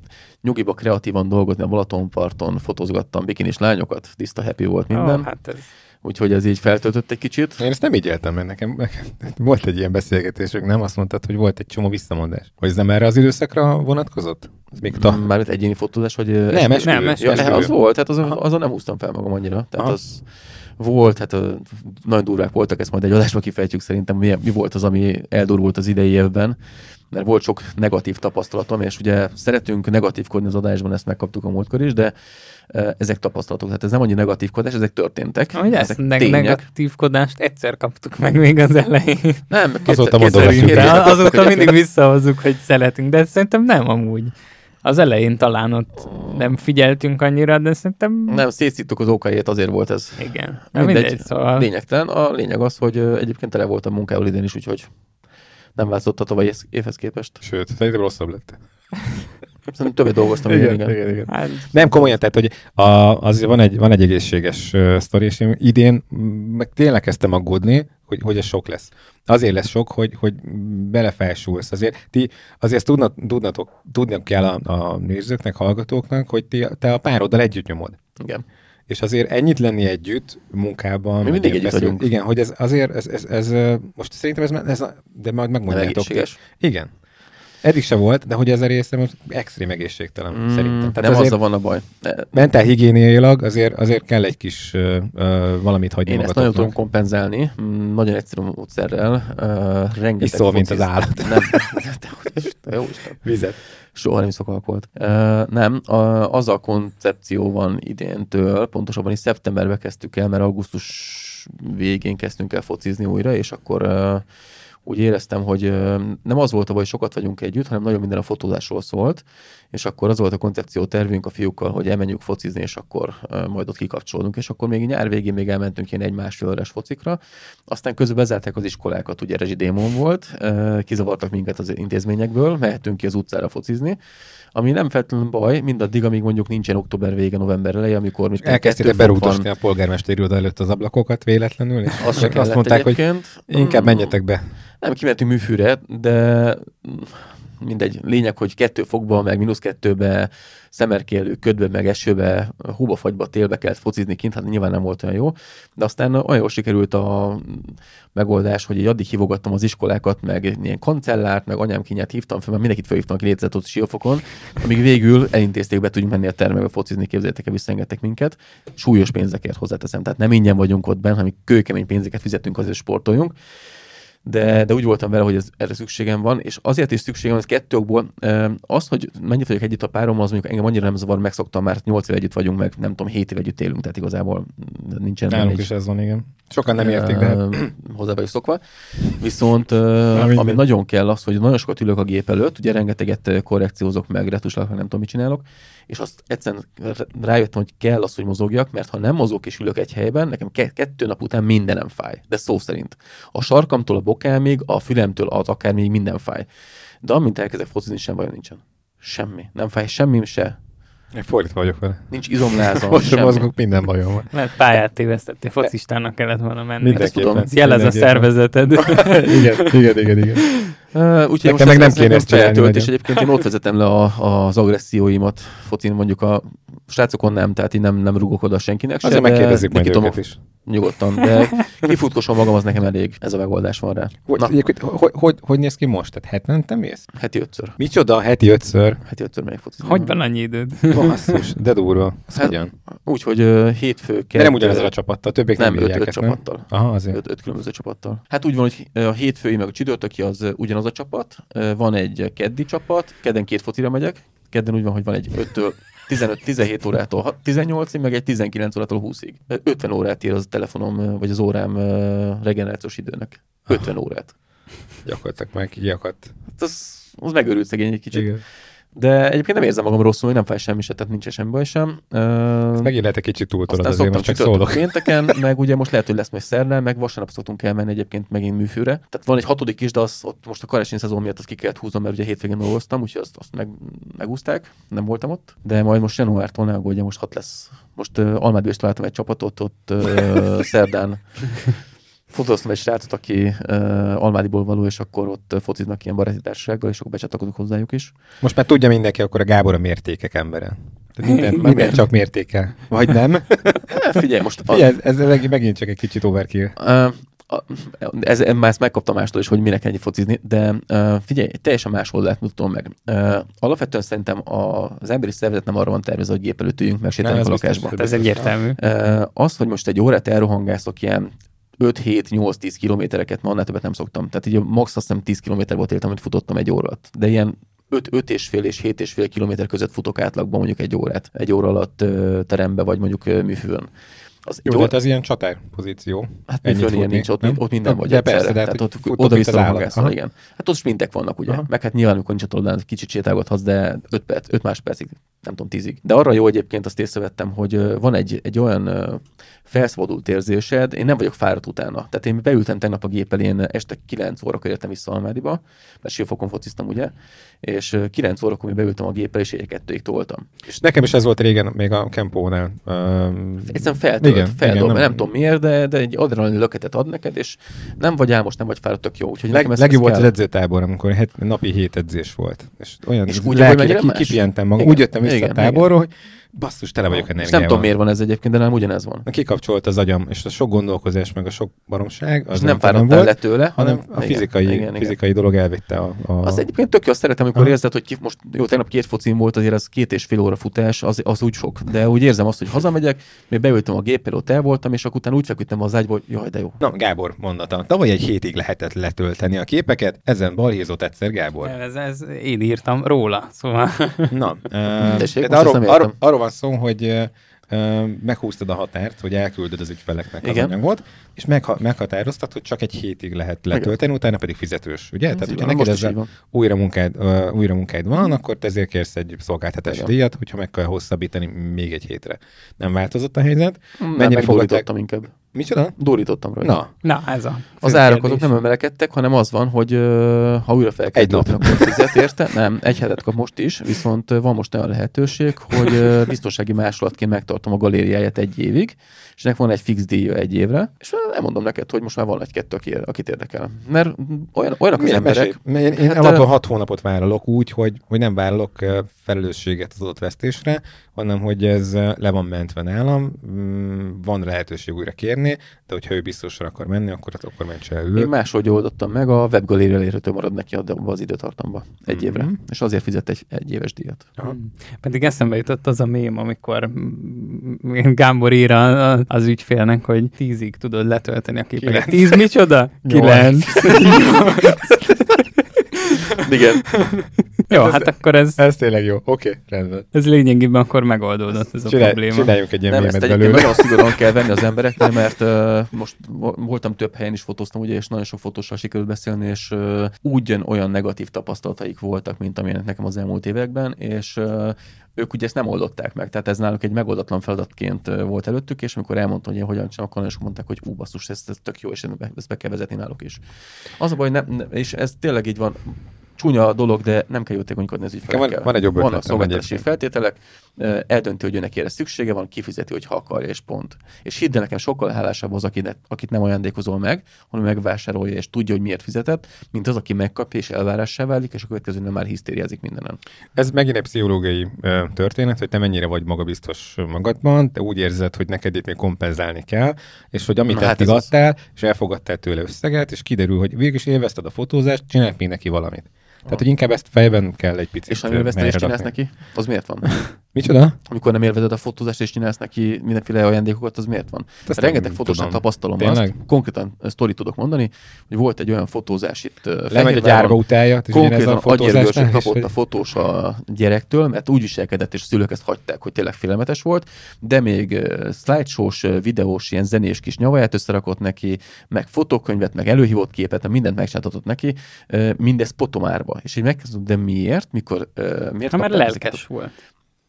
nyugiba kreatívan dolgozni a Balatonparton, fotózgattam bikinis lányokat, tiszta happy volt minden. Oh, hát ez... Úgyhogy ez így feltöltött egy kicsit. Én ezt nem így éltem, mert nekem, nekem volt egy ilyen beszélgetésünk, nem azt mondtad, hogy volt egy csomó visszamondás. Hogy ez nem erre az időszakra vonatkozott? Ez még ta... Mármint egyéni fotózás, vagy... Nem, esküvő. Nem, esküvő. Ja, az volt, tehát azon, azon nem húztam fel magam annyira. Tehát Aha. az volt, hát nagyon durvák voltak, ezt majd egy adásban kifejtjük szerintem, mi, mi volt az, ami eldurult az idei évben mert volt sok negatív tapasztalatom, és ugye szeretünk negatívkodni az adásban, ezt megkaptuk a múltkor is, de ezek tapasztalatok, tehát ez nem annyi negatívkodás, ezek történtek. Ahogy ezek ezt neg- negatívkodást egyszer kaptuk meg még az elején. Nem, kétszer, azóta mondom, Azóta mindig visszahozzuk, hogy szeretünk, de szerintem nem amúgy. Az elején talán ott nem figyeltünk annyira, de szerintem... Nem, szétszíttuk az okájét, azért volt ez. Igen. Mindegy, mindegy szóval... Lényegtelen. A lényeg az, hogy egyébként tele volt a munkával idén is, úgyhogy nem változott a tavalyi évhez képest. Sőt, szerintem rosszabb lett. Szerintem többet dolgoztam. Igen, igen, igen. igen. Hát, nem komolyan, tehát hogy a, az van egy, van egy egészséges uh, sztori, és én idén meg tényleg kezdtem aggódni, hogy, hogy ez sok lesz. Azért lesz sok, hogy, hogy belefelsulsz. Azért ti azért tudnak, tudnatok, tudnak kell a, a nézőknek, hallgatóknak, hogy ti, te a pároddal együtt nyomod. Igen. És azért ennyit lenni együtt munkában. Mi mindig együtt vagyunk. Igen, hogy ez azért, ez, ez, ez, most szerintem ez, ez de majd megmondjátok. Igen. Eddig se volt, de hogy ez a része most extrém egészségtelen mm, szerintem. Tehát nem azzal van a baj. Mentál higiéniailag azért, azért kell egy kis uh, uh, valamit hagyni Én ezt nagyon tudom kompenzálni, mm, nagyon egyszerű módszerrel. Uh, rengeteg Iszol, mint az állat. Nem, de, jó Vizet. Soha nem iszok alkoholt. Uh, nem, a, az a koncepció van idéntől, pontosabban is szeptemberbe kezdtük el, mert augusztus végén kezdtünk el focizni újra, és akkor uh, úgy éreztem, hogy nem az volt a baj, hogy sokat vagyunk együtt, hanem nagyon minden a fotózásról szólt, és akkor az volt a koncepció tervünk a fiúkkal, hogy elmenjünk focizni, és akkor majd ott kikapcsolunk, és akkor még nyár végén még elmentünk ilyen egy másfél órás focikra, aztán közben bezárták az iskolákat, ugye rezsidémon volt, kizavartak minket az intézményekből, mehetünk ki az utcára focizni, ami nem feltétlenül baj, mindaddig, amíg mondjuk nincsen október vége, november eleje, amikor mit Elkezdtél berúgdosni a polgármester előtt az ablakokat véletlenül, és azt, azt mondták, egyébként. hogy inkább menjetek be. Nem, kimentünk műfűre, de mindegy, lényeg, hogy kettő fokba, meg mínusz kettőbe, szemerkélő, ködbe, meg esőbe, húba fagyba, télbe kellett focizni kint, hát nyilván nem volt olyan jó, de aztán olyan jól sikerült a megoldás, hogy egy addig hívogattam az iskolákat, meg ilyen kancellárt, meg anyám kinyát hívtam fel, mert mindenkit felhívtam, aki létezett ott Siófokon, amíg végül elintézték be, tudjunk menni a termekbe focizni, képzeljétek el, visszaengedtek minket. Súlyos pénzekért hozzáteszem, tehát nem ingyen vagyunk ott benne, hanem kőkemény pénzeket fizetünk, azért sportoljunk de, de úgy voltam vele, hogy ez, erre szükségem van, és azért is szükségem van, ez kettő okból. Az, hogy mennyit vagyok együtt a párom, az mondjuk engem annyira nem zavar, megszoktam, mert 8 év együtt vagyunk, meg nem tudom, 7 év együtt élünk, tehát igazából nincsen. Nálunk is ez van, igen. Sokan nem értik, de... Hozzá vagyok szokva. Viszont ami nagyon kell az, hogy nagyon sokat ülök a gép előtt, ugye rengeteget korrekciózok meg, retuslak, nem tudom, mit csinálok, és azt egyszerűen rájöttem, hogy kell az, hogy mozogjak, mert ha nem mozog és ülök egy helyben, nekem kettő nap után mindenem fáj. De szó szerint. A sarkamtól a bokámig, a fülemtől az akár még minden fáj. De amint elkezdek focizni, sem bajom nincsen. Semmi. Nem fáj semmi se, én fordítva vagyok vele. Nincs izomlázom. Most sem mozgok, minden bajom van. Mert pályát tévesztettél, focistának kellett volna menni. Mindenképpen. Jelez a szervezeted. igen, igen, igen, igen. Uh, úgyhogy most meg nem kéne ezt csinálni. És egyébként én ott vezetem le a, az agresszióimat focin, mondjuk a srácokon nem, tehát én nem, nem rugok oda senkinek Azért megkérdezik majd őket is. Nyugodtan, de kifutkosom magam, az nekem elég. Ez a megoldás van rá. Hogy, hogy, hogy, hogy, hogy néz ki most? Tehát hetente mész? Heti ötször. Micsoda? Heti ötször? Heti ötször megyek focizni. Hogy van annyi időd? Basszus, de durva. hát, hogyan? Úgy, hogy uh, hétfő kell. De nem ugyanezzel a csapattal, többek nem, nem öt, öt csapattal. Aha, azért. Öt, öt különböző csapattal. Hát úgy van, hogy a hétfői meg a csütörtöki az ugyanaz a csapat. Van egy keddi csapat, kedden két focira megyek, kedden úgy van, hogy van egy 5-től 15-17 órától 18-ig, meg egy 19 órától 20-ig. 50 órát ír az a telefonom, vagy az órám regenerációs időnek. 50 órát. Gyakorlatilag már kiakadt. Hát az, az megörült szegény egy kicsit. Igen. De egyébként nem érzem magam rosszul, hogy nem fáj semmi se, tehát nincs semmi baj sem. Uh, megint lehet egy kicsit túltolod azért, most csak szólok. Pénteken, meg ugye most lehet, hogy lesz majd szerdán, meg vasárnap szoktunk elmenni egyébként megint műfőre. Tehát van egy hatodik is, de az, ott most a karácsony szezon miatt azt ki kellett húznom, mert ugye hétvégén dolgoztam, úgyhogy azt, azt meg, megúzták, nem voltam ott. De majd most januártól ne aggódja, most hat lesz. Most uh, Almádből találtam egy csapatot, ott uh, szerdán fotóztam egy srácot, aki uh, Almádiból való, és akkor ott fociznak ilyen baráti társasággal, és akkor becsatlakozok hozzájuk is. Most már tudja mindenki, akkor a Gábor a mértékek embere. Minden, minden csak mértéke. Vagy nem? Figyelj, most... Figyelj, ez, ez megint csak egy kicsit overkill. Uh, ez, már ezt megkaptam mástól is, hogy mire kell focizni, de uh, figyelj, teljesen más oldalát mutatom meg. Uh, alapvetően szerintem a, az emberi szervezet nem arra van tervezve, hogy gép előtt üljünk meg sétálni a lakásba. Ez egyértelmű. Uh, az, hogy most egy órát elrohangászok ilyen 5-7-8-10 kilométereket, ma annál többet nem szoktam. Tehát így a max azt hiszem 10 kilométer volt éltem, amit futottam egy órát. De ilyen 5, és fél és 7 és fél kilométer között futok átlagban mondjuk egy órát. Egy óra alatt terembe vagy mondjuk műfőn. Az Jó, de ez ilyen csatár pozíció. Hát műfőn ilyen nincs, ott, ott minden vagy. De persze, de hát ott oda vissza igen. Hát ott sprintek vannak, ugye. Aha. Meg hát nyilván, amikor nincs toldán, kicsit sétálgathatsz, de 5 perc, 5 másodpercig, nem tudom, 10 De arra jó egyébként azt észrevettem, hogy van egy, egy olyan felszabadult érzésed, én nem vagyok fáradt utána. Tehát én beültem tegnap a gép én este 9 órakor értem vissza Almádiba, mert Siófokon fociztam, ugye, és 9 órakor mi beültem a géppel, és egy kettőig toltam. És nekem is ez volt régen, még a Kempónál. Um, Egyszerűen feltölt, igen, feldob, igen, nem, nem tudom miért, de, de egy adrenalin löketet ad neked, és nem vagy álmos, nem vagy fáradt, tök jó. Úgyhogy Leg, legjobb volt az edzőtábor, amikor het, napi hét edzés volt. És olyan és úgy, hogy kipihentem magam. Úgy jöttem vissza igen, a táborról, hogy basszus, tele vagyok ennél. Nem tudom, miért van ez egyébként, de nem ugyanez van. Kikapcsolt az agyam, és a sok gondolkozás, meg a sok baromság, az nem, nem volt, le tőle, hanem, hanem a fizikai, igen, igen, fizikai dolog elvitte a, a... Az egyébként tök jó, azt szeretem, amikor Aha. érzed, hogy ki, most jó, tegnap két focim volt, azért az két és fél óra futás, az, az úgy sok. De úgy érzem azt, hogy hazamegyek, még beültem a géppel, ott el voltam, és akkor utána úgy feküdtem az ágyból, hogy jaj, de jó. Na, Gábor mondata. Tavaly egy hétig lehetett letölteni a képeket, ezen balhézott egyszer Gábor. Ez, ez én írtam róla, szóval. Na, uh, Tessék, arról, arról, arról, van szó, hogy meghúztad a határt, hogy elküldöd az ügyfeleknek Igen. az anyagot, és megha- meghatároztad, hogy csak egy hétig lehet letölteni, Igen. utána pedig fizetős, ugye? Ez Tehát, hogyha neked ezzel újra munkád, uh, újra munkád van, akkor te ezért kérsz egy szolgáltatási díjat, hogyha meg kell hosszabbítani még egy hétre. Nem változott a helyzet? Mennyire fogadták? inkább. Micsoda? Durítottam rá. Na. Na, ez a Az árak azok nem emelkedtek, hanem az van, hogy ha újra fel kell egy nap. akkor fizet érte. Nem, egy hetet kap most is, viszont van most olyan lehetőség, hogy biztonsági másolatként megtartom a galériáját egy évig, és ennek van egy fix díja egy évre, és nem mondom neked, hogy most már van egy-kettő, aki, akit érdekel. Mert olyan, olyanok az emberek... Mesélj. Én, én hát, alapból hat hónapot vállalok úgy, hogy, hogy nem vállalok felelősséget az adott vesztésre, hanem hogy ez le van mentve nálam, mm, van lehetőség újra kérni, de hogyha ő biztosra akar menni, akkor, hát akkor mentse el ő. Én máshogy oldottam meg, a webgaléria elérhető marad neki abba az időtartamba egy mm-hmm. évre, és azért fizet egy, egy éves díjat. Aha. Pedig eszembe jutott az a mém, amikor Gábor ír az ügyfélnek, hogy tízig tudod letölteni a képeket. Tíz micsoda? Kilenc. Igen. jó, ez, hát akkor ez... Ez tényleg jó. Oké, okay, rendben. Ez lényegében akkor megoldódott ez Csinál, a probléma. Csináljunk egy ilyen Nem, ezt belőle. nagyon szigorúan kell venni az embereknél, mert uh, most voltam több helyen is fotóztam, ugye, és nagyon sok fotóssal sikerült beszélni, és uh, ugyan olyan negatív tapasztalataik voltak, mint amilyenek nekem az elmúlt években, és uh, ők ugye ezt nem oldották meg, tehát ez náluk egy megoldatlan feladatként volt előttük, és amikor elmondtam, hogy én hogyan csinálom, akkor nagyon mondták, hogy ú, basszus, ez, ez tök jó, és ezt be kell vezetni náluk is. Az a baj, nem, nem, és ez tényleg így van, csúnya dolog, de nem kell jótékonykodni az ügyfelekkel. Van, van egy jobb Vannak szolgáltatási feltételek, eldönti, hogy őnek erre szüksége van, kifizeti, hogy ha akarja, és pont. És hidd el nekem, sokkal hálásabb az, akit, akit nem ajándékozol meg, hanem megvásárolja, és tudja, hogy miért fizetett, mint az, aki megkapja, és elvárássá válik, és a következőnél már hisztériázik mindenen. Ez megint egy pszichológiai történet, hogy te mennyire vagy magabiztos magadban, te úgy érzed, hogy neked itt még kompenzálni kell, és hogy amit hát adtál, és elfogadtál tőle összeget, és kiderül, hogy végül is élvezted a fotózást, csinálj még neki valamit. Tehát, hogy inkább ezt fejben kell egy picit És ha és csinálsz neki, az miért van? Micsoda? Amikor nem élvezed a fotózást és csinálsz neki mindenféle ajándékokat, az miért van? Ezt Rengeteg fotósan tapasztalom Tényleg? azt, konkrétan sztorit tudok mondani, hogy volt egy olyan fotózás itt Lemegy a gyárba utálja, és konkrétan a agyérgősöt kapott a fotós a gyerektől, mert úgy viselkedett, és a szülők ezt hagyták, hogy tényleg félelmetes volt, de még slideshows, videós, ilyen zenés kis nyavaját összerakott neki, meg fotókönyvet, meg előhívott képet, mindent megcsátatott neki, mindez potomárba. És így megkezdem, de miért? Mikor, miért? Ha, mert lelkes volt.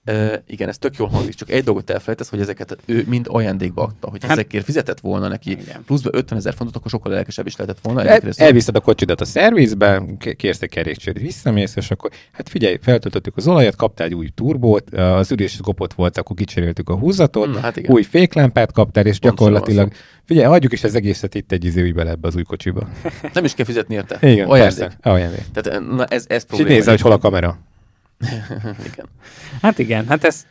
Uh, igen, ez tök jól hangzik, csak egy dolgot elfelejtesz, hogy ezeket ő mind ajándékba adta. Hogy hát, ezekért fizetett volna neki igen. pluszba 50 ezer fontot, akkor sokkal lelkesebb is lehetett volna. El, elviszed a kocsidat a szervizbe, kérsz egy kerékcsőt, visszamész, és akkor hát figyelj, feltöltöttük az olajat, kaptál egy új turbót, az ürés kopott volt, akkor kicseréltük a húzatot, Na, hát új féklámpát kaptál, és Pont gyakorlatilag Figyelj, adjuk is az egészet itt egy izé be ebbe az új kocsiba. Nem is kell fizetni érte. Igen, ajándék. persze. Ajándék. Tehát na, ez, ez probléma. És nézze, hogy hol a kamera. igen. Hát igen, hát ezt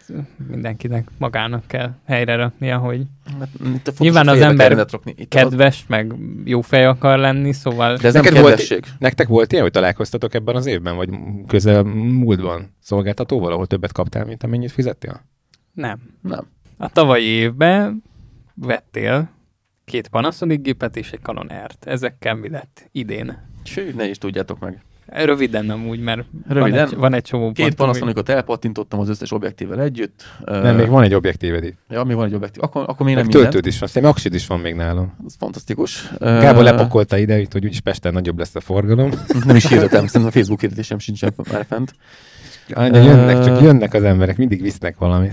mindenkinek magának kell helyre raknia, hogy hát, nyilván az ember kedves, meg jó fej akar lenni, szóval... De ez Neked nem volt, nektek volt ilyen, hogy találkoztatok ebben az évben, vagy közel múltban szolgáltatóval, ahol többet kaptál, mint amennyit fizettél? Nem. Nem. A tavalyi évben vettél két Panasonic gépet és egy Canon R-t. Ezekkel mi lett idén? Sőt, ne is tudjátok meg. Röviden nem úgy, mert Röviden. Van, egy, van egy csomó Két Panasonicot elpattintottam az összes objektívvel együtt. Nem, uh, még van egy objektíved itt. Ja, még van egy objektív. Akkor, akkor még nem töltőd is van, szerintem aksid is van még nálam. Ez fantasztikus. Gábor lepakolta ide, hogy úgyis Pesten nagyobb lesz a forgalom. nem is hirdetem, szerintem a Facebook hirdetésem sincs már fent. Anya, jönnek, csak jönnek az emberek, mindig visznek valamit.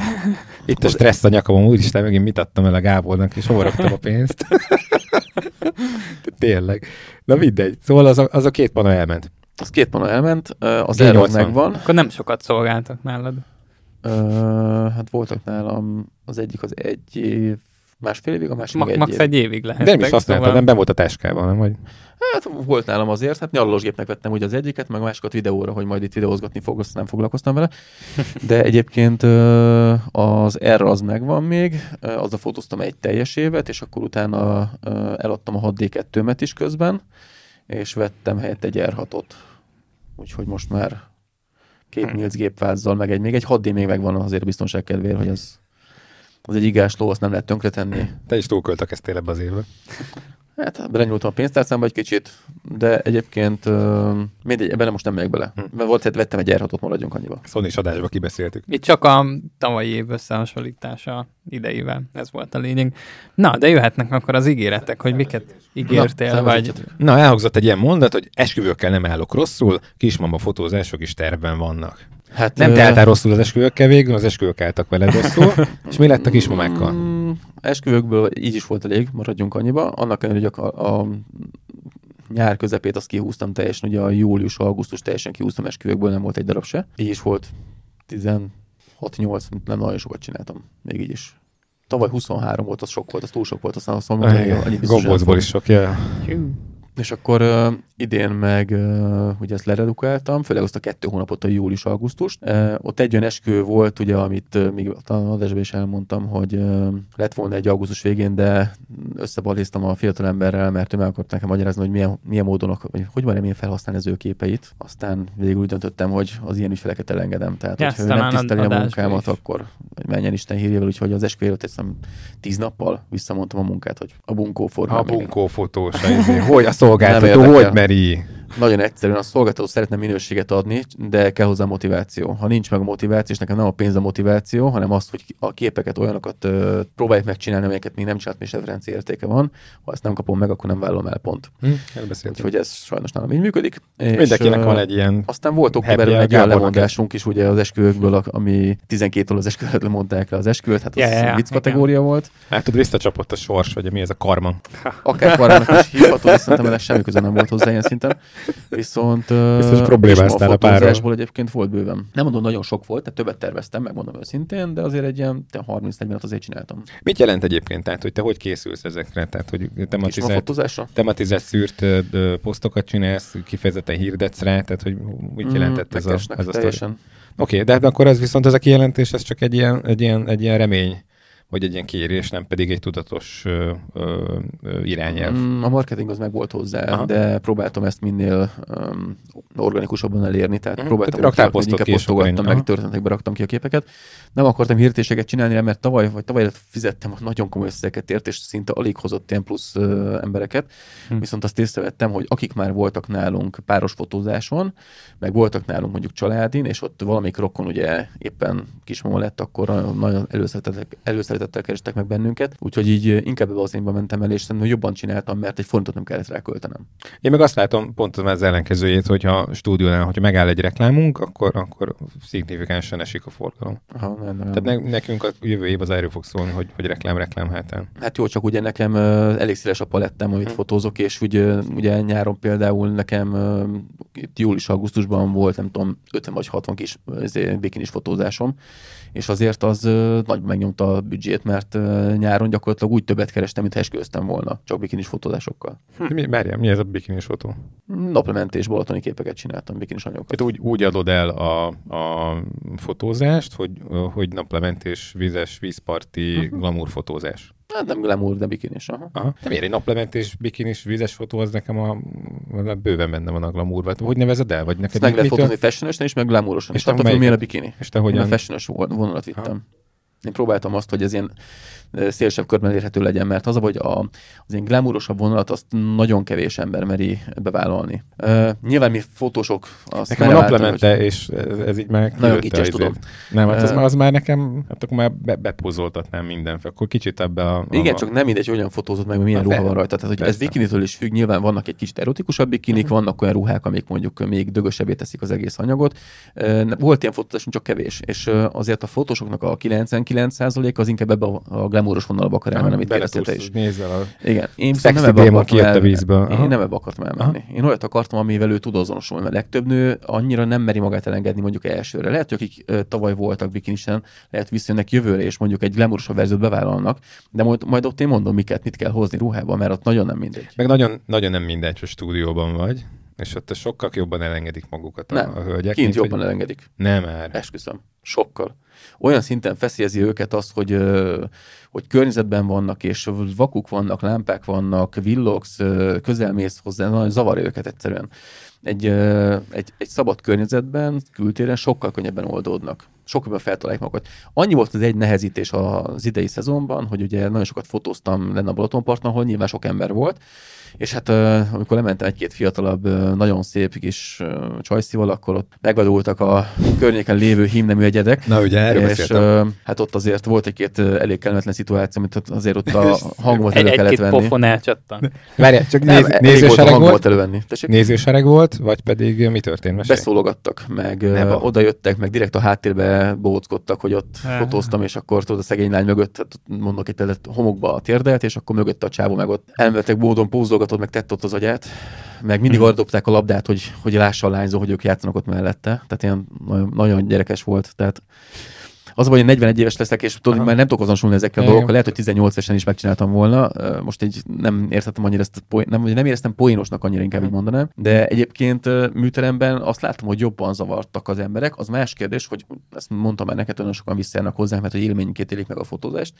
Itt a stressz a nyakamon, úristen, megint mit adtam el a Gábornak, és hova raktam a pénzt. Tényleg. Na mindegy. Szóval az a, az a két pana elment. Az két pana elment, az erről megvan. Akkor nem sokat szolgáltak nálad. Uh, hát voltak nálam, az egyik az egy év, másfél évig, a másik Ma- egy max év. egy évig lehet. De nem is használtad, szóval... nem ben volt a táskában, nem vagy? Hát volt nálam azért, hát nyaralósgépnek vettem ugye az egyiket, meg a másikat videóra, hogy majd itt videózgatni fog, azt nem foglalkoztam vele. De egyébként az R az megvan még, az a fotóztam egy teljes évet, és akkor utána eladtam a 6D2-met is közben, és vettem helyett egy R6-ot. Úgyhogy most már két hm. gépvázzal, meg egy, még egy 6D még megvan azért biztonság kedvéért, hogy az, az egy igásló, azt nem lehet tönkretenni. Te is túlköltekeztél ebbe az évbe. Hát belenyúltam a pénztárcámba egy kicsit, de egyébként mindegy, ebben most nem megyek bele. Hm. Mert volt, hogy vettem egy r maradjunk annyiba. Sony is adásba kibeszéltük. Itt csak a tavalyi év összehasonlítása idejével, ez volt a lényeg. Na, de jöhetnek akkor az ígéretek, hogy miket ígértél, Na, vagy... Na, elhangzott egy ilyen mondat, hogy esküvőkkel nem állok rosszul, kismama fotózások is tervben vannak. Hát, nem te álltál rosszul az esküvőkkel végül, az esküvők álltak veled rosszul. és mi lett a kismamákkal? Mm, esküvőkből így is volt elég, maradjunk annyiba. Annak ellenére, hogy a, a nyár közepét azt kihúztam teljesen, ugye a július, augusztus teljesen kihúztam esküvőkből, nem volt egy darab se. Így is volt 16-8, nem nagyon sokat csináltam, még így is. Tavaly 23 volt, az sok volt, az túl sok volt, aztán azt mondom, hogy annyit Gombócból is sok, yeah. És akkor uh, idén meg uh, ugye ezt leredukáltam, főleg azt a kettő hónapot, a július-augusztust. Uh, ott egy olyan eskü volt, ugye, amit uh, még a adásban is elmondtam, hogy uh, lett volna egy augusztus végén, de összebaléztam a fiatalemberrel, mert ő meg akart nekem magyarázni, hogy milyen, milyen módon, hogy hogy van én felhasználni az ő képeit. Aztán végül úgy döntöttem, hogy az ilyen ügyfeleket elengedem. Tehát, ja, hogyha ő nem tiszteli a munkámat, is. akkor menjen Isten hírjével, úgyhogy az eskü előtt hiszem tíz nappal visszamondtam a munkát, hogy a bunkó formál. A bunkó fotós, hogy a szolgáltató hogy meri nagyon egyszerűen a szolgáltató szeretne minőséget adni, de kell hozzá motiváció. Ha nincs meg a motiváció, és nekem nem a pénz a motiváció, hanem az, hogy a képeket olyanokat ö, próbáljuk megcsinálni, amelyeket még nem csinált, és referencia értéke van. Ha ezt nem kapom meg, akkor nem vállalom el pont. Hm, Úgyhogy ez sajnos nálam így működik. Mindenkinek és, van egy ilyen. Aztán volt októberben egy olyan lemondásunk is, ugye az esküvőkből, ami 12 az esküvőt lemondták le az esküvőt, hát az yeah, yeah, vicc kategória volt. Hát tudod, visszacsapott a sors, vagy mi ez a karma. Akár karmának is hívható, szerintem ennek semmi köze nem volt hozzá ilyen szinten. Viszont Biztos problémáztál a, a egyébként volt bőven. Nem mondom, nagyon sok volt, tehát többet terveztem, megmondom őszintén, de azért egy ilyen 30-40 azért csináltam. Mit jelent egyébként, tehát, hogy te hogy készülsz ezekre? Tehát, hogy tematizált, tematizált szűrt posztokat csinálsz, kifejezetten hirdetsz rá, tehát, hogy mit jelentett mm, ez a, ez a Oké, okay, de hát akkor ez viszont ez a kijelentés, ez csak egy ilyen, egy ilyen, egy ilyen remény vagy egy ilyen kérés, nem pedig egy tudatos ö, ö, irányelv. Mm, a marketing az meg volt hozzá, Aha. de próbáltam ezt minél um, organikusabban elérni, tehát mm, próbáltam tehát hogy inkább posztogattam, meg történetekbe raktam ki a képeket. Nem akartam hirdetéseket csinálni, mert tavaly, vagy tavaly fizettem nagyon komoly összegeket ért, és szinte alig hozott ilyen plusz ö, embereket. Mm. Viszont azt észrevettem, hogy akik már voltak nálunk páros fotózáson, meg voltak nálunk mondjuk családin, és ott valamelyik rokon ugye éppen kismama lett, akkor nagyon előszeretettek, előszeretettek szeretettel kerestek meg bennünket, úgyhogy így inkább ebbe az énbe mentem el, és szerintem jobban csináltam, mert egy fontot nem kellett rá költenem. Én meg azt látom pont az ellenkezőjét, hogyha stúdiónál, hogyha megáll egy reklámunk, akkor, akkor szignifikánsan esik a forgalom. Aha, nem, nem. Tehát ne, nekünk a jövő év az erről fog szólni, hogy, hogy reklám, reklám hátán. Hát jó, csak ugye nekem uh, elég széles a palettem, amit hmm. fotózok, és ugye, ugye nyáron például nekem itt július-augusztusban volt, nem tudom, 50 vagy 60 kis bikinis fotózásom, és azért az uh, nagy megnyomta a büdzsét, mert nyáron gyakorlatilag úgy többet kerestem, mint esküvöztem volna, csak bikinis fotózásokkal. Hm. Mi, Merjem, mi ez a bikinis fotó? Naplementés, balatoni képeket csináltam, bikinis anyagokat. úgy, úgy adod el a, a fotózást, hogy, hogy naplementés, vizes, vízparti, uh-huh. glamour fotózás. Hát nem glamour, de bikinis. Aha. aha. De miért egy naplementés, bikinis, vizes fotó, az nekem a, a bőven benne van a glamour. Vagy hogy nevezed el? Vagy neked Ezt meg lehet fotózni fashionosan is, meg glamourosan. És, és te milyen a bikini. És te hogyan? Én a fashionos vonalat vittem. Aha. Én próbáltam azt, hogy ez ilyen szélesebb körben érhető legyen, mert az a, hogy a, az ilyen glamourosabb vonalat azt nagyon kevés ember meri bevállalni. Uh, nyilván mi fotósok azt Nekem a naplemente, hogy... és ez, ez így már Nagyon kicsit tudom. Nem, hát az, uh, az, már nekem, hát akkor már be, bepózoltatnám minden, akkor kicsit ebbe a... Igen, a... csak nem mindegy, hogyan fotózott meg, milyen ruha van rajta. Tehát, hogy ez bikinitől is függ, nyilván vannak egy kicsit erotikusabb bikinik, uh-huh. vannak olyan ruhák, amik mondjuk még dögösebbé teszik az egész anyagot. Volt ilyen fotózásunk, csak kevés, és azért a fotósoknak a 99% az inkább ebbe a glamouros vonalba akar elmenni, amit kérdeztél is. Nézzel a Igen, én nem ebbe akartam a vízből. Én nem ebbe akartam elmenni. Aha. Én olyat akartam, amivel ő tud azonosulni, mert legtöbb nő annyira nem meri magát elengedni mondjuk elsőre. Lehet, hogy akik ö, tavaly voltak bikinisen, lehet visszajönnek jövőre, és mondjuk egy lemursabb verziót bevállalnak, de majd, majd ott én mondom, miket, mit kell hozni ruhába, mert ott nagyon nem mindegy. Meg nagyon, nagyon nem mindegy, hogy stúdióban vagy, és ott sokkal jobban elengedik magukat a, nem. a hölgyek. Kint jobban hogy... elengedik. Nem már. Esküszöm. Sokkal. olyan szinten feszélyezi őket az, hogy, hogy környezetben vannak, és vakuk vannak, lámpák vannak, villogsz, közelmész hozzá, nagyon zavar őket egyszerűen. Egy, egy, egy szabad környezetben, kültéren sokkal könnyebben oldódnak. Sokkal jobban feltalálják magukat. Annyi volt az egy nehezítés az idei szezonban, hogy ugye nagyon sokat fotóztam lenne a Balatonparton, ahol nyilván sok ember volt, és hát amikor lementem egy-két fiatalabb, nagyon szép kis csajszival, akkor ott megadultak a környéken lévő hímnemű egyedek. Na ugye erről és beszéltem. hát ott azért volt egy-két elég kellemetlen szituáció, amit azért ott a hangot elő kellett venni. Egy-két pofon elcsattan. Várjál, csak néz, nem, nézősereg volt, volt elővenni. Nézősereg volt, vagy pedig mi történt? Mesélj? Beszólogattak, meg oda jöttek, meg direkt a háttérbe bóckodtak, hogy ott fotóztam, és akkor tudod a szegény lány mögött, hát mondok itt homokba a térdelt, és akkor mögött a csávó meg ott elmetek módon pózolgatod, meg tett ott az agyát, meg mindig hmm. arra dobták a labdát, hogy, hogy lássa a lányzó, hogy ők játszanak ott mellette. Tehát ilyen nagyon, nagyon gyerekes volt. Tehát az, hogy én 41 éves leszek, és tudod, már nem tudok azonosulni ezekkel a dolgokkal, lehet, hogy 18 évesen is megcsináltam volna. Most így nem értettem annyira ezt, nem, nem éreztem poénosnak annyira inkább így mondanám, de egyébként műteremben azt láttam, hogy jobban zavartak az emberek. Az más kérdés, hogy ezt mondtam már neked, nagyon sokan visszajárnak hozzá, mert hogy élményként élik meg a fotózást,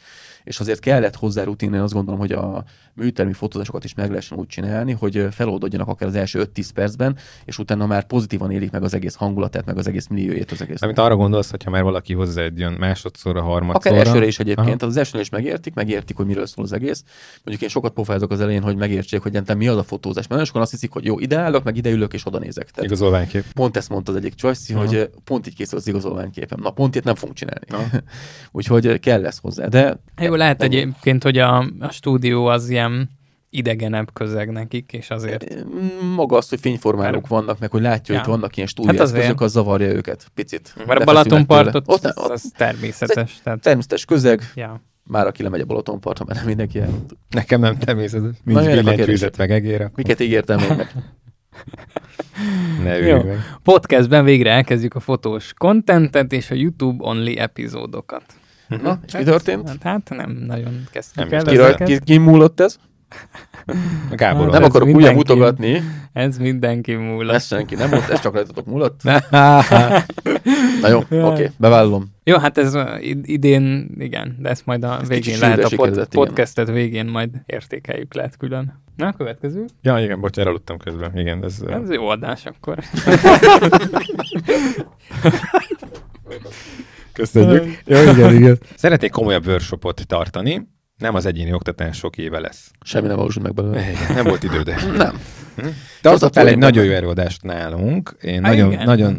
és azért kellett hozzá rutin, én azt gondolom, hogy a műtermi fotózásokat is meg lehessen úgy csinálni, hogy feloldodjanak akár az első 5-10 percben, és utána már pozitívan élik meg az egész hangulatát, meg az egész milliójét az egész. Amit arra gondolsz, hogyha már valaki hozzá egy jön másodszorra, harmadszorra. Akár elsőre is egyébként, Aha. az elsőnél is megértik, megértik, hogy miről szól az egész. Mondjuk én sokat pofázok az elején, hogy megértsék, hogy nem mi az a fotózás. Mert nagyon sokan azt hiszik, hogy jó, ide állok, meg ide ülök és oda nézek. Tehát igazolványkép. Pont ezt mondta az egyik Joyce, hogy pont így készül az igazolványképem. Na, pont itt nem fogunk csinálni. Úgyhogy kell lesz hozzá. De jó, lehet nem egyébként, hogy a, a stúdió az ilyen idegenebb közeg nekik, és azért... Maga az, hogy fényformálók vannak, meg hogy látja, ja. hogy vannak ilyen stúdióeszközök, hát az zavarja őket picit. Mert a Balatonpartot, ott, ott, az természetes. Tehát... Természetes közeg, ja. már aki lemegy a Balatonpartra, mert nem mindenki el. Nekem nem természetes. Nincs billentyűzet meg egér. Miket ígértem még meg? ne Jó. meg. Podcastben végre elkezdjük a fotós kontentet és a YouTube only epizódokat. Na, és mi történt? Hát, hát nem nagyon kezdtük nem el. Ki, ki, ki múlott ez? Gábor, nem akarok újra mutogatni. Ez mindenki múlott. Ez senki nem múlott, ez csak rajtatok múlott. Na jó, oké, okay, bevállalom. Jó, hát ez idén, igen, de ezt majd a ezt végén lehet, a pod, podcastet végén majd értékeljük lehet külön. Na, a következő? Ja, igen, bocs, elaludtam közben. Igen, ez... Ez jó adás akkor. Köszönjük. jó, igen, igen. Szeretnék komolyabb workshopot tartani, nem az egyéni oktatás sok éve lesz. Semmi nem valósul meg belőle. Igen, nem volt idő, de... nem. Hm? Te az fel egy nagyon jó előadást nálunk. Én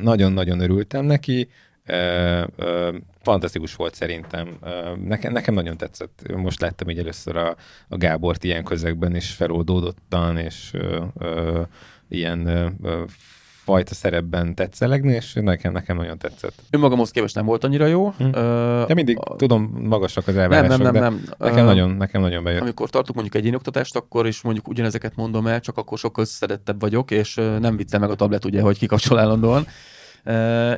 nagyon-nagyon örültem neki. Ö, ö, fantasztikus volt szerintem. Nekem, nekem nagyon tetszett. Most láttam így először a, a Gábort ilyen közegben, és feloldódottan, és ö, ö, ilyen ö, fajta szerepben tetszelegni, és nekem, nekem nagyon tetszett. Önmagamhoz képest nem volt annyira jó. Hm. Uh, de mindig a... tudom, magasak az elvárások, nem, nem, nem, nem. Nekem, uh, nagyon, nekem nagyon bejött. Amikor tartok mondjuk egyéni oktatást, akkor is mondjuk ugyanezeket mondom el, csak akkor sokkal szerettebb vagyok, és nem viccel meg a tablet, ugye, hogy kikapcsol állandóan.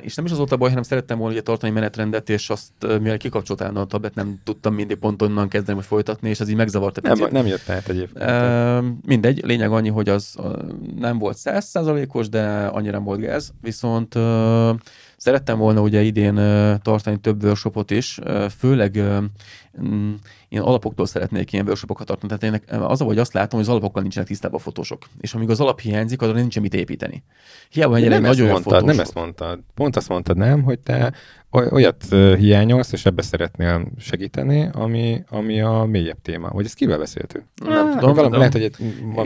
És nem is az volt a baj, hanem szerettem volna ugye tartani menetrendet, és azt, mivel kikapcsolt állandóan a tablet, nem tudtam mindig pont onnan kezdeni, hogy folytatni, és ez így megzavart. Nem, nem jött át egyébként. Uh, mindegy, lényeg annyi, hogy az nem volt százszázalékos, de annyira nem volt gáz, viszont uh, szerettem volna ugye idén tartani több workshopot is, főleg én alapoktól szeretnék ilyen workshopokat tartani. Tehát én az, hogy azt látom, hogy az alapokkal nincsenek tisztában a fotósok. És amíg az alap hiányzik, arra nincs mit építeni. Hiába egy nem nagyon mondtad, fotósok. Nem ezt mondtad. Pont azt mondtad, nem, hogy te olyat hiányolsz, és ebbe szeretnél segíteni, ami, ami a mélyebb téma. Vagy ezt kivel beszéltünk? Nem ah, tudom. Valami, lehet, hogy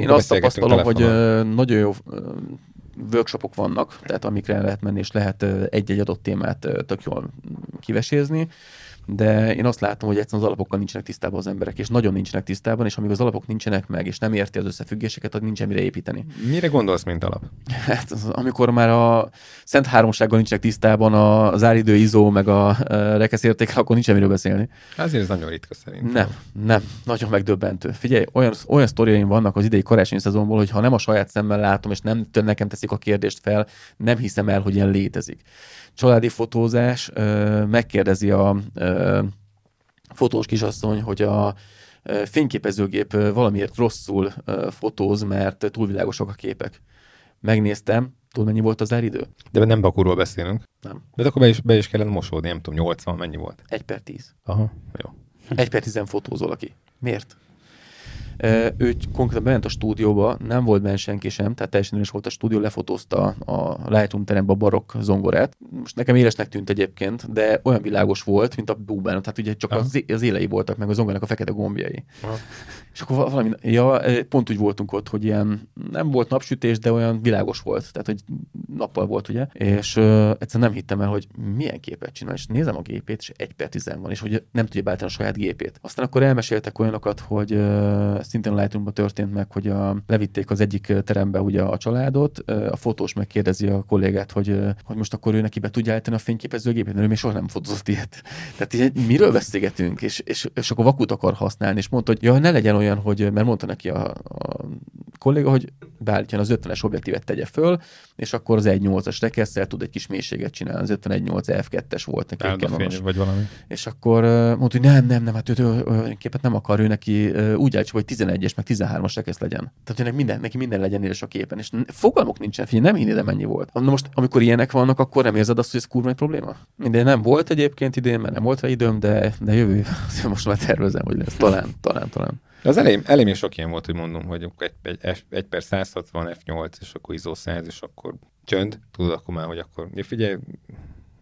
én azt tapasztalom, hogy nagyon jó workshopok vannak, tehát amikre lehet menni, és lehet egy-egy adott témát tök jól kivesézni de én azt látom, hogy egyszerűen az alapokkal nincsenek tisztában az emberek, és nagyon nincsenek tisztában, és amíg az alapok nincsenek meg, és nem érti az összefüggéseket, akkor nincsen mire építeni. Mire gondolsz, mint alap? Hát, az, amikor már a Szent Háromsággal nincsenek tisztában az áridő izó, meg a rekeszérték, akkor nincsen miről beszélni. Azért ez nagyon ritka szerintem. Nem, nem, nagyon megdöbbentő. Figyelj, olyan, olyan sztoriaim vannak az idei karácsony szezonból, hogy ha nem a saját szemmel látom, és nem nekem teszik a kérdést fel, nem hiszem el, hogy ilyen létezik családi fotózás, megkérdezi a fotós kisasszony, hogy a fényképezőgép valamiért rosszul fotóz, mert túlvilágosak a képek. Megnéztem, Tudod, mennyi volt az áridő? De nem Bakurról beszélünk. Nem. De akkor be is, be is kellene mosódni, nem tudom, 80, mennyi volt? 1 per 10. Aha, jó. 1 per 10 fotózol aki. Miért? Ő konkrétan bement a stúdióba, nem volt benne senki sem, tehát teljesen is volt a stúdió, lefotózta a Lightroom terembe a barokk zongorát. Most nekem élesnek tűnt egyébként, de olyan világos volt, mint a búbán, tehát ugye csak az, az élei voltak, meg a zongorának a fekete gombjai. Aha. És akkor valami, ja, pont úgy voltunk ott, hogy ilyen nem volt napsütés, de olyan világos volt, tehát hogy nappal volt, ugye, és uh, egyszerűen nem hittem el, hogy milyen képet csinál, és nézem a gépét, és egy per tizen van, és hogy nem tudja beállítani a saját gépét. Aztán akkor elmeséltek olyanokat, hogy uh, szintén a lightroom történt meg, hogy a, levitték az egyik terembe ugye a családot, a fotós megkérdezi a kollégát, hogy, hogy most akkor ő neki be tudja állítani a fényképezőgépét, mert ő még soha nem fotózott ilyet. Tehát így, miről beszélgetünk, és, és, és akkor vakut akar használni, és mondta, hogy ja, ne legyen olyan, hogy, mert mondta neki a, a kolléga, hogy beállítjon az 50-es objektívet tegye föl, és akkor az 1.8-as rekesszel tud egy kis mélységet csinálni, az 51.8 F2-es volt neki. Fény, vagy valami. És akkor mondta, hogy nem, nem, nem, hát ő, ő, ő képet nem akar, ő neki úgy állítsa, hogy 11-es, meg 13-as rekesz legyen. Tehát hogy minden, neki minden legyen éles a képen, és fogalmuk nincsen, figyelj, nem hinni, de mennyi volt. Na most, amikor ilyenek vannak, akkor nem érzed azt, hogy ez kurva egy probléma? Minden nem volt egyébként idén, mert nem volt rá időm, de, de jövő, most már tervezem, hogy lesz. Talán, talán, talán. Az elején, elején is sok ilyen volt, hogy mondom, hogy egy, egy, egy, per 160 F8, és akkor ISO 100, és akkor csönd, tudod akkor már, hogy akkor ja, figyelj,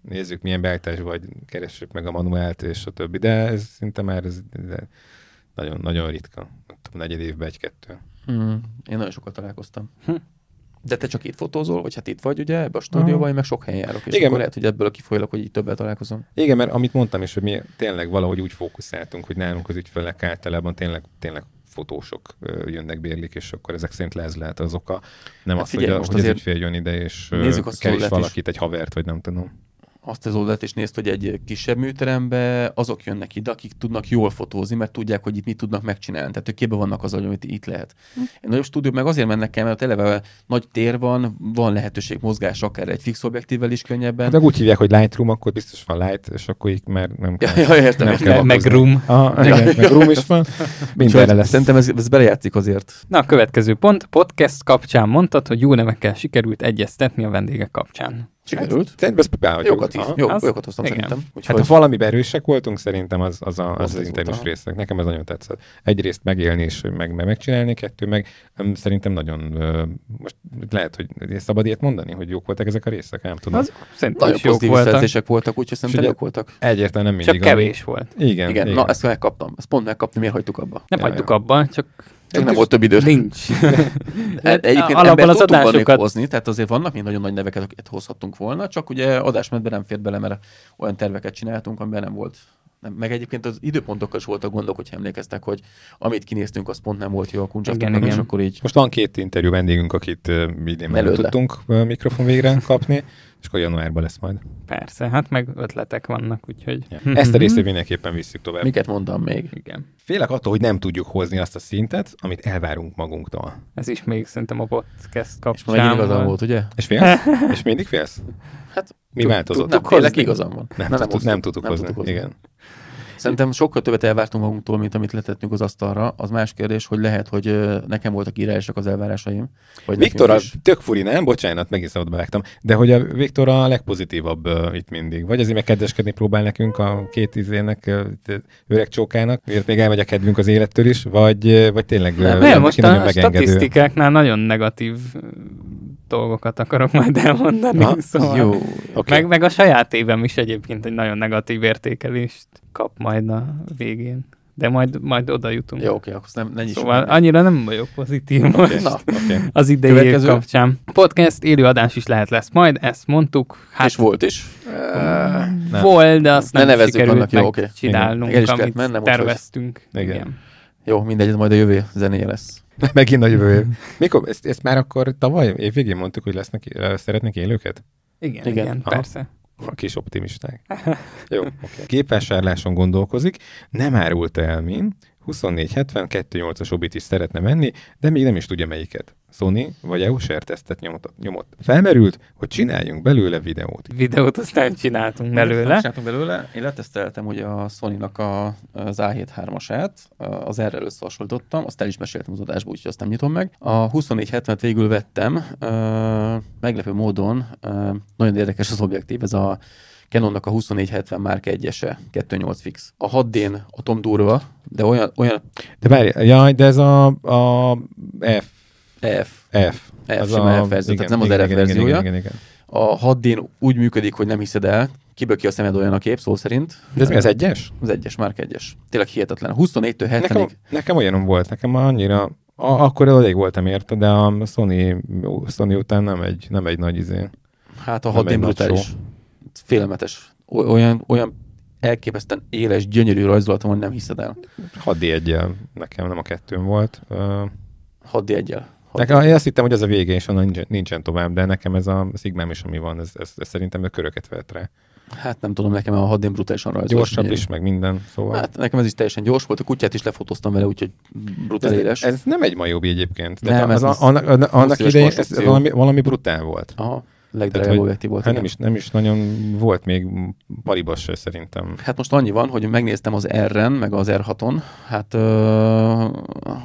nézzük, milyen beállítás vagy, keressük meg a manuált, és a többi, de ez szinte már ez, de nagyon, nagyon ritka. Tudom, negyed évben egy-kettő. Mm, én nagyon sokat találkoztam. Hm. De te csak itt fotózol, vagy hát itt vagy ugye ebbe a stúdióban, én meg sok helyen járok, és Igen, akkor lehet, hogy ebből kifolyólag, hogy így többet találkozom. Igen, mert amit mondtam is, hogy mi tényleg valahogy úgy fókuszáltunk, hogy nálunk az ügyfelek általában tényleg, tényleg fotósok jönnek, bérlik, és akkor ezek szerint lesz lehet az oka. Nem hát az, figyelj, hogy, most hogy az ügyfél jön ide, és keres valakit, is. egy havert, vagy nem tudom azt az oldalt is nézd, hogy egy kisebb műterembe azok jönnek ide, akik tudnak jól fotózni, mert tudják, hogy itt mit tudnak megcsinálni. Tehát ők képben vannak az, amit itt lehet. Hm. Egy nagyobb stúdió meg azért mennek el, mert eleve nagy tér van, van lehetőség mozgás, akár egy fix objektívvel is könnyebben. Hát úgy hívják, hogy Lightroom, akkor biztos van Light, és akkor így már nem kell. Ja, ja értem, nem kell meg Room. Ah, igen, meg Room is van. Mindenre lesz. Szerintem ez, ez belejátszik azért. Na, a következő pont. Podcast kapcsán mondtad, hogy jó nevekkel sikerült egyeztetni a vendégek kapcsán. Sikerült? Hát, szerintem ezt beállhatjuk. Jókat, is, jó, az, jókat hoztam igen. szerintem. Úgyhogy... Hát ha valami erősek voltunk, szerintem az az, a, az, az, az interjús részek. Nekem ez nagyon tetszett. Egyrészt megélni és meg, meg megcsinálni, kettő meg szerintem nagyon, most lehet, hogy szabad ilyet mondani, hogy jók voltak ezek a részek, nem tudom. Az, szerintem nagyon pozitív voltak. voltak, úgyhogy szerintem jók voltak. Egyértelműen nem mindig. Csak kevés volt. Igen, igen. igen. Na, ezt megkaptam. Ezt pont megkapni, miért hagytuk abba? Nem hagytuk abba, csak csak nem volt több idő. Nincs. Hát egyébként Alapban az adásokat... hozni, tehát azért vannak még nagyon nagy neveket, akiket hozhattunk volna, csak ugye adásmentben nem fért bele, mert olyan terveket csináltunk, amiben nem volt nem, meg egyébként az időpontokkal is voltak gondok, hogy emlékeztek, hogy amit kinéztünk, az pont nem volt jó a kuncsasztoknak, és akkor így... Most van két interjú vendégünk, akit uh, idén már tudtunk uh, mikrofon végre kapni, és akkor januárban lesz majd. Persze, hát meg ötletek vannak, úgyhogy... Ja. Ezt a részét mindenképpen visszük tovább. Miket mondtam még? Igen. Félek attól, hogy nem tudjuk hozni azt a szintet, amit elvárunk magunktól. Ez is még szerintem a podcast kapcsán. És megint igazam volt, ugye? És félsz? és mindig félsz? Hát mi változott? Nem, félek igazam van. Nem, nem, nem, nem tudtuk hozni. Igen. Szerintem sokkal többet elvártunk magunktól, mint amit letettünk az asztalra. Az más kérdés, hogy lehet, hogy nekem voltak írások az elvárásaim. Vagy Viktor, a tök furi, nem? Bocsánat, megint szabadba vágtam. De hogy a Viktor a legpozitívabb uh, itt mindig. Vagy azért meg kedveskedni próbál nekünk a két izének, uh, öreg csókának, miért még elmegy a kedvünk az élettől is, vagy, vagy tényleg nem, nem, most a nagyon statisztikáknál nagyon negatív dolgokat akarok majd elmondani. Ha, szóval jó, okay. meg, meg a saját évem is egyébként egy nagyon negatív értékelést kap majd a végén. De majd, majd oda jutunk. Jó, oké, akkor nem, ne Szóval annyira nem vagyok pozitív okay. most Na, okay. az idei Következő. kapcsán. Podcast élőadás is lehet lesz majd, ezt mondtuk. Hát, És volt is? Uh, volt, de azt ne nem sikerült annak, jó, okay. csinálnunk, Igen. amit mennem, terveztünk. Igen. Igen. Jó, mindegy, ez majd a jövő zenéje lesz. Megint a jövő év. Mikor? Ezt, ezt már akkor tavaly évvégén mondtuk, hogy lesznek, szeretnek élőket? Igen, igen, igen persze a kis optimisták. Jó, okay. Képvásárláson gondolkozik, nem árult el min, 2470 28-as obit is szeretne venni, de még nem is tudja melyiket. Sony vagy EU share tesztet nyomott, nyomott. Felmerült, hogy csináljunk belőle videót. Videót azt nem csináltunk belőle. Csináltunk belőle. Én leteszteltem ugye a Sony-nak a, az A7 3-asát, az erre összehasonlítottam, azt el is meséltem az adásból, úgyhogy azt nem nyitom meg. A 2470-et végül vettem, meglepő módon, nagyon érdekes az objektív, ez a Canonnak a 2470 Mark 1-ese, 2.8 fix. A 6D-n atom durva, de olyan... olyan... De várj, jaj, de ez a, a F. F. F. F, az a, F verzió, igen, tehát nem az RF verziója. Igen, igen, igen. A 6D-n úgy működik, hogy nem hiszed el, kiből ki a szemed olyan a kép, szó szerint. De ez mi az egyes? Az egyes, Mark egyes. Tényleg hihetetlen. 24-től 70 nekem, nekem olyanom volt, nekem annyira a, akkor elég voltam érte, de a Sony, Sony után nem egy, nem egy nagy izé. Hát a 6 brutális félelmetes. Olyan, olyan elképesztően éles, gyönyörű rajzolatom, hogy nem hiszed el. 6 1 nekem nem a kettőm volt. 6 1 Nekem, én azt hittem, hogy az a vége, és onnan nincsen, nincsen tovább, de nekem ez a szigmám is, ami van, ez, ez, ez szerintem a köröket vett rá. Hát nem tudom, nekem a 6 brutálisan rajzolt. Gyorsabb is, meg minden, szóval. Hát nekem ez is teljesen gyors volt, a kutyát is lefotóztam vele, úgyhogy brutál éles. Ez, ez nem egy majóbi egyébként. Nem, az, ez a, annak, annak idején ez valami, valami brutál volt. Aha legdrágább objektív volt. Hát nem is, nem is nagyon volt még paribas se szerintem. Hát most annyi van, hogy megnéztem az R-en, meg az R6-on, hát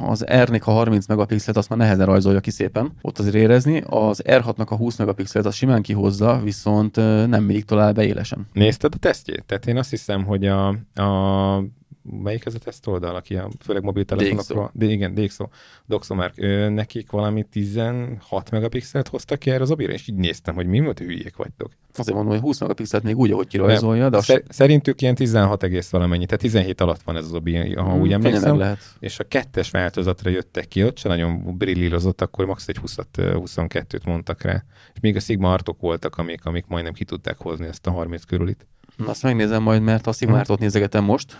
az R-nek a 30 megapixelet azt már nehezen rajzolja ki szépen, ott azért érezni, az R6-nak a 20 megapixelet az simán kihozza, viszont nem mindig talál be élesen. Nézted a tesztjét? Tehát én azt hiszem, hogy a, a melyik ez a teszt oldal, aki a, főleg mobiltelefonokról, de igen, DxO, Doxomark, ő, nekik valami 16 megapixelt hoztak ki erre az abira, és így néztem, hogy mi volt, hülyék vagytok. Azért mondom, hogy 20 megapixelt még úgy, ahogy kirajzolja, de Szer- szerintük ilyen 16 egész valamennyi, tehát 17 alatt van ez az obi, ha hmm, úgy emlékszem. Lehet. És a kettes változatra jöttek ki, ott se nagyon brillírozott, akkor max. egy 20 22-t mondtak rá. És még a Sigma artok voltak, amik, amik majdnem ki tudták hozni ezt a 30 körülit. Azt megnézem majd, mert a Sigmartot nézegetem most,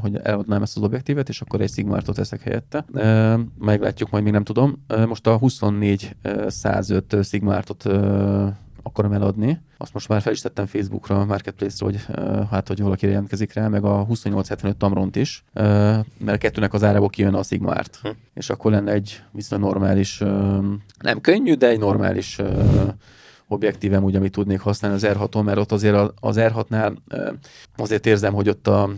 hogy eladnám ezt az objektívet, és akkor egy Sigmartot veszek helyette. Meglátjuk, majd még nem tudom. Most a 24 105 Sigmartot akarom eladni. Azt most már fel is tettem Facebookra, Marketplace-ra, hogy hát, hogy valaki jelentkezik rá, meg a 2875 Tamront is, mert a kettőnek az árából kijön a Sigmart. Hm. És akkor lenne egy viszonylag normális, nem könnyű, de egy normális objektívem úgy, amit tudnék használni az R6-on, mert ott azért az R6-nál azért érzem, hogy ott a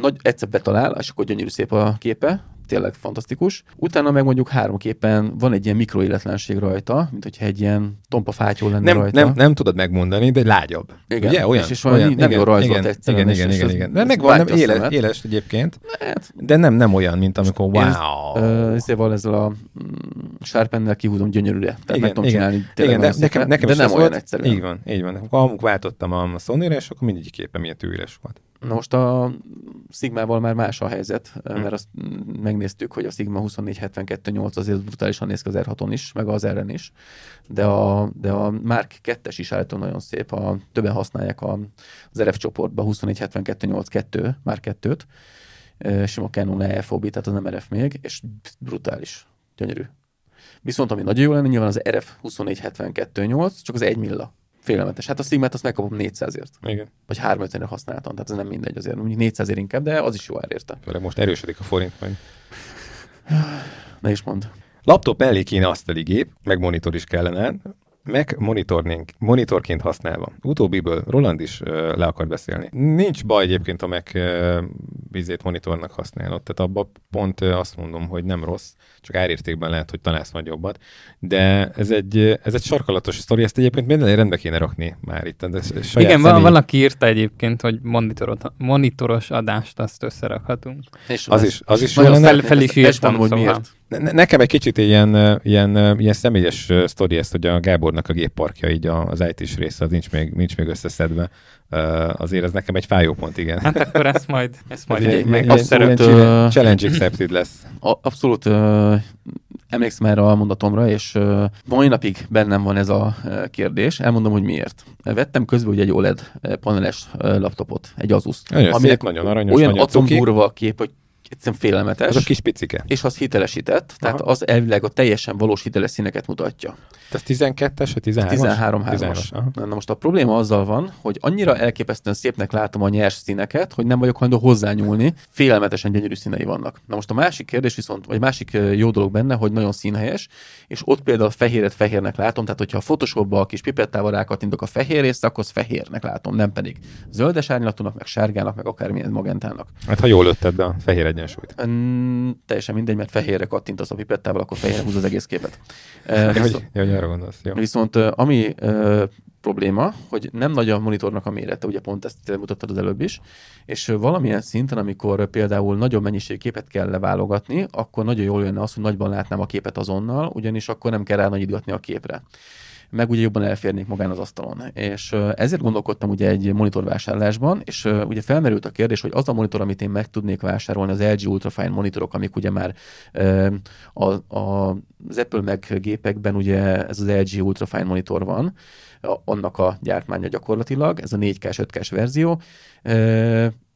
nagy egyszer betalál, és akkor gyönyörű szép a képe, tényleg fantasztikus. Utána meg mondjuk három képen van egy ilyen mikroéletlenség rajta, mint hogyha egy ilyen tompa fátyó lenne nem, rajta. Nem, nem tudod megmondani, de lágyabb. Igen, Ugye? Olyan, és, és olyan, nem jó rajzolt igen, egyszerűen. Igen, igen, igen, igen. De megvan, nem éles, éles egyébként, hát, de nem, nem olyan, mint amikor wow. Ezzel uh, ezzel a mm, sárpennel kihúzom gyönyörűre. Tehát igen, meg tudom igen, csinálni igen, de, nekem, nekem de nem olyan egyszerű. Így van, így van. Amikor váltottam a Sony-ra, és akkor mindegyik képen milyen tűres volt. Na most a Sigmával már más a helyzet, hmm. mert azt megnéztük, hogy a Sigma 2472.8 azért brutálisan néz ki az R6-on is, meg az r is, de a, de a Mark 2-es is állítólag nagyon szép, a, többen használják a, az RF csoportba 2472.8.2, Mark 2-t, sima Canon EFOB, tehát az nem RF még, és brutális, gyönyörű. Viszont ami nagyon jó lenne, nyilván az RF 2472.8, csak az 1 milla félelmetes. Hát a Sigmát azt megkapom 400-ért. Igen. Vagy 350 használtam, tehát ez nem mindegy azért. Mondjuk 400 ért inkább, de az is jó elérte. Főleg most erősödik a forint majd. Ne is mond. Laptop mellé kéne asztali gép, meg monitor is kellene. Mac monitorként használva. Utóbbiből Roland is uh, le akar beszélni. Nincs baj egyébként a Mac uh, vizét monitornak használod, tehát abban pont uh, azt mondom, hogy nem rossz, csak árértékben lehet, hogy találsz nagyobbat, de ez egy, ez egy sarkalatos sztori, ezt egyébként minden rendbe kéne rakni már itt. De saját Igen, személy... valaki írta egyébként, hogy monitorot, monitoros adást azt összerakhatunk. És az, az is, az is fel, fel, fel is írtam, hogy szóval. miért. Ne, nekem egy kicsit ilyen, ilyen, ilyen személyes sztori ezt, hogy a Gábornak a gépparkja, így az IT-s része, az nincs még, nincs még összeszedve. Azért ez nekem egy fájó pont, igen. Hát akkor ezt majd, ezt majd egy, meg abszolút, uh, challenge accepted lesz. Abszolút uh, emlékszem erre a mondatomra, és uh, mai napig bennem van ez a kérdés. Elmondom, hogy miért. Vettem közben egy OLED paneles laptopot, egy Asus. Nagyon szép, nagyon aranyos, olyan nagyon kép, hogy egyszerűen félelmetes. Ez a kis picike. És az hitelesített, tehát Aha. az elvileg a teljesen valós hiteles színeket mutatja. Ez 12-es, vagy 13-as? 13 as Na most a probléma azzal van, hogy annyira elképesztően szépnek látom a nyers színeket, hogy nem vagyok hajlandó hozzányúlni, félelmetesen gyönyörű színei vannak. Na most a másik kérdés viszont, vagy másik jó dolog benne, hogy nagyon színhelyes, és ott például fehéret fehérnek látom, tehát hogyha a Photoshopba a kis pipettával rákattintok a fehér részt, akkor az fehérnek látom, nem pedig zöldes árnyalatúnak, meg sárgának, meg akármilyen magentának. Hát ha jól lőtted be a fehér egyensúlyt. Mm, teljesen mindegy, mert fehérre kattintasz a pipettával, akkor fehérre húz az egész képet. ja, viszont, hogy, arra gondolsz. Jó. Viszont ami uh, probléma, hogy nem nagy a monitornak a mérete, ugye pont ezt mutattad az előbb is, és valamilyen szinten, amikor például nagyobb mennyiségű képet kell leválogatni, akkor nagyon jól jönne az, hogy nagyban látnám a képet azonnal, ugyanis akkor nem kell rá nagyítgatni a képre meg ugye jobban elférnék magán az asztalon. És ezért gondolkodtam ugye egy monitorvásárlásban, és ugye felmerült a kérdés, hogy az a monitor, amit én meg tudnék vásárolni, az LG Ultrafine monitorok, amik ugye már a, a, az Apple meg gépekben ugye ez az LG Ultrafine monitor van, annak a gyártmánya gyakorlatilag, ez a 4K-s, 5K-s verzió,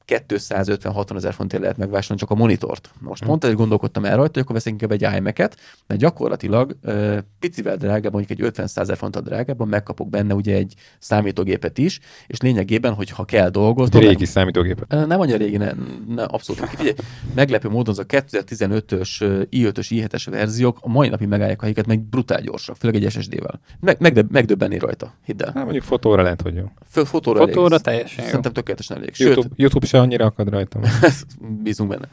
250-60 ezer fontért lehet megvásárolni csak a monitort. Most hmm. pont ezért gondolkodtam el rajta, hogy akkor veszek inkább egy iMac-et, mert gyakorlatilag uh, picivel drágább, mondjuk egy 50 ezer fonttal drágábban megkapok benne ugye egy számítógépet is, és lényegében, hogy ha kell dolgozni. Régi meg. Uh, nem annyira régi, ne, ne, abszolút. Figyelj, meglepő módon az a 2015-ös i5-ös, i7-es verziók a mai napig megállják a helyeket, meg brutál gyorsak, főleg egy SSD-vel. Meg, megdöb, megdöbbenni rajta, hidd el. Hát mondjuk fotóra lehet, hogy jó. Fő, fotóra, fotóra elég. teljesen jó. Szerintem tökéletesen elég. Sőt, YouTube, YouTube se annyira akad rajtam. Bízunk benne.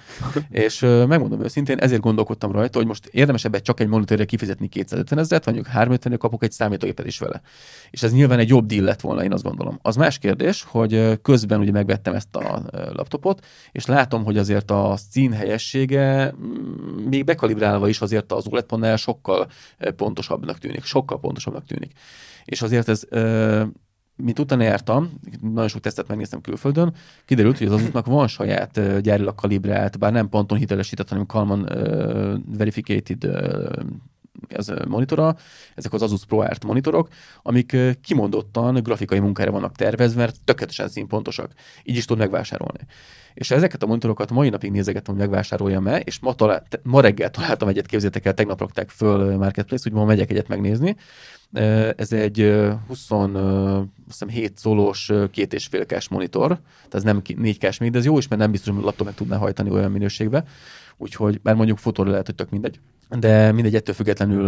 és uh, megmondom őszintén, ezért gondolkodtam rajta, hogy most érdemes ebbe csak egy monitorra kifizetni 250 ezeret, vagy mondjuk 350 kapok egy számítógépet is vele. És ez nyilván egy jobb deal lett volna, én azt gondolom. Az más kérdés, hogy közben ugye megvettem ezt a laptopot, és látom, hogy azért a szín helyessége mm, még bekalibrálva is azért az OLED panel sokkal pontosabbnak tűnik, sokkal pontosabbnak tűnik. És azért ez mint utána jártam, nagyon sok tesztet megnéztem külföldön, kiderült, hogy az azoknak van saját gyárilag kalibrált, bár nem ponton hitelesített, hanem Kalman uh, verificated uh, ez monitora, ezek az Asus ProArt monitorok, amik kimondottan grafikai munkára vannak tervezve, mert tökéletesen színpontosak. Így is tud megvásárolni. És ezeket a monitorokat mai napig nézegetem, hogy megvásároljam el, és ma, talált, ma reggel találtam egyet, képzétek el, tegnap rakták föl Marketplace, úgyhogy ma megyek egyet megnézni. Ez egy 27 szólós két és fél monitor, tehát ez nem 4 k még, de ez jó is, mert nem biztos, hogy a laptop meg tudná hajtani olyan minőségbe. Úgyhogy, bár mondjuk fotóra lehet, hogy tök mindegy. De mindegy, ettől függetlenül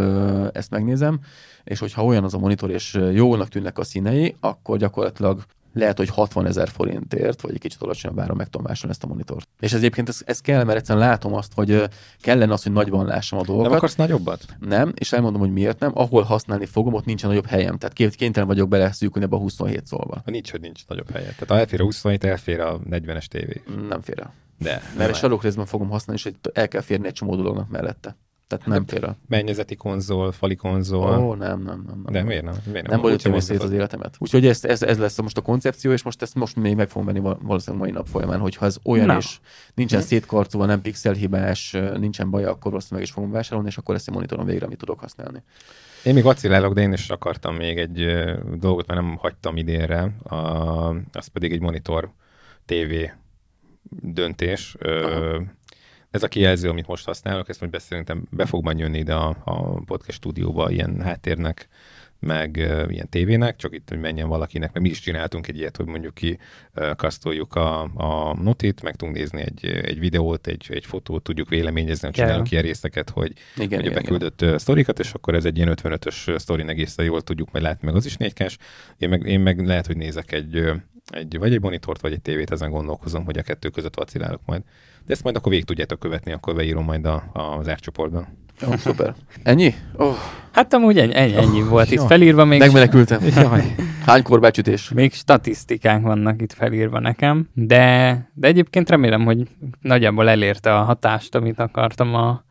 ezt megnézem, és hogyha olyan az a monitor, és jónak tűnnek a színei, akkor gyakorlatilag lehet, hogy 60 ezer forintért, vagy egy kicsit alacsonyabb áron meg tudom vásárolni ezt a monitort. És ez egyébként ez, ez kell, mert egyszerűen látom azt, hogy kellene az, hogy nagyban lássam a dolgokat. Nem akarsz nagyobbat? Nem, és elmondom, hogy miért nem. Ahol használni fogom, ott nincsen nagyobb helyem. Tehát kénytelen vagyok bele szűkülni ebbe a 27 szólba. Nincs, hogy nincs nagyobb helye. Tehát ha elfér a 27, elfér a 40-es tévé. Nem fér el. De. Mert a sarokrészben fogom használni, és el kell férni egy csomó dolognak mellette. Tehát nem fér el. Mennyezeti konzol, fali konzol. Ó, nem, nem, nem. nem. De miért nem? Miért nem, nem bonyolítom szét az életemet. Úgyhogy ez, ez, ez, lesz most a koncepció, és most ezt most még meg fogom venni valószínűleg mai nap folyamán, hogyha ez olyan no. is, nincsen szétkarcolva, nem pixelhibás, nincsen baj, akkor valószínűleg meg is fogom vásárolni, és akkor ezt a monitoron végre amit tudok használni. Én még vacilálok, de én is akartam még egy dolgot, mert nem hagytam idénre, a, az pedig egy monitor TV döntés. Aha ez a kijelző, amit most használok, ezt majd beszélünk, be fog majd jönni ide a, a podcast stúdióba ilyen háttérnek, meg uh, ilyen tévének, csak itt, hogy menjen valakinek, mert mi is csináltunk egy ilyet, hogy mondjuk ki uh, kasztoljuk a, a notit, meg tudunk nézni egy, egy videót, egy, egy fotót, tudjuk véleményezni, hogy csinálunk ilyen részeket, hogy, igen, hogy igen, beküldött igen. sztorikat, és akkor ez egy ilyen 55-ös sztorin egészen jól tudjuk majd látni, meg az is 4 én meg, én meg lehet, hogy nézek egy, egy, vagy egy monitort, vagy egy tévét, ezen gondolkozom, hogy a kettő között vacilálok majd. De ezt majd akkor végig tudjátok követni, akkor beírom majd a, az árcsoportban. Jó, szuper. Ennyi? Oh. Hát amúgy ennyi, ennyi, ennyi oh, volt jaj. itt felírva. Még Megmenekültem. Jaj. Hány korbácsütés? Még statisztikánk vannak itt felírva nekem, de, de egyébként remélem, hogy nagyjából elérte a hatást, amit akartam a,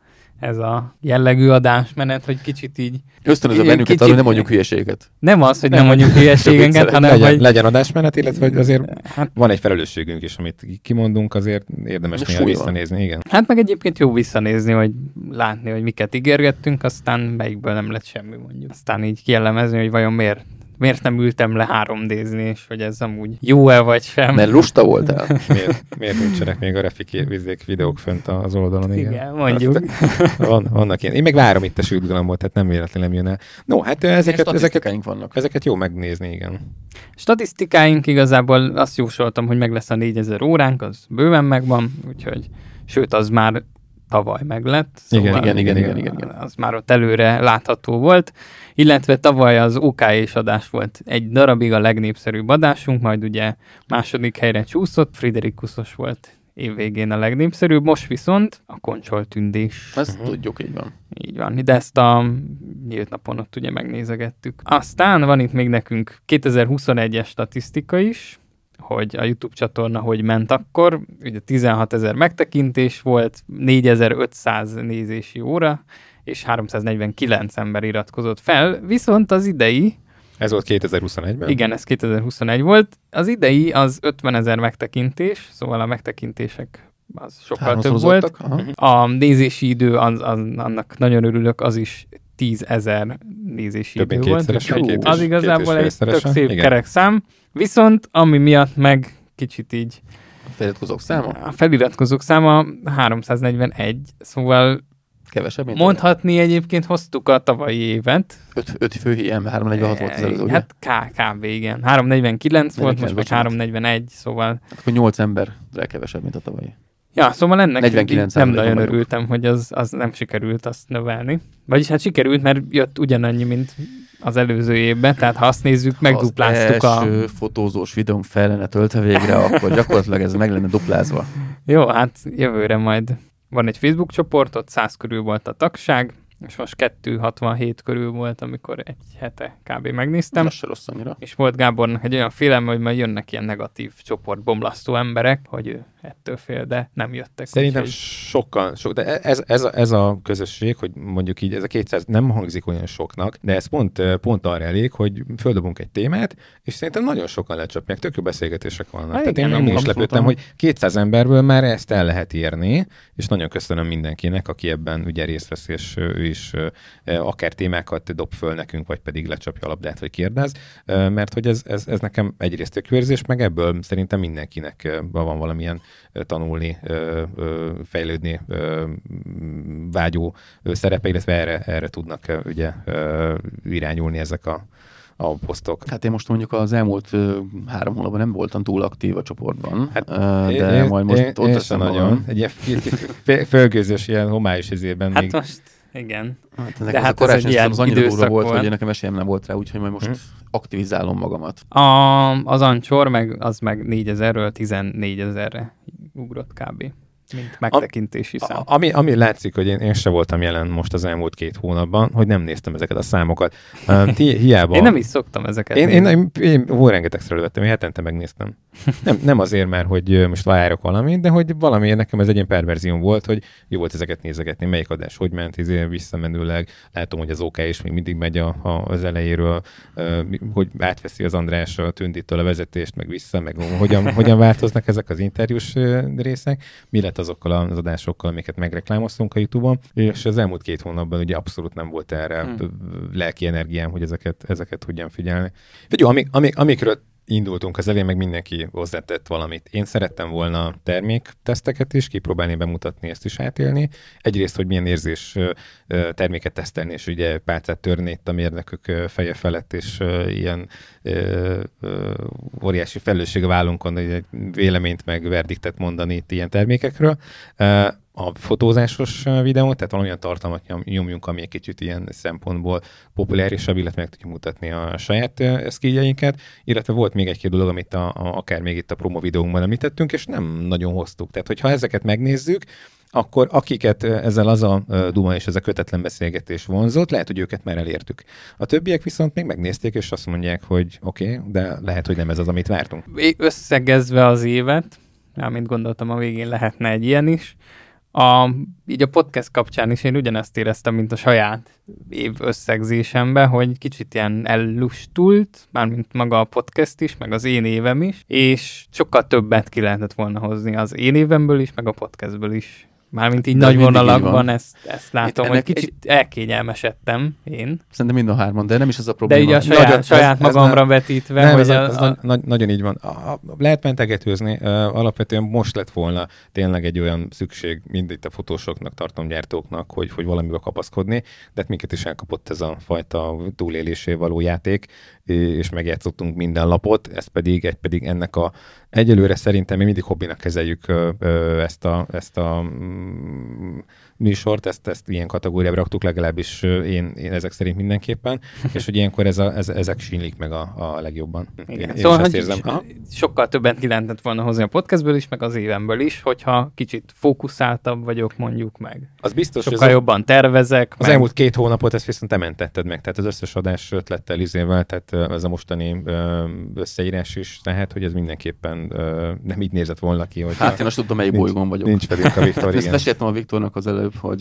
ez a jellegű adásmenet, hogy kicsit így... Ösztönöző bennünket kicsit... arra, hogy nem mondjuk hülyeséget. Nem az, hogy nem, nem mondjuk hülyeségeket, hanem legyen, hogy... Legyen adásmenet, illetve hogy azért hát, van egy felelősségünk is, amit kimondunk, azért érdemes néha visszanézni, igen. Hát meg egyébként jó visszanézni, hogy látni, hogy miket ígérgettünk, aztán melyikből nem lett semmi mondjuk. Aztán így kielemezni, hogy vajon miért miért nem ültem le három d és hogy ez amúgy jó-e vagy sem. Mert lusta voltál? miért, miért nincsenek még a refik vizék videók fönt az oldalon? Igen, igen mondjuk. Azt, van, vannak ilyen. Én meg várom itt a sültgalomból, tehát nem véletlenül nem jön el. No, hát ezeket, ezeket, vannak. ezeket jó megnézni, igen. Statisztikáink igazából azt jósoltam, hogy meg lesz a 4000 óránk, az bőven megvan, úgyhogy sőt, az már tavaly meglett. Szóval igen, igen, igen, igen, igen, igen. Az már ott előre látható volt, illetve tavaly az OK és adás volt egy darabig a legnépszerűbb adásunk, majd ugye második helyre csúszott, Friderikusos volt évvégén a legnépszerűbb, most viszont a koncsoltündés. Ezt uh-huh. tudjuk, így van. Így van, de ezt a nyílt napon ott ugye megnézegettük. Aztán van itt még nekünk 2021-es statisztika is, hogy a YouTube csatorna hogy ment akkor. Ugye 16 ezer megtekintés volt, 4500 nézési óra, és 349 ember iratkozott fel, viszont az idei ez volt 2021-ben? Igen, ez 2021 volt. Az idei az 50 ezer megtekintés, szóval a megtekintések az sokkal több volt. Aha. A nézési idő, az, az, annak nagyon örülök, az is 10 ezer nézési Több idő volt. Két, az igazából egy tök szép Igen. kerek szám. Viszont, ami miatt meg kicsit így... A feliratkozók száma? A feliratkozók száma 341, szóval Kevesebb, mint Mondhatni a... egyébként hoztuk a tavalyi évet. 5 fő ilyen, 346 volt az előző, Hát k- kb. igen. 349 volt, most meg 341, szóval... Hát akkor 8 emberrel kevesebb, mint a tavalyi. Ja, szóval ennek 49 nem nagyon vagyok. örültem, hogy az, az nem sikerült azt növelni. Vagyis hát sikerült, mert jött ugyanannyi, mint az előző évben, tehát ha azt nézzük, megdupláztuk a... első fotózós videónk fel lenne töltve végre, akkor gyakorlatilag ez meg lenne duplázva. Jó, hát jövőre majd van egy Facebook csoport, ott 100 körül volt a tagság, és most 267 körül volt, amikor egy hete kb. megnéztem. Ez se rossz annyira. És volt Gábornak egy olyan félelme, hogy majd jönnek ilyen negatív csoportbomlasztó emberek, hogy ő ettől fél, de nem jöttek. Szerintem úgy, sokkal, sok, de ez, ez, a, ez a közösség, hogy mondjuk így ez a 200 nem hangzik olyan soknak, de ez pont, pont arra elég, hogy földobunk egy témát, és szerintem nagyon sokan lecsapják, tök jó beszélgetések vannak. Hát Tehát igen, én, én is lepődtem, hogy 200 emberből már ezt el lehet érni, és nagyon köszönöm mindenkinek, aki ebben ugye részt vesz, és ő is akár témákat dob föl nekünk, vagy pedig lecsapja a labdát, vagy kérdez, mert hogy ez, ez, ez nekem egyrészt tök érzés, meg ebből szerintem mindenkinek van valamilyen tanulni, fejlődni vágyó szerepe, illetve erre, erre tudnak ugye irányulni ezek a, a posztok. Hát én most mondjuk az elmúlt uh, három hónapban nem voltam túl aktív a csoportban, hát, uh, de én, majd most én, ott én nagyon. Egy ilyen fölgőzős, ilyen homályos izében hát még... most igen. Hát de hát ez egy ilyen az annyira durva volt, volt, hogy nekem esélyem nem volt rá, úgyhogy majd most hmm. aktivizálom magamat. A, az ancsor meg, az meg 4000-ről 14 ezerre ugrott kb mint megtekintési szám. A, ami, ami látszik, hogy én, én se voltam jelen most az elmúlt két hónapban, hogy nem néztem ezeket a számokat. Ti, hiába... én nem is szoktam ezeket én, én, én, én, én rengetegszer vettem, én hetente megnéztem. nem, nem azért, mert hogy most várok valamit, de hogy valami nekem ez egy ilyen perverzióm volt, hogy jó volt ezeket nézegetni, melyik adás hogy ment, izé, visszamenőleg. Látom, hogy az OK is még mindig megy a, a, az elejéről, hogy átveszi az András a tündítől a vezetést, meg vissza, meg hogyan, hogyan változnak ezek az interjús részek, mi lett azokkal az adásokkal, amiket megreklámoztunk a YouTube-on, és az elmúlt két hónapban ugye abszolút nem volt erre hmm. lelki energiám, hogy ezeket, ezeket tudjam figyelni. De jó, amik, amik, amikről indultunk az elején, meg mindenki hozzátett valamit. Én szerettem volna termékteszteket is kipróbálni, bemutatni, ezt is átélni. Egyrészt, hogy milyen érzés terméket tesztelni, és ugye pálcát törni itt a mérnökök feje felett, és ilyen óriási felelősség a vállunkon, hogy egy véleményt meg verdiktet mondani itt ilyen termékekről a fotózásos videót, tehát valamilyen tartalmat nyomjunk, ami egy kicsit ilyen szempontból populárisabb, illetve meg tudjuk mutatni a saját szkíjeinket, illetve volt még egy-két dolog, amit a, a, akár még itt a promo videónkban említettünk, és nem nagyon hoztuk. Tehát, hogyha ezeket megnézzük, akkor akiket ezzel az a duma és ez a kötetlen beszélgetés vonzott, lehet, hogy őket már elértük. A többiek viszont még megnézték, és azt mondják, hogy oké, okay, de lehet, hogy nem ez az, amit vártunk. Összegezve az évet, mint gondoltam, a végén lehetne egy ilyen is, a, így a podcast kapcsán is én ugyanezt éreztem, mint a saját év összegzésembe, hogy kicsit ilyen ellustult, mármint maga a podcast is, meg az én évem is, és sokkal többet ki lehetett volna hozni az én évemből is, meg a podcastből is Mármint így De nagy vonalakban ezt, ezt látom, hogy kicsit egy... elkényelmesettem én. Szerintem mind a hárman, de nem is az a probléma. De így a saját, nagyon, saját ez, magamra ez vetítve. Nem, hogy ez, a, ez a... Na, nagyon így van. A, lehet mentegetőzni, alapvetően most lett volna tényleg egy olyan szükség, mind itt a fotósoknak, tartalomgyártóknak, hogy, hogy valamivel kapaszkodni, de hát minket is elkapott ez a fajta túlélésé való játék, és megjátszottunk minden lapot, ez pedig, egy pedig ennek a egyelőre szerintem mi mindig hobbinak kezeljük ezt a, ezt a mm, műsort, ezt, ezt ilyen kategóriába raktuk, legalábbis én, én ezek szerint mindenképpen, és hogy ilyenkor ez a, ez, ezek sínlik meg a, a legjobban. Igen. Én, szóval, én ezt érzem. Aha. Sokkal többet ki lehetett volna hozni a podcastből is, meg az évemből is, hogyha kicsit fókuszáltabb vagyok mondjuk meg. Az biztos, Sokkal ez jobban tervezek. Az meg... elmúlt két hónapot ezt viszont te mentetted meg, tehát az összes adás ötlettel izével, tehát ez a mostani összeírás is, tehát hogy ez mindenképpen nem így nézett volna ki. Hogy hát én azt tudom, melyik bolygón vagyok. Nincs pedig a Viktor, igen. Ezt a Viktornak az előbb, hogy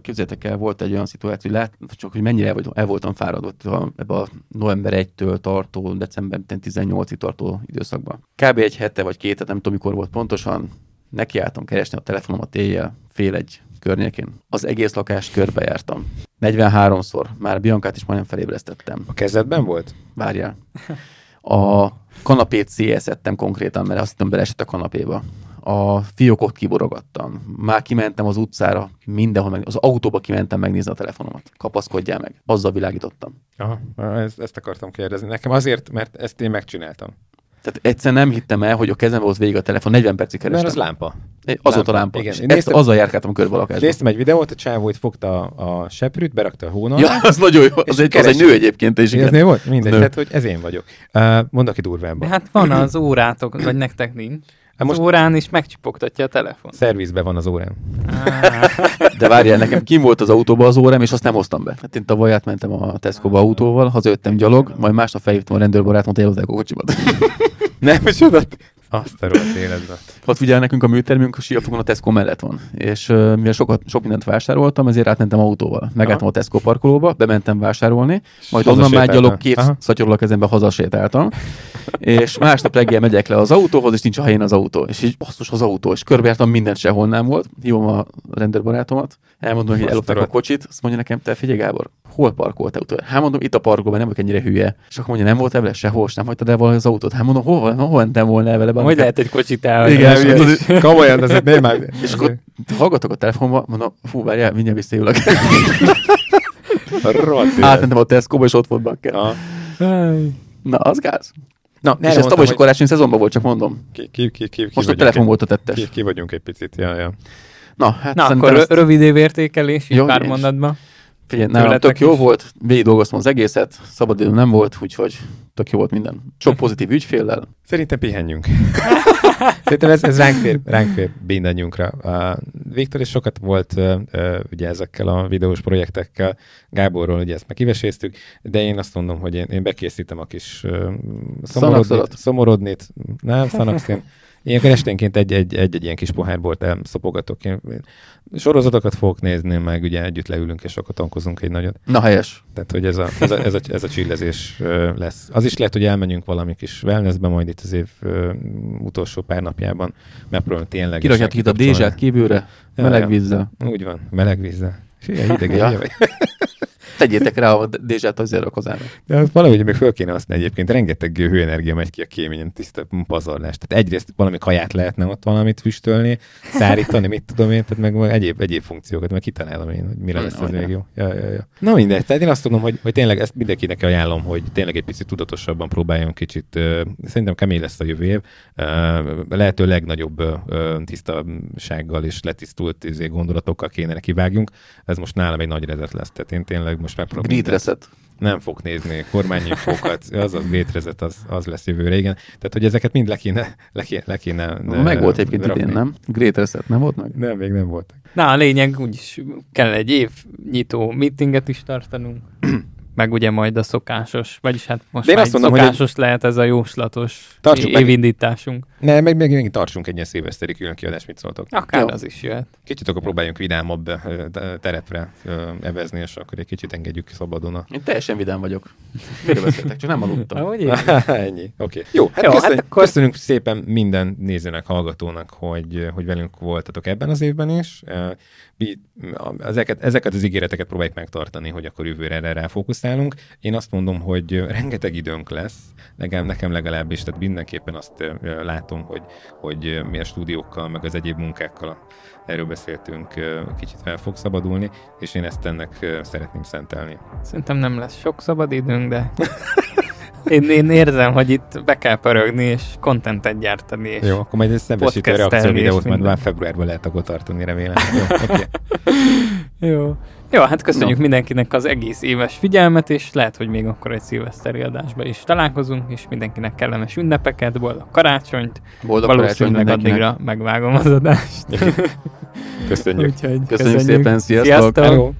képzeljétek el, volt egy olyan szituáció, hogy lát, csak hogy mennyire el, el voltam fáradott ebbe a november 1-től tartó, december 18-ig tartó időszakban. Kb. egy hete vagy két nem tudom mikor volt pontosan, nekiálltam keresni a telefonomat éjjel, fél egy környékén. Az egész lakást körbejártam. 43-szor. Már Biancát is majdnem felébresztettem. A kezedben volt? Várjál. A kanapét széjezhettem konkrétan, mert azt hittem beleesett a kanapéba. A fiókot kiborogattam. Már kimentem az utcára, mindenhol meg, az autóba kimentem megnézni a telefonomat. Kapaszkodjál meg. Azzal világítottam. Aha, ezt, ezt akartam kérdezni. Nekem azért, mert ezt én megcsináltam. Tehát egyszer nem hittem el, hogy a kezem volt végig a telefon, 40 percig kerestem. Mert az lámpa. Az volt a lámpa. Igen. Én néztem, azzal járkáltam körbe a lakásban. Néztem egy videót, a csávó itt fogta a, seprűt, berakta a hónal. Ja, az nagyon jó. Az, egy, az egy nő egyébként. És ez nő volt? Mindegy, nő. tehát hogy ez én vagyok. Uh, mondok ki durvábban. Hát van az órátok, vagy nektek nincs. Hát most az órán is megcsipogtatja a telefon. Szervizbe van az órám. De várjál, nekem kim volt az autóba az órám, és azt nem hoztam be. Hát én tavaly átmentem a Tesco-ba autóval, hazajöttem gyalog, majd másnap felhívtam a rendőrbarátomat, hogy a kocsimat. nem, micsoda? Azt a rossz életben. Ott ugye nekünk a műtermünk a Siafokon a Tesco mellett van. És uh, mivel sokat, sok mindent vásároltam, ezért átmentem autóval. Megálltam a Tesco parkolóba, bementem vásárolni, majd onnan már gyalog két szatyorul a kezembe hazasétáltam. és másnap reggel megyek le az autóhoz, és nincs a helyén az autó. És így basszus az autó, és körbejártam mindent sehol nem volt. Hívom a rendőrbarátomat, elmondom, hogy ellopták a kocsit, azt mondja nekem, te figyelj Gábor, hol parkolt autó? Hát mondom, itt a parkolóban, nem vagyok ennyire hülye. És akkor mondja, nem volt vele sehol, és nem hagytad el az autót. Hát mondom, hol, hol mentem volna el vele? Hogy lehet egy kocsit el? Igen, igen. komolyan, ez egy már. És akkor hallgatok a telefonba, mondom, fú, várjál, mindjárt visszajövök. Átmentem a Tesco-ba, és ott volt banker. Na, az gáz. Na, és ez tavaly is a karácsony szezonban volt, csak mondom. Ki, ki, ki, ki, Most a telefon volt a tettes. Ki, ki vagyunk egy picit, ja, ja. Na, hát Na akkor ezt... rövid évértékelés, jó, pár mondatban. Figyelj, nálam tök jó is. volt, végig dolgoztam az egészet, szabadidő nem volt, úgyhogy tök jó volt minden. Sok pozitív ügyféllel. Szerintem pihenjünk. Szerintem ez, ez ránk fér, ránk fér mindannyiunkra. Uh, Viktor is sokat volt uh, ugye ezekkel a videós projektekkel, Gáborról ugye ezt meg kiveséztük, de én azt mondom, hogy én, én bekészítem a kis uh, szomorodnit, szomorodnit, nem, szanaxin, Ilyenkor esténként egy-egy, egy-egy ilyen kis pohár bort elszopogatok. Én, sorozatokat fogok nézni, meg ugye együtt leülünk és akkor tankozunk egy nagyot. Na helyes. Tehát, hogy ez a, ez a, ez a, ez a csillezés lesz. Az is lehet, hogy elmenjünk valami kis wellnessbe majd itt az év utolsó pár napjában, megpróbálunk tényleg. Kirakják itt a dézsát kívülre, meleg vízzel. Úgy van, meleg vízzel. És ilyen hideg, ja. Tegyétek rá a dézsát az rakozának. De valahogy még föl kéne használni egyébként. Rengeteg hőenergia megy ki a kéményen, tiszta pazarlás. Tehát egyrészt valami kaját lehetne ott valamit füstölni, szárítani, mit tudom én, tehát meg egyéb, egyéb funkciókat, meg kitalálom én, hogy mire lesz ez még jó. Ja, ja, ja. Na mindegy, tehát én azt tudom, hogy, hogy tényleg ezt mindenkinek ajánlom, hogy tényleg egy picit tudatosabban próbáljon kicsit. Uh, szerintem kemény lesz a jövő év. Uh, lehető legnagyobb uh, tisztasággal és letisztult izé, gondolatokkal kéne neki vágjunk. Ez most nálam egy nagy rezet lesz. Tehát én tényleg most megpróbálom. Grid reset. Nem fog nézni kormányinfókat, az a Grid reset, az, az lesz jövőre, igen. Tehát, hogy ezeket mind le kéne, le kéne, le kéne ne, Meg volt egyébként idén, nem? Great reset, nem volt meg? Nem, még nem voltak. Na, a lényeg, úgyis kell egy év nyitó meetinget is tartanunk. meg ugye majd a szokásos, vagyis hát most már azt mondom, szokásos hogy lehet ez a jóslatos évindításunk. Ne, meg még, még tartsunk egy ilyen szilveszteri külön kiadást, mit szóltok? Akár Jó. az is jöhet. Kicsit akkor próbáljunk vidámabb terepre evezni, és akkor egy kicsit engedjük szabadon. A... Én teljesen vidám vagyok. Miről beszéltek? Csak nem aludtam. Ennyi. Oké. Okay. Jó, hát, Jó, köszönjük, hát akkor... köszönjük szépen minden nézőnek, hallgatónak, hogy, hogy velünk voltatok ebben az évben is. Ezeket, ezeket az ígéreteket próbáljuk megtartani, hogy akkor jövőre erre ráfókuszálunk. Én azt mondom, hogy rengeteg időnk lesz, nekem, nekem legalábbis, tehát mindenképpen azt látom, hogy, hogy mi a stúdiókkal, meg az egyéb munkákkal erről beszéltünk, kicsit fel fog szabadulni, és én ezt ennek szeretném szentelni. Szerintem nem lesz sok szabad időnk, de én, én érzem, hogy itt be kell pörögni, és kontentet gyártani. És Jó, akkor majd egy szembesítő reakció videót majd már februárban lehet akkor tartani, remélem. Jó, okay. Jó. Jó, hát köszönjük no. mindenkinek az egész éves figyelmet, és lehet, hogy még akkor egy szilveszteri adásban is találkozunk, és mindenkinek kellemes ünnepeket, boldog karácsonyt. Boldog Valószínűleg addigra megvágom az adást. köszönjük. Úgyhogy köszönjük, köszönjük szépen, sziasztok! sziasztok.